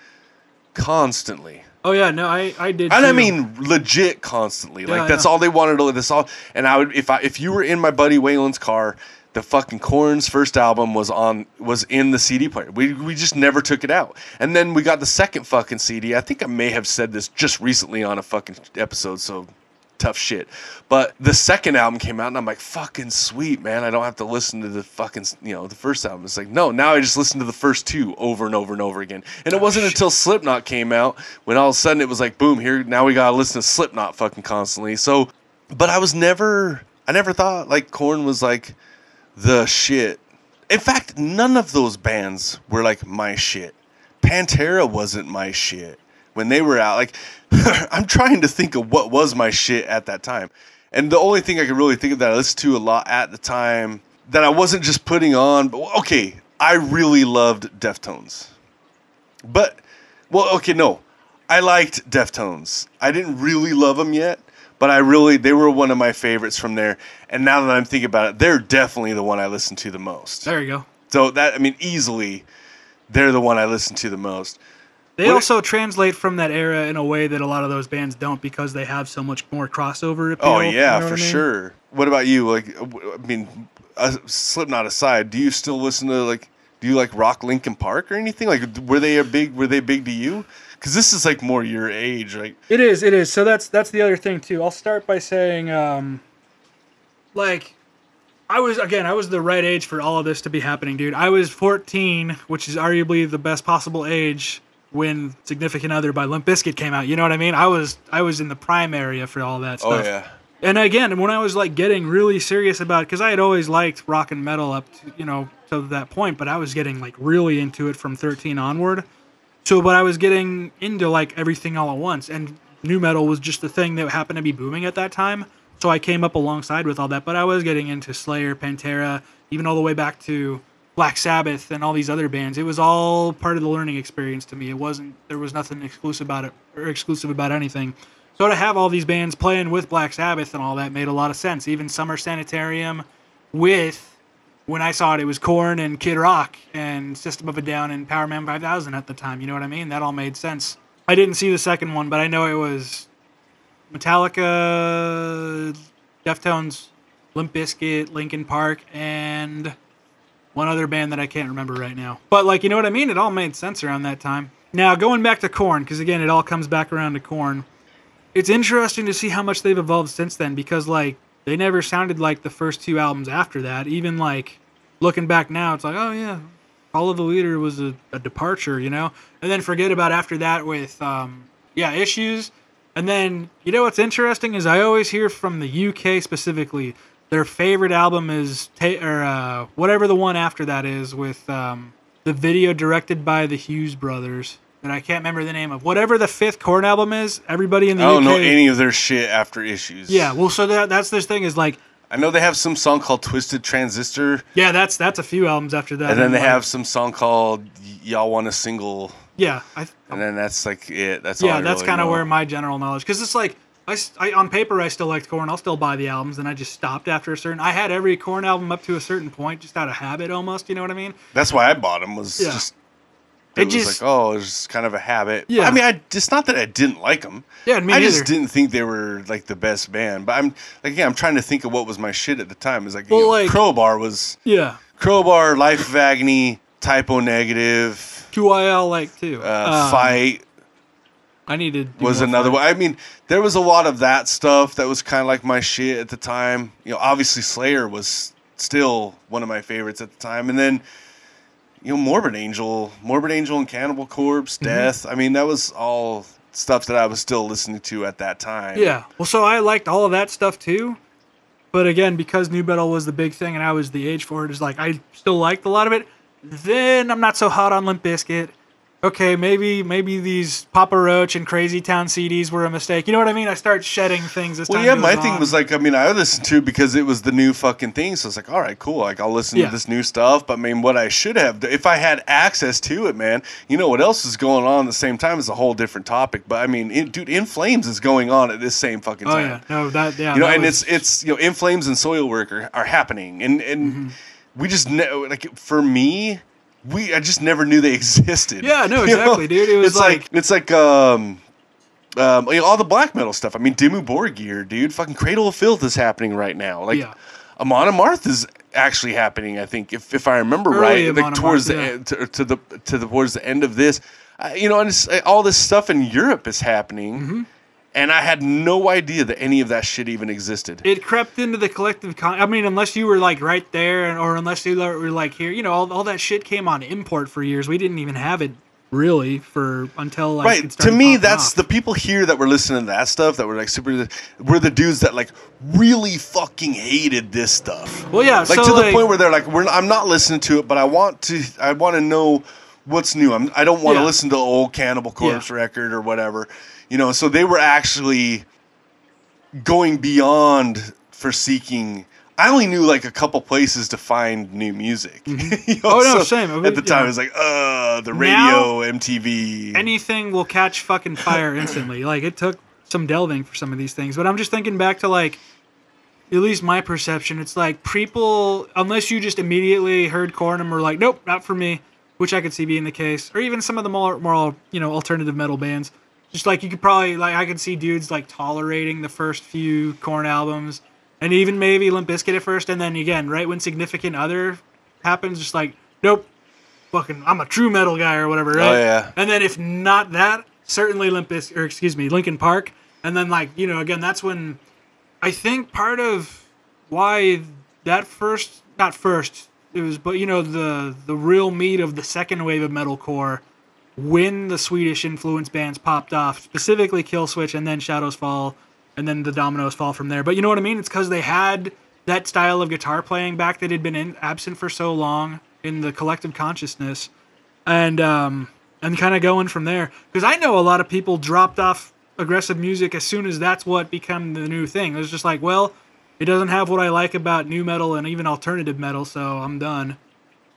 constantly. oh yeah, no, I I did. And I mean legit constantly. Yeah, like that's all they wanted to this all and I would if I if you were in my buddy Waylon's car, the fucking Korn's first album was on was in the CD player. We we just never took it out. And then we got the second fucking CD. I think I may have said this just recently on a fucking episode, so tough shit. But the second album came out, and I'm like, fucking sweet, man. I don't have to listen to the fucking, you know, the first album. It's like, no, now I just listen to the first two over and over and over again. And it oh, wasn't until Slipknot came out when all of a sudden it was like, boom, here, now we gotta listen to Slipknot fucking constantly. So, but I was never, I never thought like Korn was like the shit. In fact, none of those bands were like my shit. Pantera wasn't my shit when they were out. Like, I'm trying to think of what was my shit at that time. And the only thing I can really think of that I listened to a lot at the time that I wasn't just putting on, but okay, I really loved Deftones. But, well, okay, no. I liked Deftones. I didn't really love them yet, but I really, they were one of my favorites from there. And now that I'm thinking about it, they're definitely the one I listen to the most. There you go. So that, I mean, easily, they're the one I listen to the most. They What- also translate from that era in a way that a lot of those bands don't because they have so much more crossover appeal. Oh you yeah, know for I mean? sure. What about you? Like, I mean, uh, Slipknot aside, do you still listen to like? Do you like rock Linkin Park or anything? Like, were they a big? Were they big to you? Because this is like more your age, right? It is, it is. So that's that's the other thing too. I'll start by saying, um, like, I was again, I was the right age for all of this to be happening, dude. I was 14, which is arguably the best possible age when "Significant Other" by Limp Bizkit came out. You know what I mean? I was I was in the prime area for all that stuff. Oh stuff. yeah. And again, when I was like getting really serious about, because I had always liked rock and metal up to you know to that point, but I was getting like really into it from 13 onward. So, but I was getting into like everything all at once, and nu metal was just the thing that happened to be booming at that time. So I came up alongside with all that, but I was getting into Slayer, Pantera, even all the way back to Black Sabbath and all these other bands. It was all part of the learning experience to me. It wasn't there was nothing exclusive about it or exclusive about anything. So to have all these bands playing with Black Sabbath and all that made a lot of sense. Even Summer Sanitarium with when I saw it, it was Korn and Kid Rock and System of a Down and Power Man 5000 at the time. You know what I mean? That all made sense. I didn't see the second one, but I know it was Metallica, Deftones, Limp Bizkit, Linkin Park, and one other band that I can't remember right now. But like, you know what I mean? It all made sense around that time. Now going back to Korn, because again, it all comes back around to Korn. It's interesting to see how much they've evolved since then, because like they never sounded like the first two albums after that. Even like looking back now, it's like, oh yeah, Follow the Leader was a, a departure, you know. And then forget about after that with um, yeah issues. And then you know what's interesting is I always hear from the UK specifically their favorite album is ta- or uh, whatever the one after that is with um, the video directed by the Hughes brothers that I can't remember the name of. Whatever the fifth Korn album is, everybody in the I don't UK. know any of their shit after issues. yeah, well, so that that's this thing is like I know they have some song called Twisted Transistor, yeah, that's that's a few albums after that. and then they like, have some song called Y'all Want a Single, yeah, I, and then that's like it. That's all yeah, that's really kind of where my general knowledge because it's like I, I- on paper I still liked Korn. I'll still buy the albums, and I just stopped after a certain. I had every Korn album up to a certain point, just out of habit almost. You know what I mean? That's why I bought them. Was Yeah. just It it, was just- like oh, it was just kind of a habit. Yeah. I mean, I it's not that I didn't like them. Yeah, me I neither. just didn't think they were like the best band. But I'm like again, I'm trying to think of what was my shit at the time. It's like, Well, you know, like- Crowbar was Yeah, Crowbar, Life of Agony, Type O Negative, QIL like too. uh, Um, Fight I needed was another one. I mean, there was a lot of that stuff that was kind of like my shit at the time. You know, obviously Slayer was still one of my favorites at the time, and then you know Morbid Angel, Morbid Angel and Cannibal Corpse, Mm-hmm. Death. I mean, that was all stuff that I was still listening to at that time. Yeah. Well, so I liked all of that stuff too. But again, because nu metal was the big thing and I was the age for it, is like I still liked a lot of it. Then I'm not so hot on Limp Bizkit. Okay, maybe maybe these Papa Roach and Crazy Town CDs were a mistake. You know what I mean? I start shedding things as Well, time yeah, my thing was like, I mean, I listened to it because it was the new fucking thing. So it's like, all right, cool. Like, I'll listen Yeah. to this new stuff. But I mean, what I should have, if I had access to it, man, you know what else is going on at the same time is a whole different topic. But I mean, it, dude, In Flames is going on at this same fucking time. Oh time. yeah, no that yeah. You know, and was- it's it's you know, In Flames and Soilwork are, are happening, and and Mm-hmm. we just know, like for me. We I just never knew they existed. Yeah, no, You know? exactly, dude. It was it's like, it's like um um, you know, all the black metal stuff. I mean, Dimmu Borgir, dude. Fucking Cradle of Filth is happening right now. Like, Yeah. Amon Amarth is actually happening. I think, if, if I remember Early right, Amon like towards Amarth, the yeah. end, to, to the to the towards the end of this, uh, you know, and it's, all this stuff in Europe is happening, Mm-hmm. And I had no idea that any of that shit even existed. it crept into the collective con- i mean unless you were like right there or unless you were like here you know all, all that shit came on import for years we didn't even have it really for until like right to me that's off. the people here that were listening to that stuff that were like super were the dudes that like really fucking hated this stuff well yeah like so to the point where they're like we're, i'm not listening to it but i want to i want to know what's new I'm, i don't want to Yeah. listen to old cannibal corpse Yeah. record or whatever you know so they were actually going beyond for seeking I only knew like a couple places to find new music. You know, Oh, no, so same. At the time, yeah. it was like, uh, the radio, Now- MTV. anything will catch fucking fire instantly. like it took some delving for some of these things, but I'm just thinking back to like at least my perception. It's like people, unless you just immediately heard Korn and were like, nope, not for me, which I could see being the case, or even some of the more more you know alternative metal bands. Just like you could probably like I could see dudes like tolerating the first few Korn albums, and even maybe Limp Bizkit at first, and then again, right when Significant Other happens, just like nope, fucking I'm a true metal guy or whatever, oh, right? Oh, yeah. And then if not that, certainly Limp Bizkit, or excuse me, Linkin Park. And then like you know again, that's when I think part of why that first, not first, it was, but you know the the real meat of the second wave of metalcore when the Swedish influence bands popped off, specifically Killswitch and then Shadows Fall, and then the dominoes fall from there. But you know what I mean? It's because they had that style of guitar playing back that had been in, absent for so long in the collective consciousness, and um, and kind of going from there. Because I know a lot of people dropped off aggressive music as soon as that's what became the new thing. It was just like, well, it doesn't have what I like about nu metal and even alternative metal, so I'm done.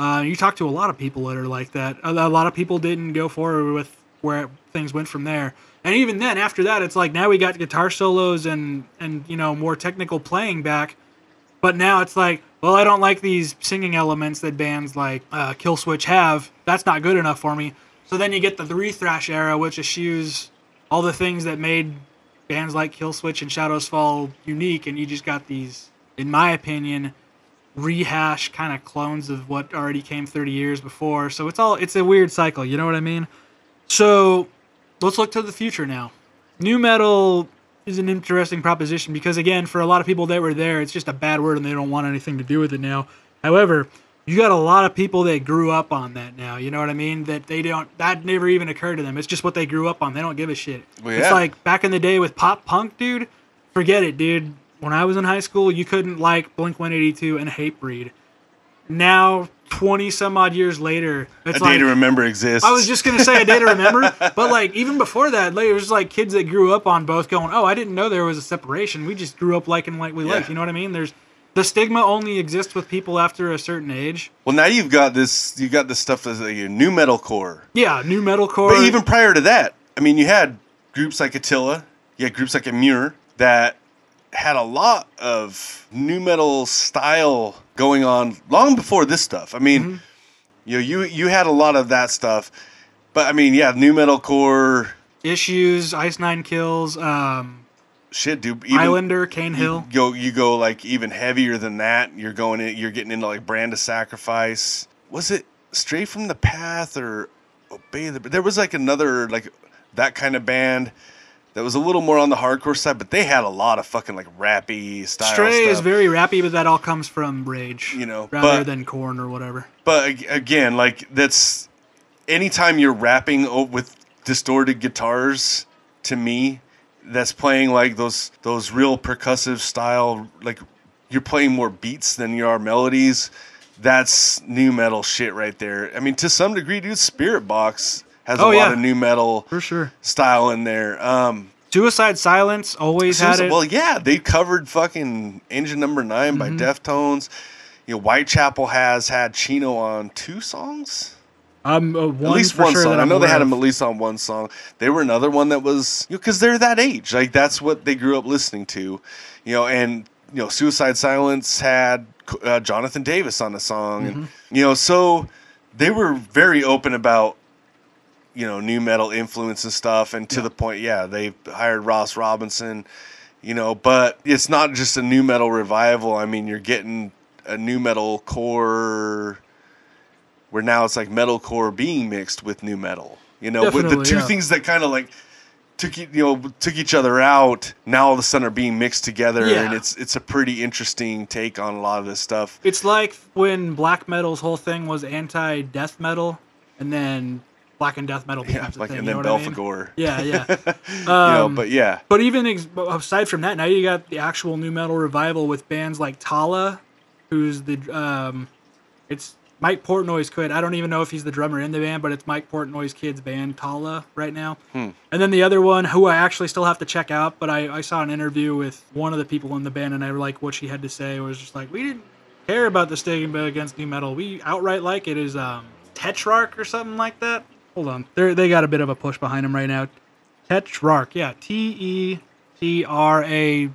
Uh, you talk to a lot of people that are like that. A, a lot of people didn't go forward with where things went from there. And even then, after that, it's like now we got guitar solos and and you know more technical playing back. But now it's like, well, I don't like these singing elements that bands like uh, Killswitch have. That's not good enough for me. So then you get the three thrash era, which eschews all the things that made bands like Killswitch and Shadows Fall unique, and you just got these, in my opinion, rehash kind of clones of what already came 30 years before. So it's all it's a weird cycle, you know what I mean? So let's look to the future now. Nu metal is an interesting proposition because again, for a lot of people that were there, it's just a bad word and they don't want anything to do with it now. However, you got a lot of people that grew up on that now. You know what I mean? That they don't that never even occurred to them. It's just what they grew up on. They don't give a shit. Well, It's like back in the day with pop punk, dude. Forget it, dude. When I was in high school, you couldn't like Blink 182 and Hatebreed. Now, 20 some odd years later, a it's day like to remember exists. I was just gonna say a day to remember, but like even before that, like, it was like kids that grew up on both going, "Oh, I didn't know there was a separation. We just grew up liking like we like." You know what I mean? There's the stigma only exists with people after a certain age. well, now you've got this. You've got this stuff like a nu metal core. Yeah, nu metalcore. But even prior to that, I mean, you had groups like Attila, you had groups like Emmure that had a lot of nu metal style going on long before this stuff. I mean, Mm-hmm. you know, you you had a lot of that stuff, but I mean, yeah, nu metal core issues, Ice Nine Kills, um, shit, dude. Even, Islander, Cane Hill. You go, you go like even heavier than that. You're going in, you're getting into like Brand of Sacrifice. Was it Stray from the Path or Obey the? There was like another like that kind of band that was a little more on the hardcore side, but they had a lot of fucking like rappy style. Stray is very rappy, but that all comes from Rage, You know, rather but- than Korn or whatever. But again, like that's anytime you're rapping with distorted guitars, to me, that's playing like those those real percussive style, like you're playing more beats than you are melodies. That's nu metal shit right there. I mean, to some degree, dude, Spiritbox has a Oh, lot yeah. of nu metal For sure. style in there. Um, Suicide Silence always had it. Well, yeah, they covered fucking Engine Number 9 Mm-hmm. by Deftones. You know, Whitechapel has had Chino on two songs. um, uh, at least one sure song. I know they had him at least on one song. They were another one that was, you know, because they're that age. Like that's what they grew up listening to, you know. And you know, Suicide Silence had uh, Jonathan Davis on the song, and Mm-hmm. you know, so they were very open about you know nu metal influence and stuff. And to the point, yeah, they hired Ross Robinson, you know. But it's not just a nu metal revival. I mean, you're getting a nu metal core where now it's like metal core being mixed with nu metal. You know, with the two yeah. things that kind of like took you know took each other out. Now all of a sudden are being mixed together, Yeah. and it's it's a pretty interesting take on a lot of this stuff. It's like when black metal's whole thing was anti-death metal, and then black and death metal Yeah, like thing. and you then know what I mean? Belphegor. Yeah, yeah. you know, Um, but yeah, But even ex- aside from that, now you got the actual nu metal revival with bands like Tallah, who's the um, it's Mike Portnoy's kid. I don't even know if he's the drummer in the band, but it's Mike Portnoy's kid's band, Tallah, right now. Hmm. And then the other one, who I actually still have to check out, but I, I saw an interview with one of the people in the band, and I like what she had to say. It was just like we didn't care about the stigma against nu metal. We outright like it. Is um, Tetrarch or something like that? Hold on, they they got a bit of a push behind them right now. Tetrarch, yeah, T E T R A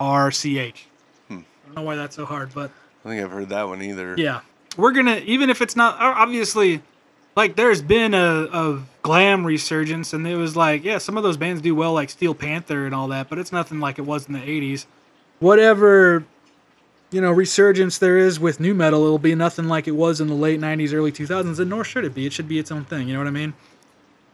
R C H. Hmm. I don't know why that's so hard, but I think I've heard that one either. yeah, we're gonna even if it's not obviously like there's been a, a glam resurgence, and it was like yeah, some of those bands do well, like Steel Panther and all that, but it's nothing like it was in the '80s. Whatever you know resurgence there is with nu metal, it'll be nothing like it was in the late '90s, early 2000s, and nor should it be. It should be its own thing. You know what I mean?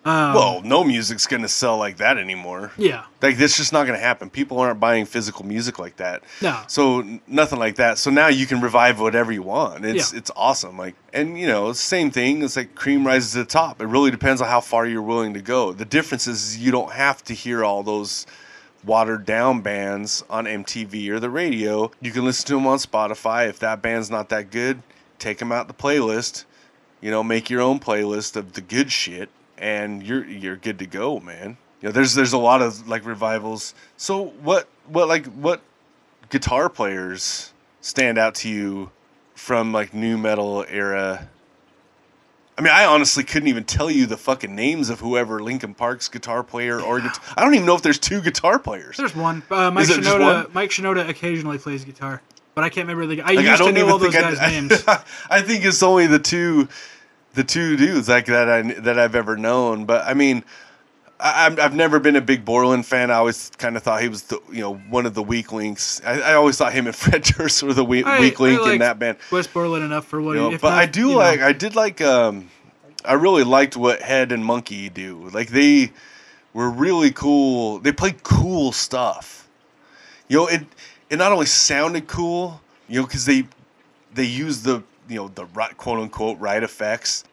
Um, Well, no music's gonna sell like that anymore. yeah, Like that's just not gonna happen. People aren't buying physical music like that. No. So nothing like that. So now you can revive whatever you want. It's Yeah. it's awesome. Like and you know same thing. It's like cream rises to the top. It really depends on how far you're willing to go. The difference is you don't have to hear all those watered down bands on MTV or the radio. You can listen to them on Spotify. If that band's not that good, take them out the playlist. You know, make your own playlist of the good shit, and you're you're good to go, man. You know, there's there's a lot of like revivals. So what what like what guitar players stand out to you from like nu metal era? I mean, I honestly couldn't even tell you the fucking names of whoever Linkin Park's guitar player or guitar. I don't even know if there's two guitar players. there's one. Uh, Mike Is it just Shinoda. one? Mike Shinoda occasionally plays guitar, but I can't remember the. I Like, used to know all those think I- guys' names. I think it's only the two, the two dudes like that I that I've ever known. But I mean, I, I've never been a big Borland fan. I always kind of thought he was the you know one of the weak links. I, I always thought him and Fred Durst were the weak, I- weak link in that band. Wes Borland enough for what You know, if but not, I do you know. like I did like um I really liked what Head and Munky do. Like they were really cool. They played cool stuff. You know, it it not only sounded cool, you know, because they they use the you know the right quote unquote right effects,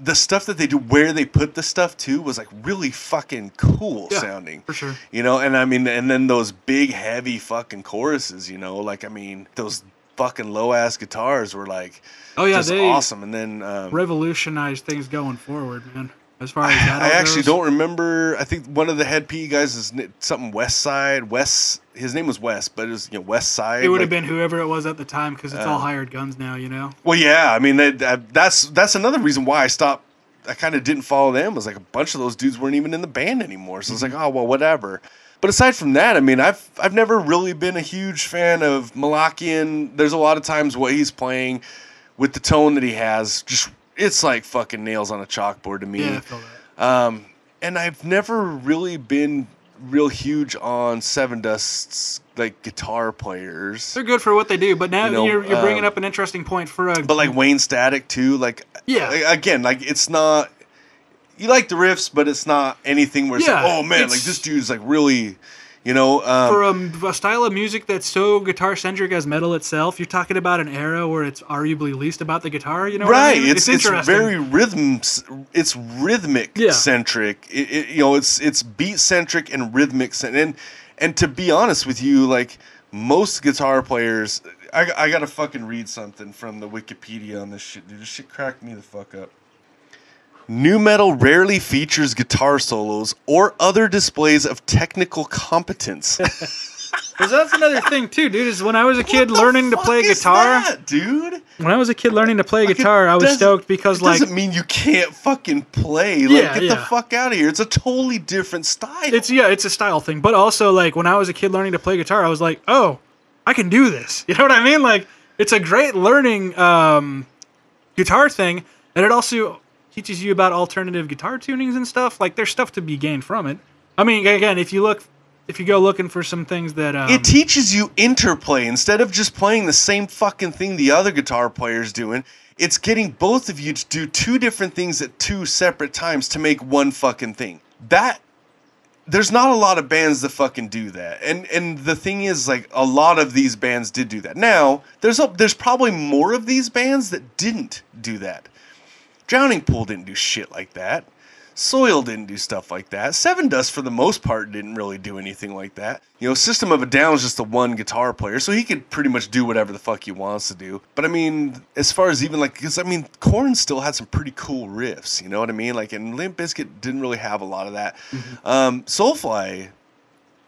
the stuff that they do, where they put the stuff to, was like really fucking cool Yeah, sounding. for sure. You know, and I mean, and then those big, heavy fucking choruses. You know, like I mean, those fucking low ass guitars were like, Oh yeah, just they awesome. And then um, revolutionized things going forward, man. As far as that, I all actually don't remember. I think one of the Hed PE guys is something West Side. West, his name was West, but it was you know West Side. It would like- have been whoever it was at the time because it's all Uh, hired guns now, you know. Well, yeah. I mean, that, that, that's that's another reason why I stopped. I kind of didn't follow them. It Was like a bunch of those dudes weren't even in the band anymore. So it's like, oh well, whatever. But aside from that, I mean, I've I've never really been a huge fan of Malakian. There's a lot of times what he's playing with the tone that he has, just it's like fucking nails on a chalkboard to me. Yeah, I feel that. Um, and I've never really been real huge on Sevendust's like guitar players. They're good for what they do, but now You know, you're, you're bringing um, up an interesting point for a. But like Wayne Static too, like Yeah. again, like it's not. You like the riffs, but it's not anything where it's Yeah, like, oh man, like this dude's like really, you know. Um, for a, a style of music that's so guitar centric as metal itself, you're talking about an era where it's arguably least about the guitar. You know, what I right, mean? it's it's, interesting. very rhythm, it's rhythmic Yeah. centric. It, it, you know, it's it's beat centric and rhythmic cent- and and to be honest with you, like most guitar players, I, I gotta fucking read something from the Wikipedia on this shit. Dude, this shit cracked me the fuck up. Nu metal rarely features guitar solos or other displays of technical competence. Because that's another thing too, dude. Is when I was a kid learning to play guitar. that, dude. When I was a kid learning to play Like, guitar, I was stoked because it like doesn't mean you can't fucking play. Like, Yeah, get the fuck out of here. It's a totally different style. it's yeah, it's a style thing. But also like when I was a kid learning to play guitar, I was like, oh, I can do this. You know what I mean? Like it's a great learning um, guitar thing, and it also teaches you about alternative guitar tunings and stuff. Like there's stuff to be gained from it. I mean, again, if you look, if you go looking for some things that um, it teaches you interplay instead of just playing the same fucking thing the other guitar player's doing. It's getting both of you to do two different things at two separate times to make one fucking thing. That there's not a lot of bands that fucking do that. And and the thing is like a lot of these bands did do that. Now, there's a, there's probably more of these bands that didn't do that. Drowning Pool didn't do shit like that. Soil didn't do stuff like that. Sevendust, for the most part, didn't really do anything like that. You know, System of a Down is just a one guitar player, so he could pretty much do whatever the fuck he wants to do. But I mean, as far as even like, because I mean, Korn still had some pretty cool riffs. You know what I mean? Like, and Limp Bizkit didn't really have a lot of that. Um, Soulfly,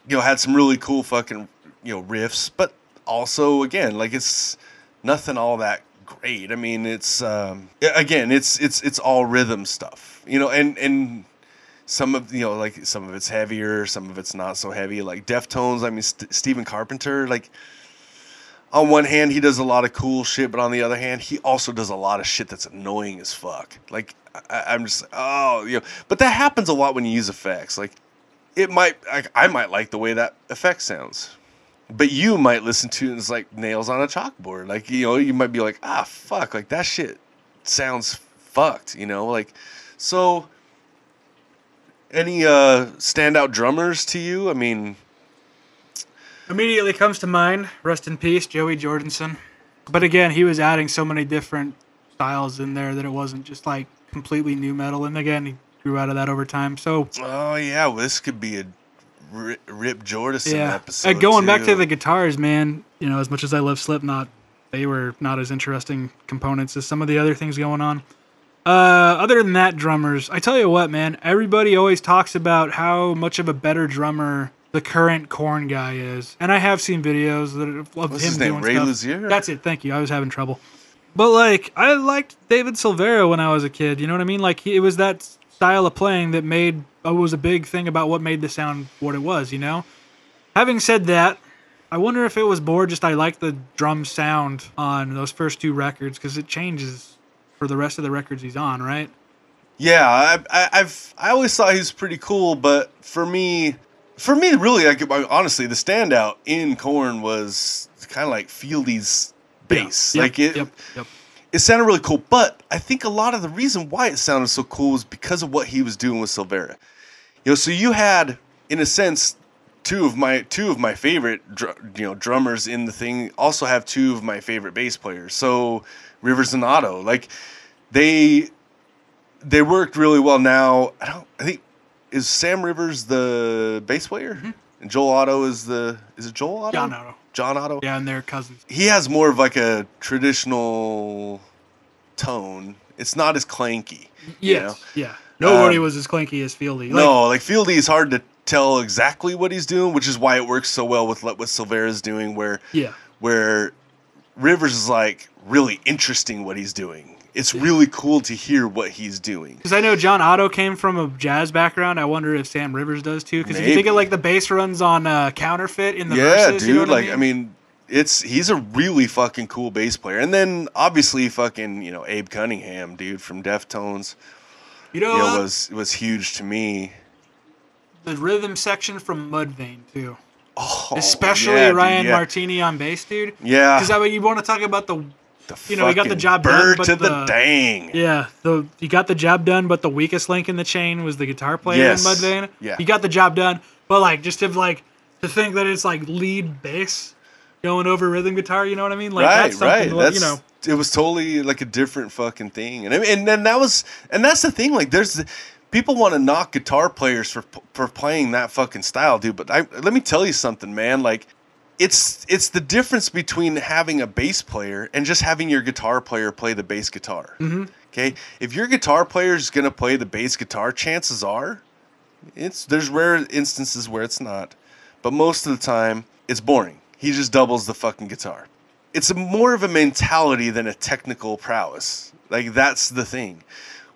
you know, had some really cool fucking you know riffs, but also again, like it's nothing all that great. I mean, it's um, again, it's it's it's all rhythm stuff, you know, and and some of you know like some of it's heavier, some of it's not so heavy. Like Deftones, I mean, St- Stephen Carpenter, like on one hand he does a lot of cool shit, but on the other hand he also does a lot of shit that's annoying as fuck. Like I, I'm just oh you know, but that happens a lot when you use effects. Like it might I, I might like the way that effect sounds but you might listen to it and it's like nails on a chalkboard like you know you might be like ah fuck like that shit sounds fucked you know like so any uh standout drummers to you i mean Immediately comes to mind, rest in peace, Joey Jordison. But again, he was adding so many different styles in there that it wasn't just like completely nu metal. And again, he grew out of that over time. So oh yeah well, this could be a Ri- rip jordison yeah, episode Uh, going back to the guitars, man. You know, as much as I love Slipknot, they were not as interesting components as some of the other things going on. Uh, other than that, drummers. I tell you what, man. Everybody always talks about how much of a better drummer the current Korn guy is, and I have seen videos that of What's him his name, doing Ray stuff. Luzier? That's it. Thank you. I was having trouble. But like, I liked David Silveria when I was a kid. You know what I mean? Like, he, it was that style of playing that made Uh, was a big thing about what made the sound what it was. You know. Having said that, I wonder if it was more just I like the drum sound on those first two records because it changes for the rest of the records he's on, right? Yeah, I, I, I've I always thought he was pretty cool, but for me, for me, really, like I- honestly, the standout in Korn was kind of like Fieldy's bass. Yep, like it, Yep. Yep. It sounded really cool. But I think a lot of the reason why it sounded so cool was because of what he was doing with Silveria. You know, so you had, in a sense, two of my two of my favorite dr- you know drummers in the thing also have two of my favorite bass players. So Rivers and Otto, like they they worked really well. Now I don't. I think is Sam Rivers the bass player, and Joel Otto is the is it Joel Otto? Mm-hmm. John Otto. John Otto. Yeah, and they're cousins. He has more of like a traditional tone. It's not as clanky. you know? Yeah. Nobody Um, was as clanky as Fieldy. Like, no, like Fieldy is hard to tell exactly what he's doing, which is why it works so well with what Silveria's doing, where Yeah. where Rivers is like really interesting what he's doing. It's really cool to hear what he's doing. Because I know John Otto came from a jazz background. I wonder if Sam Rivers does too. Because if you think of like the bass runs on uh, Counterfeit in the yeah, verses, dude. you know like I I mean? mean, it's he's a really fucking cool bass player. And then obviously fucking you know Abe Cunningham, dude from Deftones, you know, you know was was huge to me. the rhythm section from Mudvayne too. Oh, Especially yeah, dude, Ryan yeah. Martini on bass, dude. Yeah, Because I mean, you want to talk about the the you know, he got the job done, bird but to the, the- dang. yeah the you got the job done, but the weakest link in the chain was the guitar player Yes. in Mudvayne. Yeah. you got the job done, but like just to like to think that it's like lead bass going over rhythm guitar. You know what I mean? Like right, that's something right. like, That's you know. it was totally like a different fucking thing, and I mean, and then that was, and that's the thing. Like, there's people want to knock guitar players for for playing that fucking style, dude. But I let me tell you something, man. Like, it's it's the difference between having a bass player and just having your guitar player play the bass guitar. Mm-hmm. Okay, if your guitar player is gonna play the bass guitar, chances are, it's there's rare instances where it's not, but most of the time it's boring. He just doubles the fucking guitar. It's a more of a mentality than a technical prowess. Like that's the thing.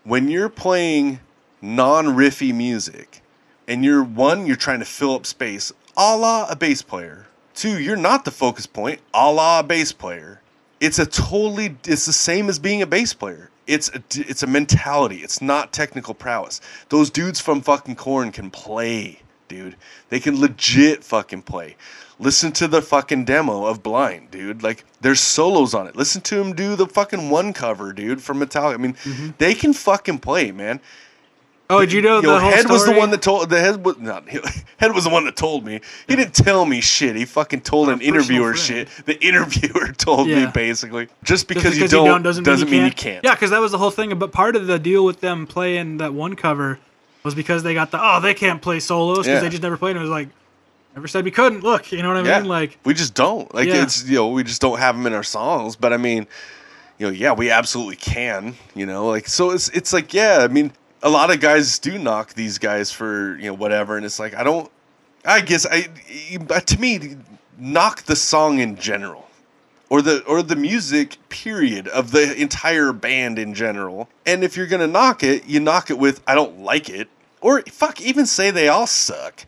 When you're playing non-riffy music, and you're one, you're trying to fill up space, a la a bass player. Two, you're not the focus point, a la a bass player. It's a totally, it's the same as being a bass player. It's a, it's a mentality. It's not technical prowess. Those dudes from fucking Korn can play, dude. They can legit fucking play. Listen to the fucking demo of Blind, dude. Like, there's solos on it. Listen to him do the fucking one cover, dude, from Metallica. I mean, mm-hmm. they can fucking play, man. Oh, did you know the whole head was the one that told the head was not head was the one that told me. He didn't tell me shit. He fucking told Our an interviewer personal shit. The interviewer told me basically. Just because, Just you don't, doesn't, doesn't, mean, mean, you you can't. can't. Yeah, because that was the whole thing. But part of the deal with them playing that one cover was because they got the oh they can't play solos because Yeah. they just never played. And it was like never said we couldn't. Look, you know what I Yeah. mean? Like we just don't. Like Yeah. it's you know we just don't have them in our songs. But I mean, you know, yeah, we absolutely can. You know, like so it's it's like yeah. I mean, a lot of guys do knock these guys for you know whatever, and it's like I don't. I guess I but to me knock the song in general. Or the or the music period of the entire band in general. And if you're gonna knock it, you knock it with I don't like it. Or fuck, even say they all suck.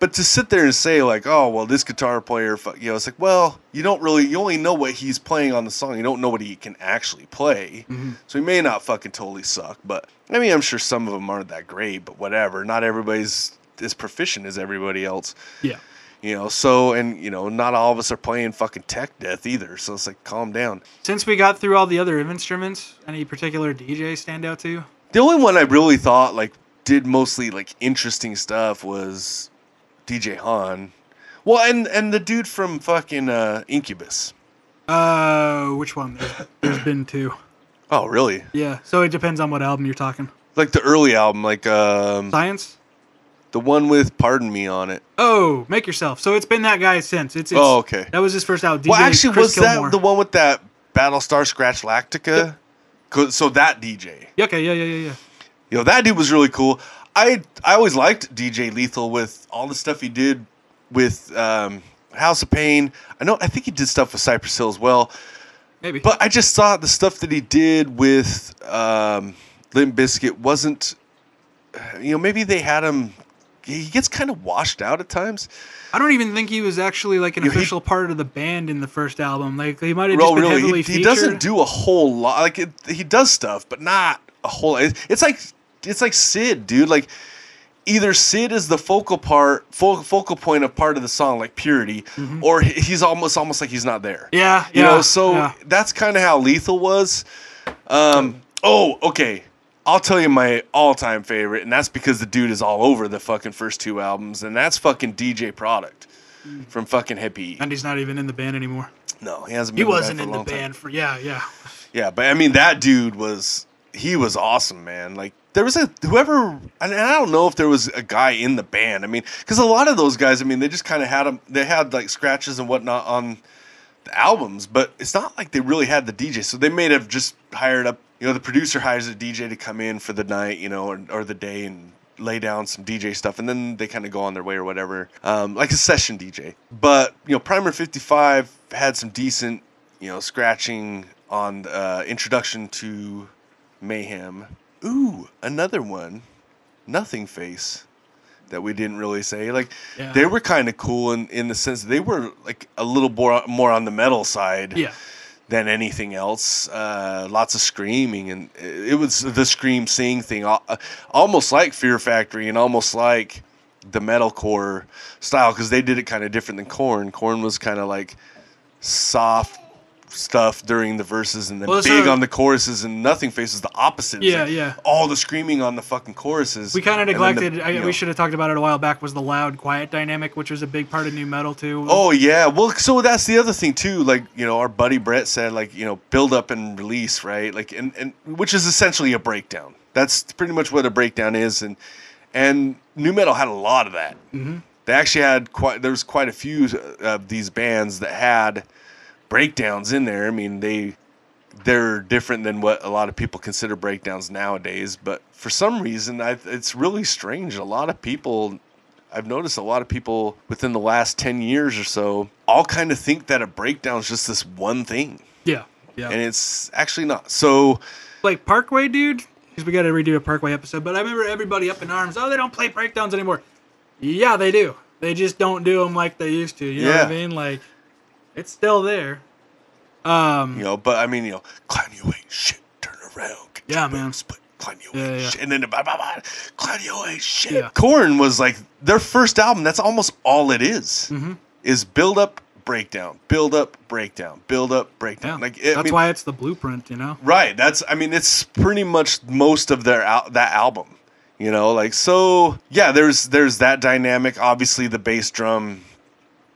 But to sit there and say like, oh well, this guitar player, you know, it's like, well, you don't really, you only know what he's playing on the song. You don't know what he can actually play. Mm-hmm. So he may not fucking totally suck. But I mean, I'm sure some of them aren't that great. But whatever. Not everybody's as proficient as everybody else. yeah, You know. So and you know, not all of us are playing fucking tech death either. So it's like, calm down. since we got through all the other instruments, any particular DJ stand out to you? The only one I really thought like did mostly like interesting stuff was DJ Han. Well, and and the dude from fucking uh, Incubus. Uh, which one? There's, there's been two. Oh, really? Yeah, so it depends on what album you're talking. Like the early album, like um, Science. the one with "Pardon Me" on it. Oh, make yourself. So it's been that guy since. It's, it's Oh, okay. That was his first out. DJ well, actually, Chris was Gilmore. that the one with that Battlestar Scratchalactica? So that DJ, okay, yeah, yeah, yeah, yeah. know, that dude was really cool. I I always liked DJ Lethal with all the stuff he did with um, House of Pain. I know, I think he did stuff with Cypress Hill as well. Maybe. But I just thought the stuff that he did with um, Limp Bizkit wasn't, you know, maybe they had him. He gets kind of washed out at times. I don't even think he was actually like an Yeah, he- official part of the band in the first album. Like he might have just been really? heavily He, featured. he doesn't do a whole lot. Like it, he does stuff, but not a whole. it- It's like it's like Sid, dude. Like either Sid is the focal part, fo- focal point of part of the song, like Purity, or he's almost almost like he's not there. Mm-hmm. Yeah, You yeah, know, so yeah. that's kind of how Lethal was. Um, oh, okay. I'll tell you my all-time favorite, and that's because the dude is all over the fucking first two albums, and that's fucking DJ Product from fucking Hippie. and he's not even in the band anymore. No, he hasn't. Been. He wasn't for a in the band for yeah, yeah. Yeah, but I mean that dude was he was awesome, man. Like there was a whoever, and I don't know if there was a guy in the band. I mean, because a lot of those guys, I mean, they just kind of had them. They had like scratches and whatnot on the albums, but it's not like they really had the DJ. So they may have just hired up. You know, the producer hires a DJ to come in for the night, you know, or, or the day and lay down some DJ stuff, and then they kind of go on their way or whatever, um, like a session DJ. But you know, Primer Fifty Five had some decent, you know, scratching on uh, introduction to Mayhem. Ooh, another one, Nothingface, that we didn't really say. Like Yeah. they were kind of cool in in the sense they were like a little more more on the metal side Yeah. than anything else. Uh, lots of screaming, and it was the scream sing thing, uh, almost like Fear Factory, and almost like the metalcore style, because they did it kind of different than Korn. Korn was kind of like soft stuff during the verses, and then Well, big on the choruses, and Nothingface's the opposite. Yeah, like yeah. All the screaming on the fucking choruses. We kind of then the- neglected. I, know- we should have talked about it a while back. Was the loud quiet dynamic, which was a big part of nu metal too. Oh yeah, well, so that's the other thing too. Like you know, our buddy Brett said, like you know, build up and release, right? Like and and which is essentially a breakdown. That's pretty much what a breakdown is, and and new metal had a lot of that. Mm-hmm. They actually had quite. There was quite a few of these bands that had breakdowns in there. I mean, they they're different than what a lot of people consider breakdowns nowadays. But for some reason, I, it's really strange. A lot of people, I've noticed a lot of people within the last ten years or so, all kind of think that a breakdown is just this one thing, yeah, yeah. and it's actually not. So like Parkway, dude. Because we got to redo a Parkway episode. But I remember everybody up in arms. Oh, they don't play breakdowns anymore. Yeah, they do. They just don't do them like they used to. You know what I mean? Like, it's still there. Um, you know, but I mean, you know, clown you ain't shit, turn around, get Yeah, your man. boobs, but clown you Yeah, yeah. shit, and then blah, blah, blah, clown you ain't shit. Yeah. Korn was like their first album. That's almost all it is, Mm-hmm. is build up, breakdown, build up, breakdown, build up, yeah. breakdown. Like it, That's I mean, why it's the blueprint. You know. Right. That's. I mean, it's pretty much most of their al- that album. You know, like so yeah, there's there's that dynamic, obviously the bass drum,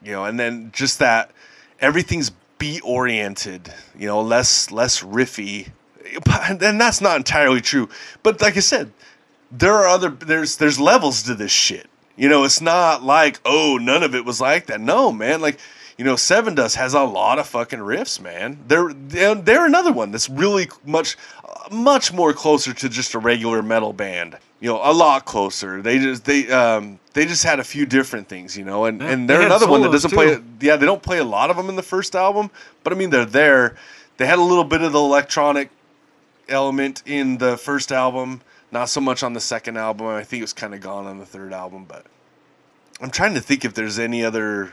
you know, and then just that everything's beat oriented, you know, less less riffy. And that's not entirely true. But like I said, there are other there's there's levels to this shit. You know, it's not like, oh, none of it was like that. No, man, like you know, Sevendust has a lot of fucking riffs, man. They're they're, another one that's really much much more closer to just a regular metal band. You know, a lot closer. They just they um they just had a few different things, you know, and Yeah, and they they're had another one that doesn't play. Yeah, they don't play a lot of them in the first album, but I mean they're there. They had a little bit of the electronic element in the first album, not so much on the second album. I think it was kind of gone on the third album, but I'm trying to think if there's any other.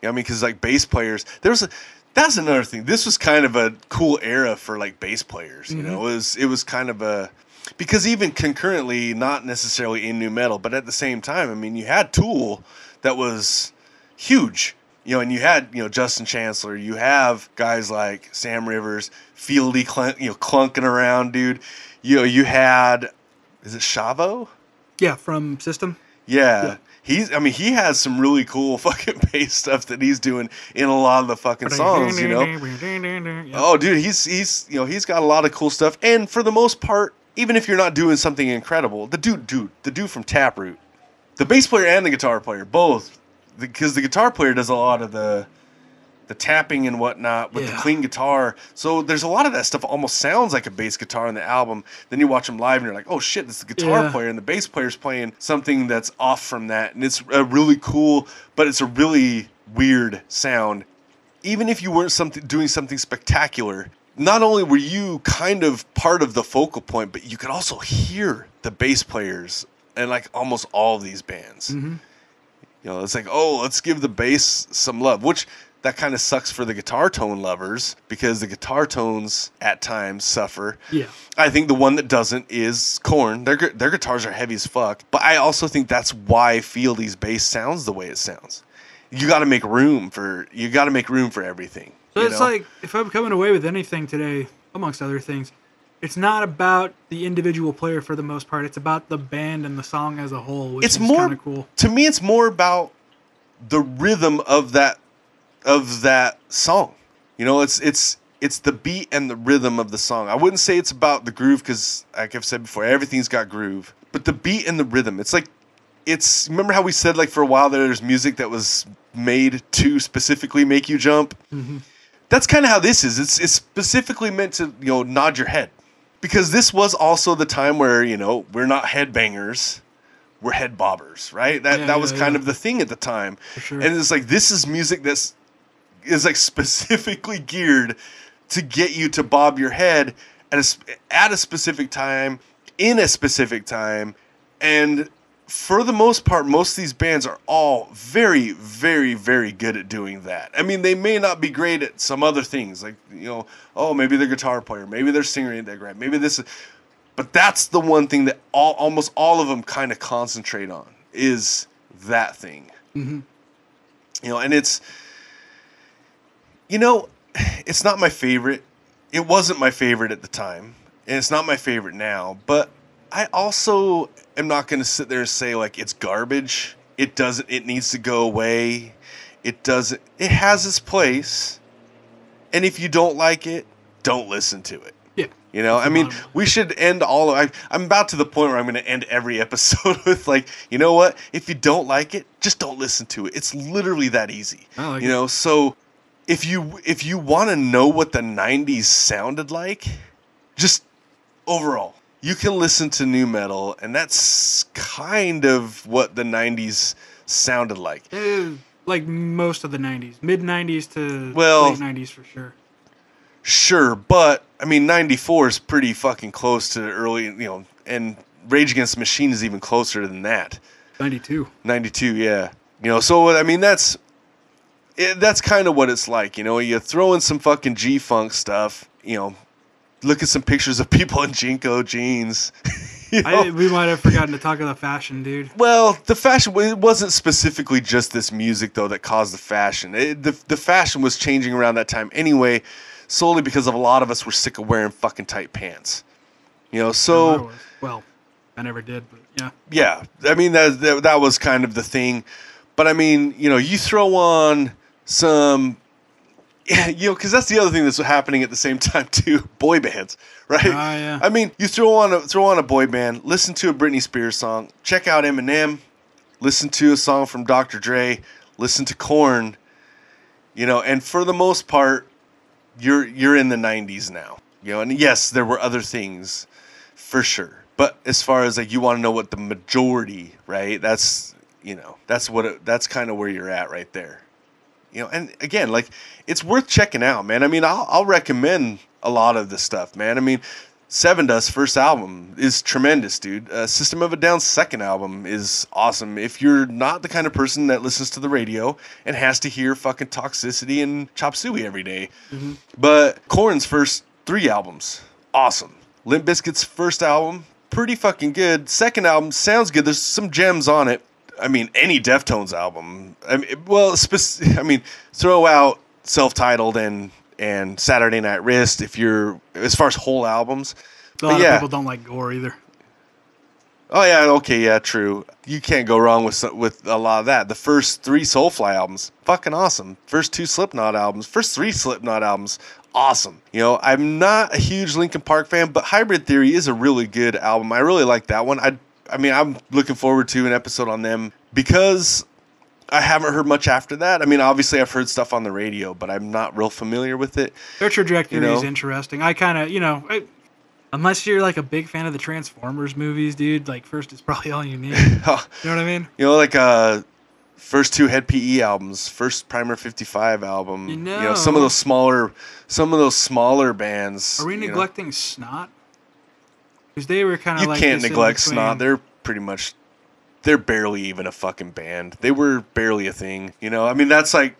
Yeah, I mean, because like bass players, there was a. That's another thing. This was kind of a cool era for like bass players. You know, it was it was kind of a because even concurrently, not necessarily in nu metal, but at the same time, I mean, you had Tool that was huge. You know, and you had you know Justin Chancellor. You have guys like Sam Rivers, Fieldy, clunk, you know, clunking around, dude. You know, you had is it Shavo? Yeah, from System. Yeah. Yeah. He's I mean, he has some really cool fucking bass stuff that he's doing in a lot of the fucking songs, you know. Oh, dude, he's he's you know he's got a lot of cool stuff, and for the most part, even if you're not doing something incredible, the dude, dude, the dude from Taproot, the bass player and the guitar player, both, because the, guitar player does a lot of the the tapping and whatnot with the clean guitar. So there's a lot of that stuff almost sounds like a bass guitar in the album. Then you watch them live and you're like, oh shit, this is the guitar Yeah. player, and the bass player's playing something that's off from that, and it's a really cool, but it's a really weird sound even if you weren't something doing something spectacular, not only were you kind of part of the focal point, but you could also hear the bass players and like almost all of these bands. Mm-hmm. You know, it's like, oh, let's give the bass some love, which that kind of sucks for the guitar tone lovers because the guitar tones at times suffer. Yeah. I think the one that doesn't is Korn. Their their guitars are heavy as fuck, but I also think that's why Fieldy's bass sounds the way it sounds. You got to make room for you got to make room for everything. So it's know? like if I'm coming away with anything today, amongst other things, it's not about the individual player for the most part. It's about the band and the song as a whole, which it's is more cool. to me. It's more about the rhythm of that of that song. You know, it's it's it's the beat and the rhythm of the song. I wouldn't say it's about the groove because, like I've said before, everything's got groove. But the beat and the rhythm. It's like it's. Remember how we said like for a while there, there's music that was made to specifically make you jump. Mm-hmm. That's kind of how this is. It's it's specifically meant to you know nod your head because this was also the time where you know we're not headbangers we're head bobbers, right? That Yeah, that was yeah, kind yeah. of the thing at the time. sure. And it's like this is music that's is like specifically geared to get you to bob your head at a at a specific time in a specific time and for the most part most of these bands are all very very very good at doing that. I mean they may not be great at some other things like you know oh maybe their guitar player maybe their singer ain't that great maybe this is, but that's the one thing that all almost all of them kind of concentrate on is that thing. Mm-hmm. You know and it's you know it's not my favorite. It wasn't my favorite at the time and it's not my favorite now but i also am not going to sit there and say like it's garbage it doesn't it needs to go away it doesn't it has its place and if you don't like it don't listen to it Yeah. you know, I mean, we should end all of. I, I'm about to the point where I'm going to end every episode with like, you know what? If you don't like it, just don't listen to it. It's literally that easy. Like you it. know, so if you if you want to know what the '90s sounded like, just overall, you can listen to nu metal, and that's kind of what the '90s sounded like. Eh, like most of the 90s, mid 90s to Well- late 90s for sure. Sure, but I mean, '94 is pretty fucking close to early, you know, and Rage Against the Machine is even closer than that. 92. 92, yeah. You know, so I mean, that's it, that's kind of what it's like. You know, you throw in some fucking G Funk stuff. You know, look at some pictures of people in JNCO jeans. you know? I, we might have forgotten to talk about fashion, dude. Well, the fashion it wasn't specifically just this music though that caused the fashion. It, the the fashion was changing around that time anyway, solely because of a lot of us were sick of wearing fucking tight pants. You know, so. Well, I never did, but yeah. Yeah, I mean that, that that was kind of the thing, but I mean, you know, you throw on some, yeah, you know, because that's the other thing that's happening at the same time too. Boy bands, right? Ah, yeah. I mean, you throw on a throw on a boy band, listen to a Britney Spears song, check out Eminem, listen to a song from Dr. Dre, listen to Korn, you know, and for the most part, you're you're in the '90s now, you know. And yes, there were other things, for sure. But as far as like you want to know what the majority, right? That's you know that's what it, that's kind of where you're at right there. You know, and again, like it's worth checking out, man. I mean, I'll, I'll recommend a lot of this stuff, man. I mean, Sevendust first album is tremendous, dude. Uh, System of a Down's second album is awesome. If you're not the kind of person that listens to the radio and has to hear fucking Toxicity and Chop Suey every day. but Korn's first three albums, awesome. Limp Bizkit's first album, pretty fucking good. Second album sounds good. There's some gems on it. I mean, any Deftones album. I mean, well, spec- I mean, throw out self-titled and and Saturday Night Wrist if you're as far as whole albums. A lot yeah. of people don't like gore either. Oh yeah, okay, yeah, true. You can't go wrong with with a lot of that. The first three Soulfly albums, fucking awesome. First two Slipknot albums, first three Slipknot albums, awesome. You know, I'm not a huge Linkin Park fan, but Hybrid Theory is a really good album. I really like that one. I I mean, I'm looking forward to an episode on them because I haven't heard much after that. I mean, obviously I've heard stuff on the radio, but I'm not real familiar with it. Their trajectory You know? is interesting. I kind of, you know, I, unless you're like a big fan of the Transformers movies, dude, like first is probably all you need. you know what I mean? You know, like uh first two Hed PE albums, first Primer 55 album. You know, some of those smaller some of those smaller bands. Are we you know. neglecting Snot? Because they were kind of You like can't neglect. Snot. They're pretty much they're barely even a fucking band. They were barely a thing, you know. I mean, that's like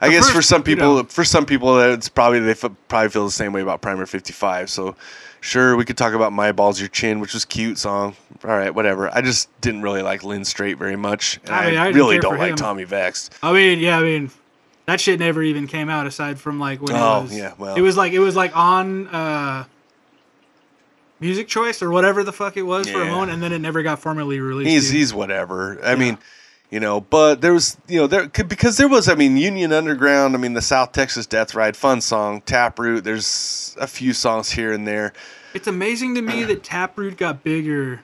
I The guess for first, some you people, know- for some people, it's probably they f- probably feel the same way about Primer 55. So, sure, we could talk about "My Balls Your Chin," which was cute song. All right, whatever. I just didn't really like Lynn Strait very much, and I I, mean, I didn't really don't like him. Tommy Vext. I mean, yeah, I mean, that shit never even came out aside from like when Oh, it was. yeah, well. it was like it was like on uh, Music Choice or whatever the fuck it was for a Yeah. moment, and then it never got formally released. He's dude. he's whatever. I mean, you know, but there was you know there could because there was I mean Union Underground. I mean the South Texas Death Ride fun song Taproot. There's a few songs here and there. It's amazing to me that Taproot got bigger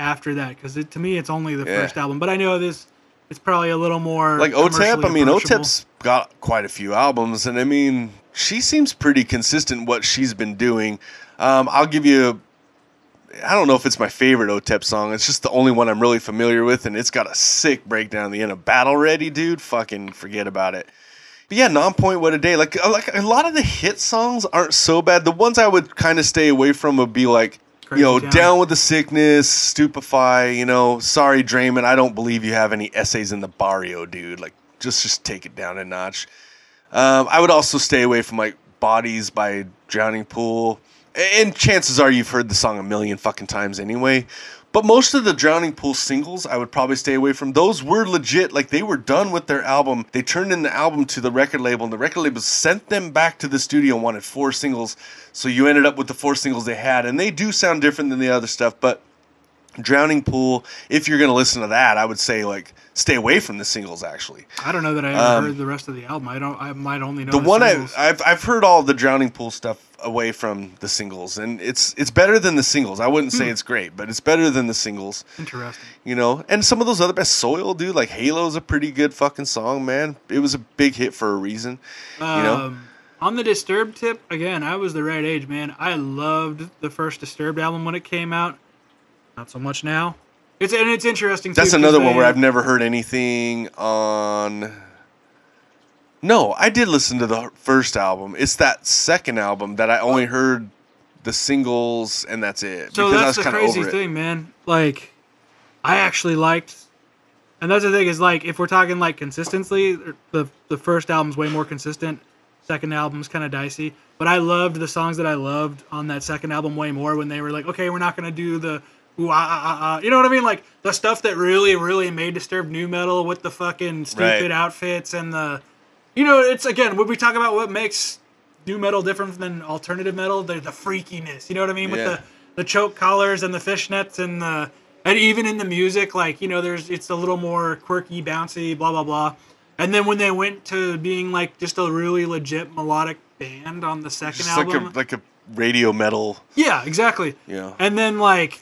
after that because to me it's only the Yeah. first album. But I know this it's probably a little more Like OTEP. commercially I mean approachable. OTEP's got quite a few albums, and I mean she seems pretty consistent what she's been doing. Um, I'll give you. I don't know if it's my favorite OTEP song. It's just the only one I'm really familiar with, and it's got a sick breakdown at the end of Battle Ready, dude. Fucking forget about it. But yeah, Nonpoint what a day. Like uh, like a lot of the hit songs aren't so bad. The ones I would kind of stay away from would be like Crazy you know, Town. down with the sickness, stupefy. You know, sorry, Draiman. I don't believe you have any essays in the barrio, dude. Like just just take it down a notch. Um, I would also stay away from like Bodies by Drowning Pool. And chances are you've heard the song a million fucking times anyway. But most of the Drowning Pool singles, I would probably stay away from. Those were legit. Like they were done with their album. They turned in the album to the record label, and the record label sent them back to the studio and wanted four singles. So you ended up with the four singles they had, and they do sound different than the other stuff. But Drowning Pool, if you're gonna listen to that, I would say like stay away from the singles. Actually, I don't know that I ever Um, heard the rest of the album. I don't. I might only know the one I. I've I've heard all the Drowning Pool stuff away from the singles, and it's it's better than the singles. I wouldn't Hmm. say it's great, but it's better than the singles. Interesting. You know, and some of those other best Soil, dude, like Halo's a pretty good fucking song, man. It was a big hit for a reason. You know, Um, on the Disturbed tip, again, I was the right age, man. I loved the first Disturbed album when it came out. Not so much now. It's and it's interesting. that's another one where I've never heard anything on. No, I did listen to the first album. It's that second album that I only heard the singles, and that's it. So because I that's was the crazy thing, man. Like, I actually liked, and that's the thing is like if we're talking like consistency, the the first album's way more consistent. Second album's kind of dicey, but I loved the songs that I loved on that second album way more when they were like, okay, we're not gonna do the ooh ah ah ah, ah. you know what I mean? Like the stuff that really really made Disturbed nu metal with the fucking stupid Right. outfits and the, you know, it's again when we talk about what makes nu metal different than alternative metal, the the freakiness. You know what I mean? With the the choke collars and the fishnets and the and even in the music, like you know, there's it's a little more quirky, bouncy, blah blah blah. And then when they went to being like just a really legit melodic band on the second Just like album, a like a radio metal. yeah, exactly. Yeah. And then like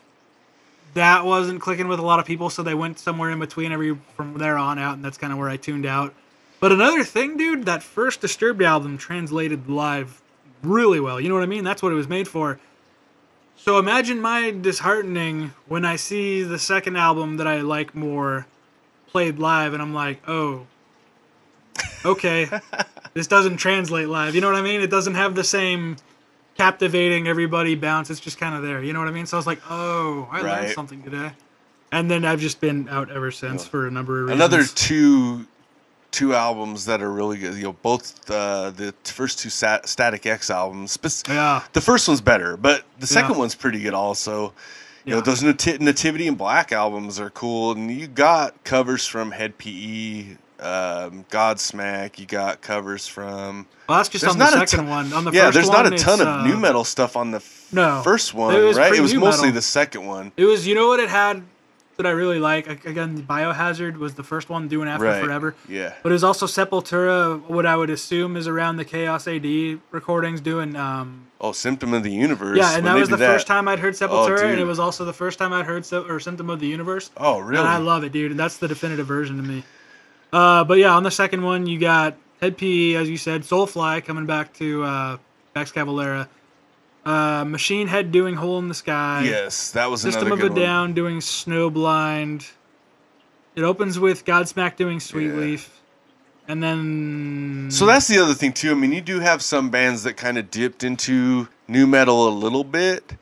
that wasn't clicking with a lot of people, so they went somewhere in between every from there on out, and that's kind of where I tuned out. But another thing, dude, that first Disturbed album translated live really well. You know what I mean? That's what it was made for. So imagine my disheartening when I see the second album that I like more played live, and I'm like, oh, okay, this doesn't translate live. You know what I mean? It doesn't have the same captivating everybody bounce. It's just kind of there. You know what I mean? So I was like, oh, I learned something today. And then I've just been out ever since for a number of reasons. Another two two albums that are really good. You know, both uh, the first two Sat- Static X albums. Yeah. The first one's better, but the second Yeah. one's pretty good also. You know, those Nati- Nativity in Black albums are cool, and you got covers from Hed PE, um, Godsmack. You got covers from. Well, that's just There's on the not a second ton- one. On the yeah, there's one, not a ton of uh, nu metal stuff on the f- No. first one, It right? It was mostly metal. the second one. It was, you know what it had that I really like? Again, Biohazard was the first one doing After Right. Forever. Yeah. But it was also Sepultura, what I would assume is around the Chaos AD recordings doing. Um, Oh, Symptom of the Universe. yeah, and when that was the first time I'd heard Sepultura, and it was also the first time I'd heard Se- or Symptom of the Universe. Oh, really? And I love it, dude. And that's the definitive version to me. Uh, but yeah, on the second one, you got Hed PE, as you said, Soulfly coming back to uh, Max Cavalera, uh, Machine Head doing Hole in the Sky, Yes, that was System another of good a one. Down doing Snowblind. It opens with Godsmack doing Sweet Yeah. Leaf, and then So that's the other thing too. I mean, you do have some bands that kind of dipped into nu metal a little bit,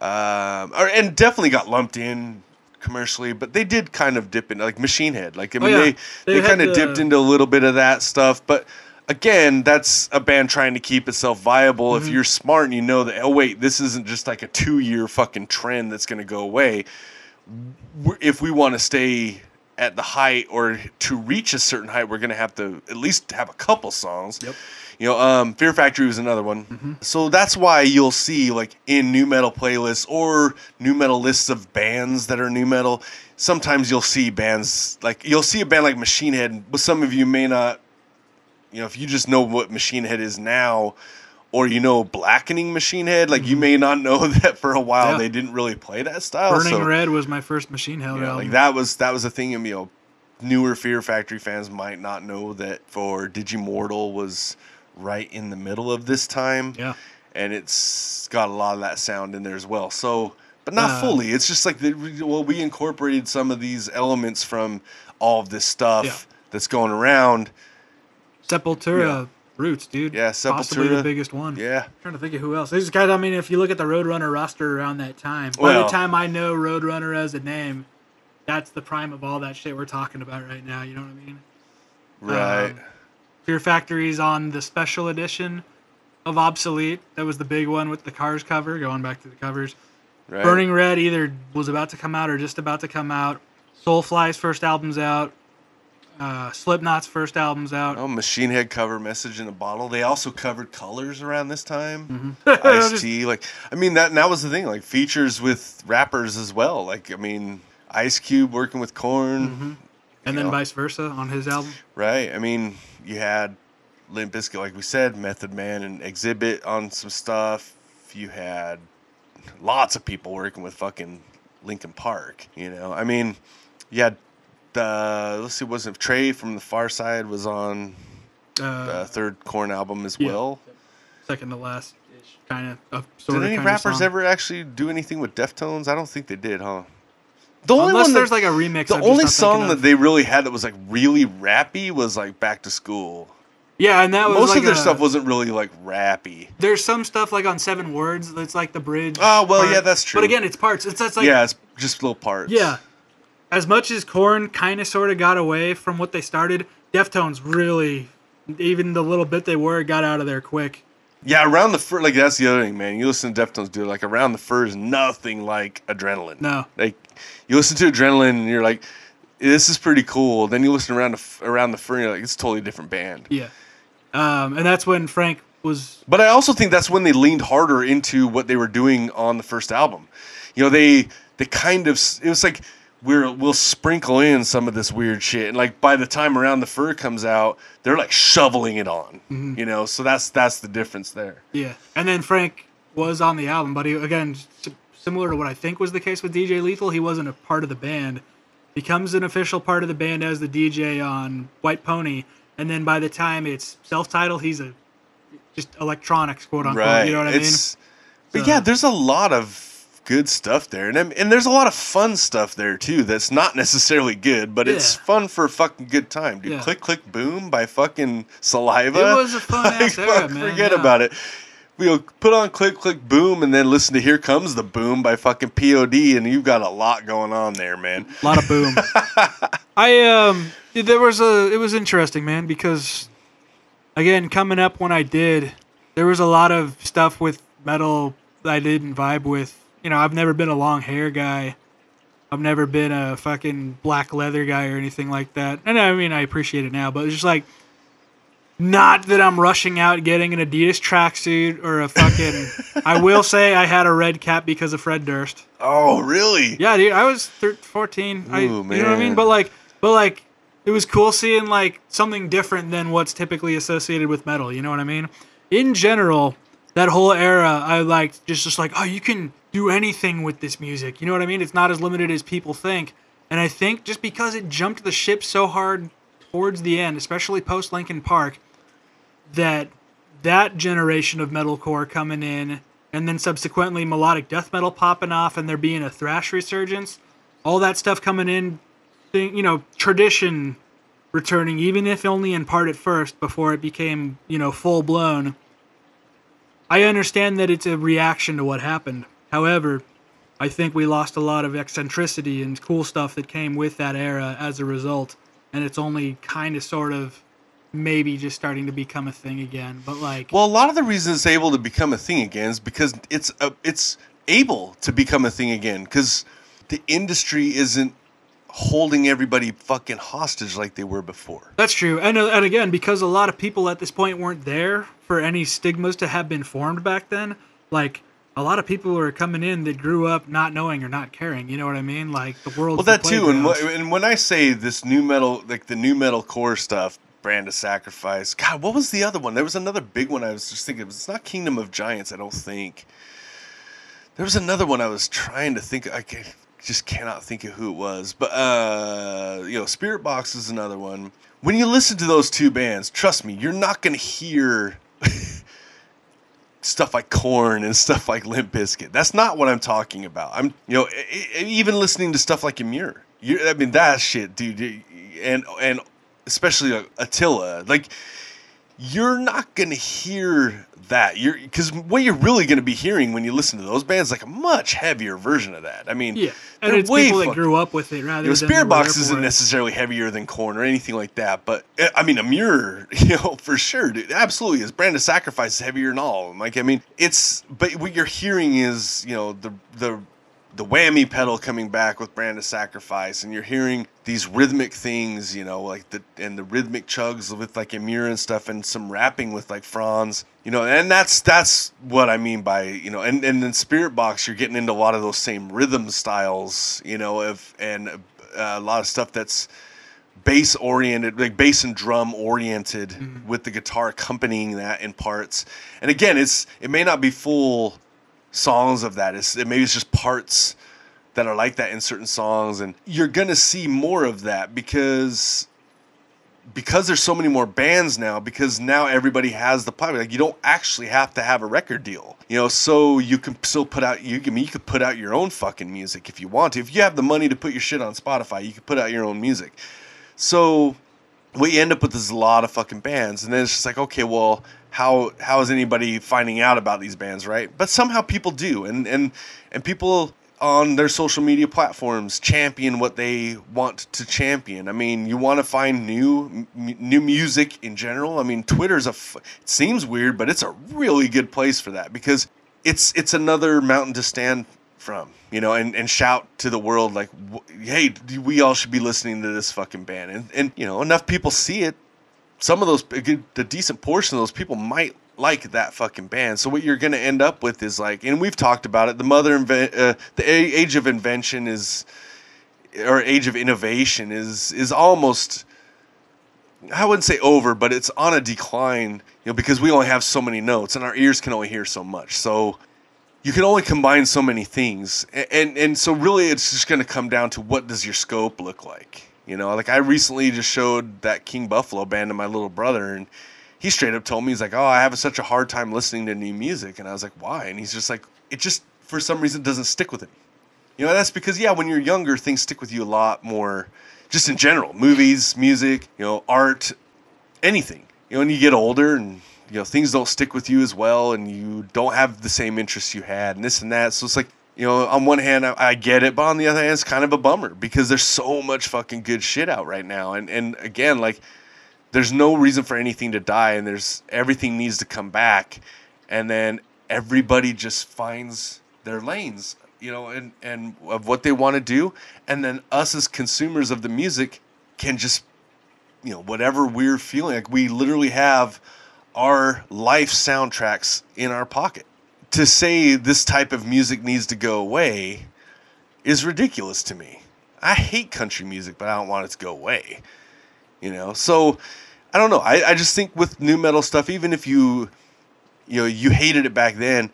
um, or and definitely got lumped in commercially, but they did kind of dip in, like Machine Head. Like I mean, Oh, yeah. they They they, kind of dipped into a little bit of that stuff, but. Again, that's a band trying to keep itself viable. Mm-hmm. If you're smart and you know that, oh wait, this isn't just like a two-year fucking trend that's going to go away. if we want to stay at the height or to reach a certain height, we're going to have to at least have a couple songs. Yep. You know, um, Fear Factory was another one. So that's why you'll see like in nu metal playlists or nu metal lists of bands that are nu metal. Sometimes you'll see bands like you'll see a band like Machine Head, but some of you may not. You know, if you just know what Machine Head is now, or you know Blackening Machine Head, like you may not know that for a while Yeah. they didn't really play that style. Burning so, Red was my first Machine Head know, album. like that was that was a thing. You know, newer Fear Factory fans might not know that for Digimortal was right in the middle of this time. Yeah. and it's got a lot of that sound in there as well. So, but not Uh, fully. It's just like the, well, we incorporated some of these elements from all of this stuff Yeah. that's going around. Sepultura Roots, dude. Yeah, Possibly the biggest one. Yeah, trying to think of who else. These guys, I mean, if you look at the Roadrunner roster around that time, by Well- the time I know Roadrunner as a name, that's the prime of all that shit we're talking about right now. You know what I mean? right. Um, Fear Factory's on the special edition of Obsolete. That was the big one with the Cars cover, going back to the covers. right. Burning Red either was about to come out or just about to come out. Soulfly's first album's out. Uh, Slipknot's first album's out. Oh, Machine Head cover "Message in a Bottle." They also covered Colors around this time. Mm-hmm. Ice T, like I mean that. That was the thing, like features with rappers as well. Like I mean, Ice Cube working with Korn, Mm-hmm. and then know. vice versa on his album. right? I mean, you had Limp Bizkit, like we said, Method Man and Xzibit on some stuff. You had lots of people working with fucking Linkin Park. You know, I mean, you had the let's see, wasn't Tre from the Pharcyde was on Uh, the third Korn album as yeah. well. second to last kind of sort Did of any kind rappers of song. ever actually do anything with Deftones? I don't think they did, huh? The Unless one there's like a remix. the I'm only song that they really had that was like really rappy was like Back to School. yeah, and that was Most like of their a- stuff wasn't really like rappy. There's some stuff like on Seven Words that's like the bridge. Oh, well, part. yeah, that's true. But again, it's parts. It's that's like yeah, it's just little parts. yeah. As much as Korn kind of sort of got away from what they started, Deftones really, even the little bit they were, got out of there quick. yeah. Around the fur, like that's the other thing, man. You listen to Deftones, dude. Like around the fur is nothing like Adrenaline. No. Like you listen to Adrenaline and you're like, this is pretty cool. Then you listen around the around the fur, and you're like, it's a totally different band. Yeah. Um, and that's when Frank was But I also think that's when they leaned harder into what they were doing on the first album. You know, they they kind of it was like we're we'll sprinkle in some of this weird shit, and like by the time around the fur comes out, they're like shoveling it on. Mm-hmm. You know, so that's that's the difference there. Yeah, and then Frank was on the album, but he again similar to what I think was the case with DJ Lethal. He wasn't a part of the band. Becomes an official part of the band as the DJ on White Pony, and then by the time it's self-titled, he's a just electronics quote unquote. You know what I it's, But So- yeah, there's a lot of good stuff there, and and there's a lot of fun stuff there too. That's not necessarily good, but it's fun for a fucking good time, dude. Yeah. Click click boom by fucking Saliva. It was a fun-ass era, fuck, man, Forget yeah. about it. We'll put on click click boom, and then listen to "Here Comes the Boom" by fucking Pod, and you've got a lot going on there, man. A lot of boom. I um, there was a. It was interesting, man, because again, coming up when I did, there was a lot of stuff with metal that I didn't vibe with. You know, I've never been a long hair guy. I've never been a fucking black leather guy or anything like that. And I mean, I appreciate it now, but it's just like, not that I'm rushing out getting an Adidas tracksuit or a fucking. I will say I had a red cap because of Fred Durst. Oh, really? Yeah, dude, I was thir- 14. I, Ooh, You know what I mean? But like, but like, it was cool seeing like something different than what's typically associated with metal. You know what I mean? In general, that whole era, I liked just just like, oh, you can do anything with this music. You know what I mean? It's not as limited as people think. And I think just because it jumped the ship so hard towards the end, especially post Linkin Park, that that generation of metalcore coming in and then subsequently melodic death metal popping off and there being a thrash resurgence all that stuff coming in thing you know tradition returning even if only in part at first before it became you know full blown i understand that it's a reaction to what happened however i think we lost a lot of eccentricity and cool stuff that came with that era as a result and it's only kind of sort of maybe just starting to become a thing again but like Well, a lot of the reason it's able to become a thing again is because it's a, it's able to become a thing again because the industry isn't holding everybody fucking hostage like they were before. That's true. And, uh, and again, because a lot of people at this point weren't there for any stigmas to have been formed back then, like a lot of people are coming in that grew up not knowing or not caring. You know what I mean? Like the world. Well, that too, and, and when I say this nu metal, like the nu metalcore stuff, Brand of Sacrifice. God, what was the other one? There was another big one. I was just thinking. It's not Kingdom of Giants. I don't think. There was another one I was trying to think. I ca- just cannot think of who it was. But uh, you know, Spiritbox is another one. When you listen to those two bands, trust me, you're not gonna hear stuff like Korn and stuff like Limp Bizkit. That's not what I'm talking about. I'm, you know, even listening to stuff like Emmure. You, I mean, that shit, dude, and and especially uh, Attila, like you're not gonna hear that. You're because what you're really gonna be hearing when you listen to those bands, like a much heavier version of that. I mean, yeah, and it's people that grew up with it rather you know, than Spiritbox isn't necessarily heavier than Korn or anything like that, but uh, I mean, a mirror, you know, for sure, dude, absolutely, is Brand of Sacrifice is heavier than all. Like, I mean, it's, but what you're hearing is, you know, the the the whammy pedal coming back with Brand of Sacrifice, and you're hearing these rhythmic things, you know, like the and the rhythmic chugs with like Emmure and stuff, and some rapping with like Franz, you know, and that's that's what I mean by you know, and and in Spiritbox, you're getting into a lot of those same rhythm styles, you know, of and uh, a lot of stuff that's bass oriented, like bass and drum oriented, with the guitar accompanying that in parts. And again, it's it may not be full songs of that. It's it maybe it's just parts that are like that in certain songs, and you're gonna see more of that because because there's so many more bands now because now everybody has the platform. Like you don't actually have to have a record deal you know? So you can still put out you can you could put out your own fucking music if you want to. If you have the money to put your shit on spotify you can put out your own music. So what you end up with is a lot of fucking bands and then it's just like okay well how how is anybody finding out about these bands right? But somehow people do and and and people on their social media platforms champion what they want to champion. I mean you want to find new m- new music in general? I mean twitter's a f- it seems weird but it's a really good place for that because it's it's another mountain to stand from you know and, and shout to the world like hey we all should be listening to this fucking band and, and you know enough people see it some of those a decent portion of those people might like that fucking band. So what you're gonna end up with is like, and we've talked about it. The mother inven- uh, the age of invention is, or age of innovation is is almost. I wouldn't say over, but it's on a decline. You know, because we only have so many notes, and our ears can only hear so much. So you can only combine so many things, and and, and so really, it's just gonna come down to what does your scope look like. You know, like I recently just showed that King Buffalo band to my little brother, and he straight up told me he's like, "Oh, I have such a hard time listening to new music," and I was like, "Why?" And he's just like, "It just for some reason doesn't stick with him." You know, that's because yeah, when you're younger, things stick with you a lot more, just in general, movies, music, you know, art, anything. You know, when you get older and you know things don't stick with you as well, and you don't have the same interests you had, and this and that. So it's like you know, on one hand, I, I, get it, but on the other hand, it's kind of a bummer because there's so much fucking good shit out right now. And and again, like, there's no reason for anything to die, and there's everything needs to come back, and then everybody just finds their lanes, you know, and and of what they want to do, and then us as consumers of the music can just, you know, whatever we're feeling like, we literally have our life soundtracks in our pocket to say this type of music needs to go away is ridiculous to me. I hate country music, but I don't want it to go away. You know, so I don't know. I, I just think with nu metal stuff, even if you you know you hated it back then,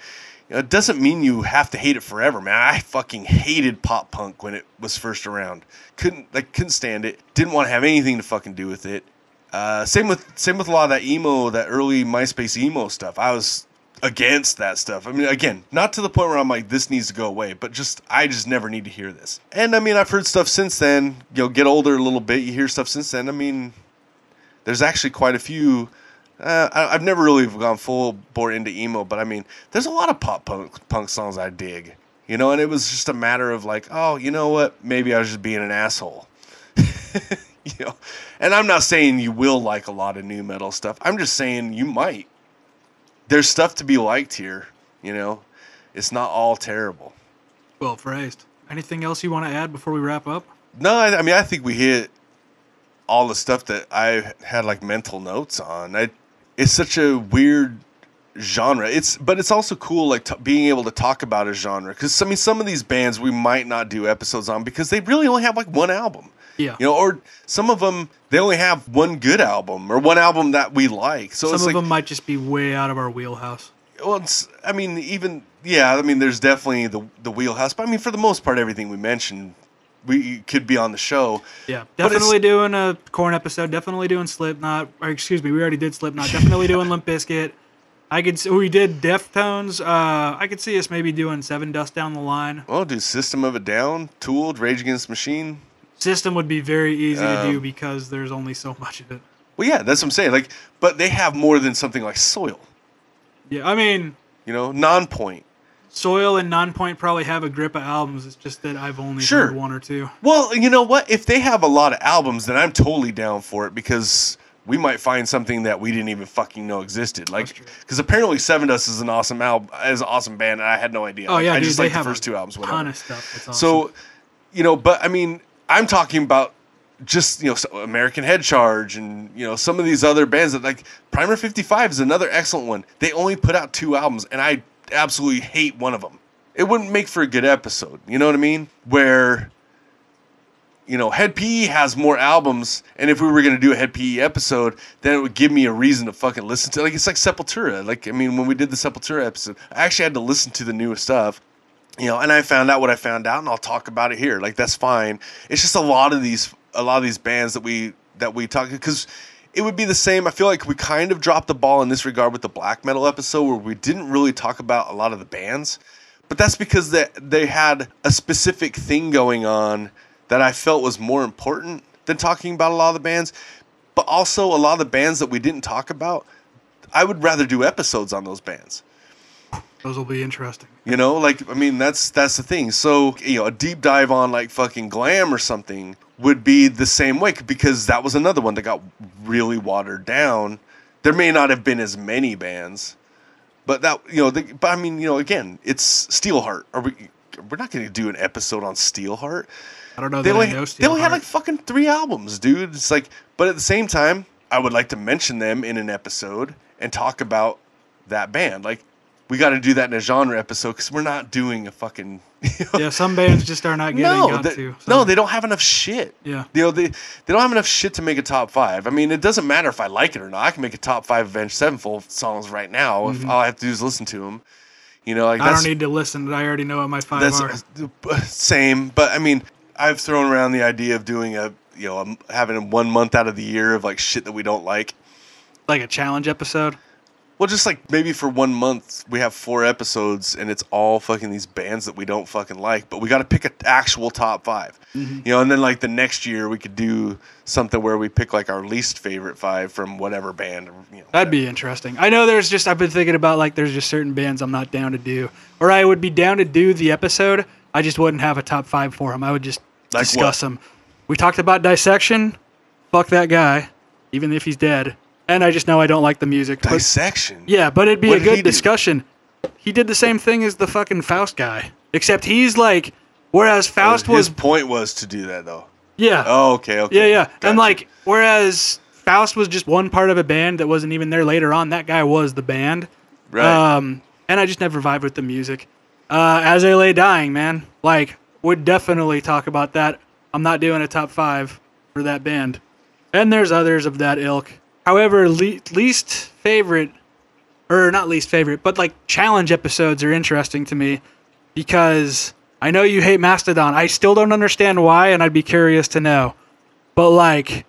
you know, it doesn't mean you have to hate it forever, man. I fucking hated pop punk when it was first around. Couldn't like couldn't stand it. Didn't want to have anything to fucking do with it. Uh, same with same with a lot of that emo, that early MySpace emo stuff. I was against that stuff. I mean, again, not to the point where I'm like, this needs to go away, but just, I just never need to hear this. And I mean, I've heard stuff since then, you know, get older a little bit, you hear stuff since then. I mean, there's actually quite a few. Uh, I, have never really gone full bore into emo, but I mean, there's a lot of pop punk, punk songs I dig, you know, and it was just a matter of like, oh, you know what? Maybe I was just being an asshole. you know, and I'm not saying you will like a lot of nu metal stuff. I'm just saying you might there's stuff to be liked here. You know, it's not all terrible. Well phrased. Anything else you want to add before we wrap up? No, I, I mean I think we hit all the stuff that I had like mental notes on. I, it's such a weird genre. It's but it's also cool like t- being able to talk about a genre because I mean some of these bands we might not do episodes on because they really only have like one album. Yeah. You know, or some of them they only have one good album or one album that we like. So some of like, them might just be way out of our wheelhouse. Well, it's, I mean, even yeah, I mean, there's definitely the the wheelhouse, but I mean, for the most part, everything we mentioned, we could be on the show. Yeah, definitely doing a Korn episode. Definitely doing Slipknot. Or excuse me, we already did Slipknot. Definitely doing Limp Bizkit. I could. See, we did Deftones. Uh, I could see us maybe doing Sevendust down the line. Well, do System of a Down, Tool, Rage Against Machine. System would be very easy um, to do because there's only so much of it. Well, yeah, that's what I'm saying. Like, but they have more than something like Soil. Yeah, I mean, you know, Nonpoint. Soil and Nonpoint probably have a grip of albums. It's just that I've only sure. heard one or two. Well, you know what? If they have a lot of albums, then I'm totally down for it because we might find something that we didn't even fucking know existed. Like, because apparently Sevendust is an awesome album, is an awesome band, and I had no idea. Oh yeah, I dude, just like the first two albums. Whatever. Ton of stuff. Awesome. So, you know, but I mean, I'm talking about just you know American Head Charge and you know some of these other bands that like Primer 55 is another excellent one. They only put out two albums and I absolutely hate one of them. It wouldn't make for a good episode. You know what I mean? Where you know, Hed PE has more albums, and if we were gonna do a Hed PE episode, then it would give me a reason to fucking listen to. Like it's like Sepultura. Like I mean, when we did the Sepultura episode, I actually had to listen to the newest stuff you know, and I found out what I found out, and I'll talk about it here. Like that's fine. It's just a lot of these, a lot of these bands that we that we talk because it would be the same. I feel like we kind of dropped the ball in this regard with the black metal episode where we didn't really talk about a lot of the bands, but that's because they they had a specific thing going on that I felt was more important than talking about a lot of the bands. But also a lot of the bands that we didn't talk about, I would rather do episodes on those bands those will be interesting. You know, like I mean, that's that's the thing. So you know, a deep dive on like fucking glam or something would be the same way because that was another one that got really watered down. There may not have been as many bands, but that you know, the, but I mean, you know, again, it's Steelheart. Are we? We're not going to do an episode on Steelheart. I don't know. They only, know they only had like fucking three albums, dude. It's like, but at the same time, I would like to mention them in an episode and talk about that band. Like we got to do that in a genre episode because we're not doing a fucking. You know, Yeah, some bands just are not getting no, they, to. no, they don't have enough shit. Yeah. You know, they, they don't have enough shit to make a top five. I mean, it doesn't matter if I like it or not. I can make a top five Avenged Sevenfold songs right now if all I have to do is listen to them. You know, like Mm-hmm. I don't need to listen. I already know what my five that's are. same. But I mean, I've thrown around the idea of doing a you know having one month out of the year of like shit that we don't like. Like a challenge episode. Well, just like maybe for one month we have four episodes and it's all fucking these bands that we don't fucking like, but we got to pick an actual top 5 Mm-hmm. You know, and then like the next year we could do something where we pick like our least favorite five from whatever band. or, You know, That'd be interesting. I know there's just I've been thinking about like there's just certain bands I'm not down to do, or I would be down to do the episode. I just wouldn't have a top five for them. I would just Like discuss what? them. We talked about dissection. Fuck that guy, even if he's dead. And I just know I don't like the music. But, dissection. yeah, but it'd be What a did he good do? discussion. He did the same thing as the fucking Faust guy, except he's like, whereas Faust was, His point was to do that though. yeah. Oh, okay, okay. Yeah, yeah. Gotcha. And like, whereas Faust was just one part of a band that wasn't even there later on, that guy was the band. right. Um, and I just never vibed with the music. Uh, As I Lay Dying, man, like, would definitely talk about that. I'm not doing a top five for that band. And there's others of that ilk. However, le- least favorite, or not least favorite, but like challenge episodes are interesting to me because I know you hate Mastodon. I still don't understand why, and I'd be curious to know. But like,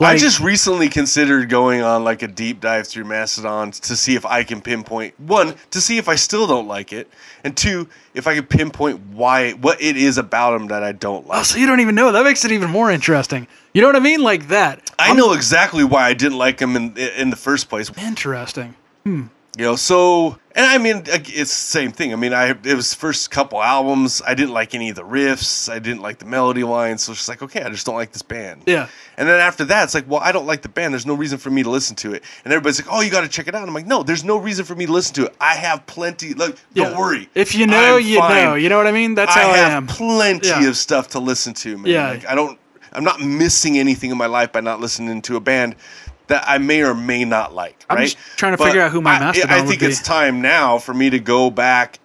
I just recently considered going on like a deep dive through Mastodon to see if I can pinpoint one to see if I still don't like it, and two if I can pinpoint why what it is about them that I don't oh, like. so you don't even know. That makes it even more interesting. You know what I mean? Like that. I know exactly why I didn't like them in in the first place. Interesting. Hmm. You know, so and I mean it's the same thing. I mean, I it was first couple albums. I didn't like any of the riffs. I didn't like the melody lines. So it's just like, okay, I just don't like this band. Yeah. And then after that, it's like, well, I don't like the band. There's no reason for me to listen to it. And everybody's like, oh, you got to check it out. I'm like, no, there's no reason for me to listen to it. I have plenty. Look, don't worry. If you know, I'm you fine. know. You know what I mean? That's how I how I, have am. plenty Yeah. of stuff to listen to, man. Yeah. Like, I don't. I'm not missing anything in my life by not listening to a band that I may or may not like. I'm right? just trying to figure out who my I- Mastodon I, would think it's time now for me to go back.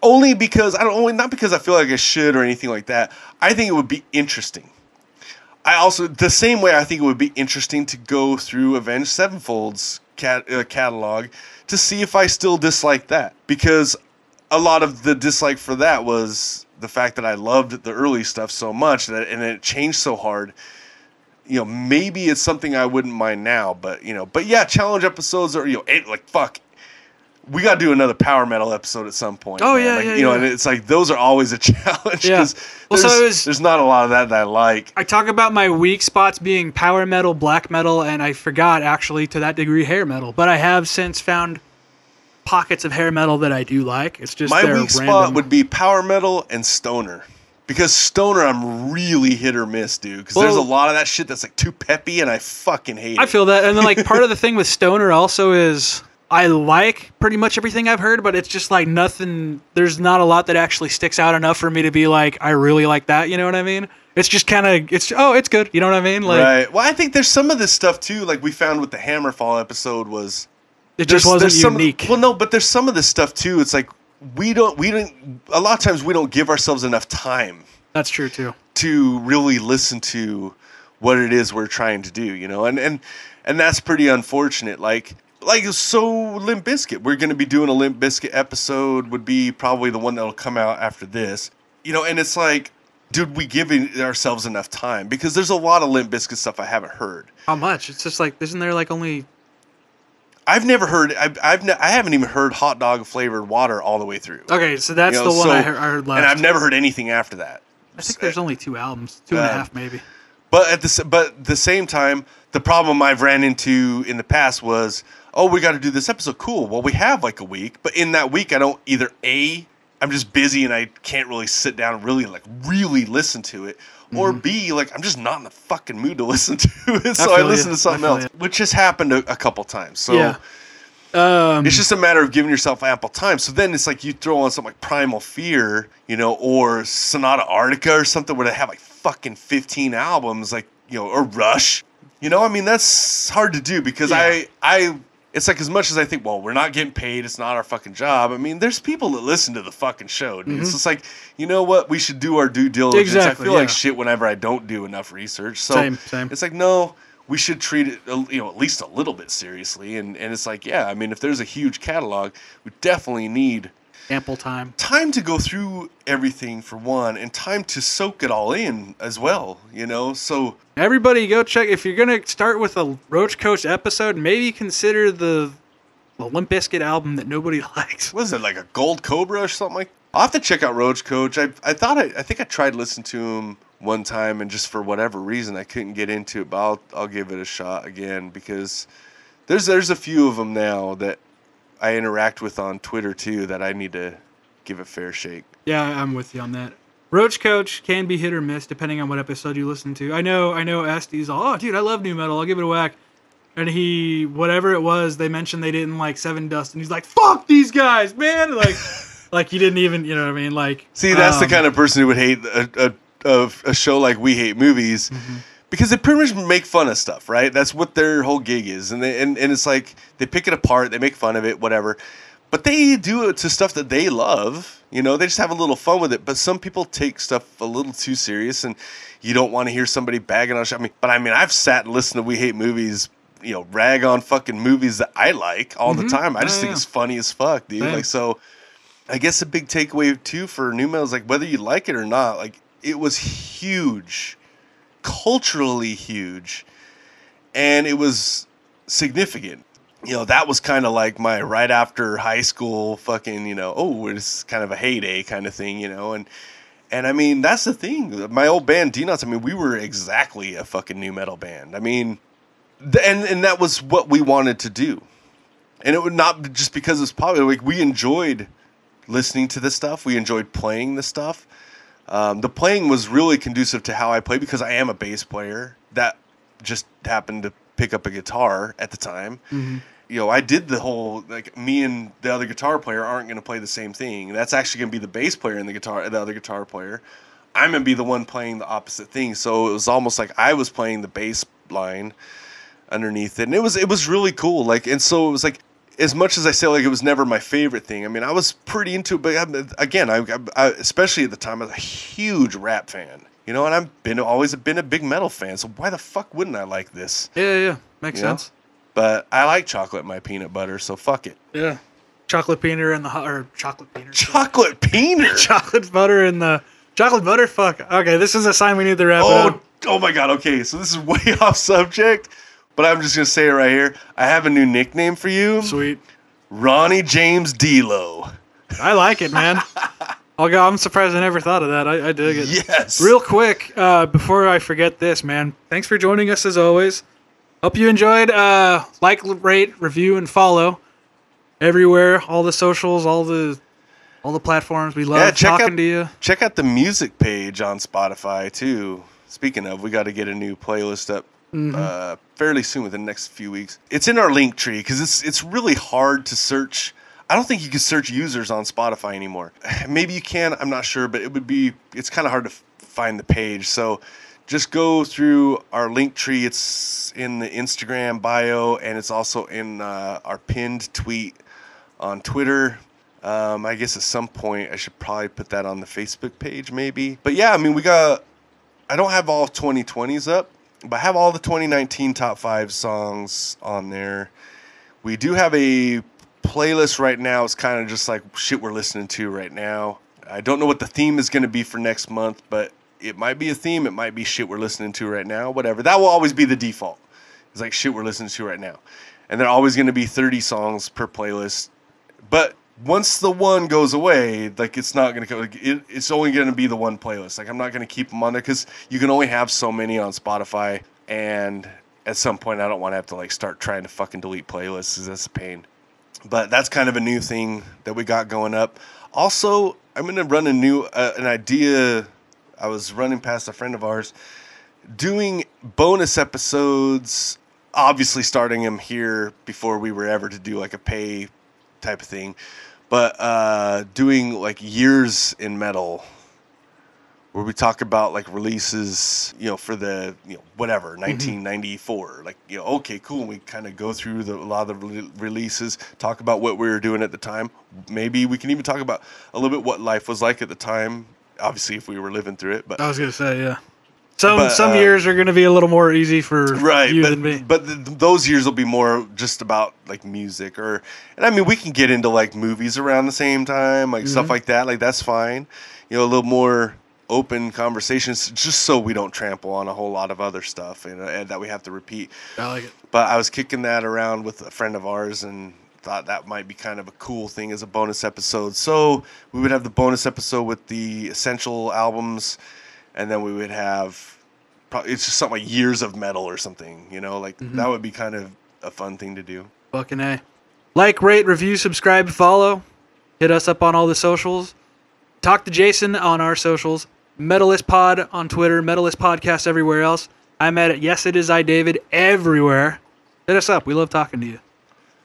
Only because I don't only not because I feel like I should or anything like that. I think it would be interesting. I also the same way I think it would be interesting to go through Avenged Sevenfold's cat, uh, catalog to see if I still dislike that because a lot of the dislike for that was the fact that I loved the early stuff so much that and it changed so hard. You know, maybe it's something I wouldn't mind now, but you know, but yeah, challenge episodes are you know, eight, like fuck. We got to do another power metal episode at some point. Oh, man. yeah, like, yeah, you know, yeah. and it's like those are always a challenge Yeah. because Well, so there's, it was- there's not a lot of that that I like. I talk about my weak spots being power metal, black metal, and I forgot actually to that degree hair metal. But I have since found pockets of hair metal that I do like. It's just My weak spot would be power metal and stoner. Because stoner, I'm really hit or miss, dude. Because there's a lot of that shit that's like too peppy, and I fucking hate I it. I feel that, and then like part of the thing with stoner also is I like pretty much everything I've heard, but it's just like nothing. There's not a lot that actually sticks out enough for me to be like I really like that. You know what I mean? It's just kind of it's oh it's good. You know what I mean? Like right. Well, I think there's some of this stuff too. Like we found with the Hammerfall episode was it just wasn't there's some of unique. well, no, but there's some of this stuff too. It's like we don't we don't a lot of times we don't give ourselves enough time That's true too. to really listen to what it is we're trying to do, you know, and and and that's pretty unfortunate. Like like so, Limp Bizkit. We're going to be doing a Limp Bizkit episode. Would be probably the one that'll come out after this, you know. And it's like, dude, we give ourselves enough time because there's a lot of Limp Bizkit stuff I haven't heard. How much? It's just like isn't there like only I've never heard. I've, I've ne- I haven't even heard hot dog flavored water all the way through. okay? So that's You know, the one so- I, heard, I heard left. and I've never heard anything after that. I think there's only two albums, two and a Uh, half maybe. But at the s- but the same time, the problem I've ran into in the past was, oh, we got to do this episode. Cool. Well, we have like a week, but in that week, I don't either a I'm just busy and I can't really sit down and really like really listen to it, or b like I'm just not in the fucking mood to listen to it, so I, feel listen ya. to something else, ya. which has happened a, a couple times. So. yeah. Um, It's just a matter of giving yourself ample time. So then it's like you throw on something like Primal Fear, you know, or Sonata Arctica or something where they have like fucking 15 albums, like, you know, or Rush. You know, I mean, that's hard to do because Yeah. I, I, it's like as much as I think, well, we're not getting paid, it's not our fucking job. I mean, there's people that listen to the fucking show. Dude. It's just like, you know what? We should do our due diligence. Exactly, I feel like shit whenever I don't do enough research. So Same, same. it's like, no, we should treat it, uh, you know, at least a little bit seriously. And and it's like, yeah, I mean, if there's a huge catalog, we definitely need Ample time. time to go through everything for one, and time to soak it all in as well. You know, so Everybody, go check. If you're gonna start with a Roach Coach episode, maybe consider the the Limp Bizkit album that nobody likes. was it like a Gold Cobra or something like? I'll have to check out Roach Coach. I I thought I I think I tried listening to him one time, and just for whatever reason I couldn't get into it. But I'll I'll give it a shot again because there's there's a few of them now that I interact with on Twitter too that I need to give a fair shake. Yeah, I'm with you on that. Roach Coach can be hit or miss depending on what episode you listen to. I know, I know. Esty's all, oh, dude, I love nu metal. I'll give it a whack. And he, whatever it was, they mentioned they didn't like Sevendust, and he's like, "Fuck these guys, man!" Like, like he didn't even, you know what I mean? Like, See, that's the um, kind of person who would hate a, a, a, a show like We Hate Movies because they pretty much make fun of stuff, right? That's what their whole gig is. And, they, and, and it's like they pick it apart, they make fun of it, whatever. But they do it to stuff that they love. You know, they just have a little fun with it. But some people take stuff a little too serious and you don't want to hear somebody bagging on. I mean, but I mean, I've sat and listened to We Hate Movies, you know, rag on fucking movies that I like all the mm-hmm. time. I just Yeah, think yeah. it's funny as fuck, dude. Same. Like, so I guess a big takeaway too for nu metal is like whether you like it or not, like it was huge, culturally huge, and it was significant. You know, that was kind of like my right after high school fucking, you know, oh, it's kind of a heyday kind of thing, you know, and and I mean that's the thing. My old band D Nuts, I mean, we were exactly a fucking nu metal band. I mean, and and that was what we wanted to do. And it would not just because it's popular. Like we enjoyed listening to this stuff. We enjoyed playing this stuff. Um, the playing was really conducive to how I play because I am a bass player that just happened to pick up a guitar at the time. You know, I did the whole like me and the other guitar player aren't going to play the same thing. That's actually going to be the bass player and the guitar, the other guitar player. I'm going to be the one playing the opposite thing. So it was almost like I was playing the bass line underneath it, and it was it was really cool. Like, and so it was like as much as I say like it was never my favorite thing. I mean, I was pretty into it, but I'm, again, I, I especially at the time I was a huge rap fan. You know, and I've been always been a big metal fan. So why the fuck wouldn't I like this? yeah, yeah, yeah. makes You know? sense. But I like chocolate in my peanut butter, so fuck it. Yeah, chocolate peanut and the hot or chocolate peanut. Chocolate peanut. chocolate butter and the chocolate butter. Fuck. Okay, this is a sign we need to wrap Oh, up. oh my god. Okay, so this is way off subject, but I'm just gonna say it right here. I have a new nickname for you, Sweet. Ronnie James D'Lo. I like it, man. I'll go. I'm surprised I never thought of that. I, I dig it. Yes. Real quick, uh, before I forget this, man, thanks for joining us as always. Hope you enjoyed. Uh, like, rate, review, and follow everywhere. All the socials, all the all the platforms. We love Yeah, check talking out to you. check out the music page on Spotify too. Speaking of, we got to get a new playlist up Mm-hmm. uh, fairly soon within the next few weeks. It's in our link tree because it's it's really hard to search. I don't think you can search users on Spotify anymore. Maybe you can. I'm not sure, but it would be. It's kind of hard to f- find the page. So just go through our link tree. It's in the Instagram bio and it's also in uh, our pinned tweet on Twitter. Um, I guess at some point I should probably put that on the Facebook page, maybe. But yeah, I mean, we got. I don't have all 2020s up, but I have all the 2019 top five songs on there. We do have a playlist right now. It's kind of just like shit we're listening to right now. I don't know what the theme is going to be for next month, but it might be a theme. It might be shit we're listening to right now. Whatever. That will always be the default. It's like shit we're listening to right now, and they're always going to be 30 songs per playlist. But once the one goes away, like it's not gonna go. Like, it, it's only gonna be the one playlist. Like I'm not gonna keep them on there because you can only have so many on Spotify, and at some point I don't want to have to like start trying to fucking delete playlists because that's a pain. But that's kind of a new thing that we got going up. Also, I'm gonna run a new uh, an idea. I was running past a friend of ours doing bonus episodes obviously starting them here before we were ever to do like a pay type of thing but uh doing like years in metal where we talk about like releases, you know, for the you know whatever 1994. Like you know, okay, cool. And we kind of go through the, a lot of the re- releases, talk about what we were doing at the time. Maybe we can even talk about a little bit what life was like at the time. Obviously, if we were living through it, but I was gonna say yeah. Some But, some uh, years are gonna be a little more easy for right you but, than me. but th- those years will be more just about like music or and i mean we can get into like movies around the same time like Mm-hmm. stuff like that like that's fine you know a little more open conversations just so we don't trample on a whole lot of other stuff and, uh, and that we have to repeat I like it. but i was kicking that around with a friend of ours and thought that might be kind of a cool thing as a bonus episode so we would have the bonus episode with the essential albums and then we would have probably it's just something like years of metal or something you know like Mm-hmm. that would be kind of a fun thing to do Fucking A. Like, rate, review, subscribe, follow. Hit us up on all the socials. Talk to Jason on our socials. Metalist Pod on Twitter. Metalist Podcast everywhere else. I'm at it. Yes, it is I, David, everywhere. Hit us up. We love talking to you.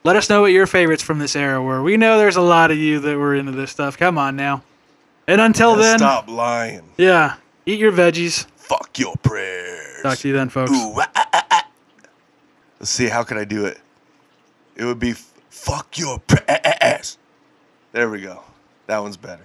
Let us know what your favorites from this era were. We know there's a lot of you that were into this stuff. Come on now. And until then, stop lying yeah, eat your veggies. fuck your prayers Talk to you then, folks. Ooh, ah, ah, ah. let's see how can i do it it would be f- fuck your prayers there we go that one's better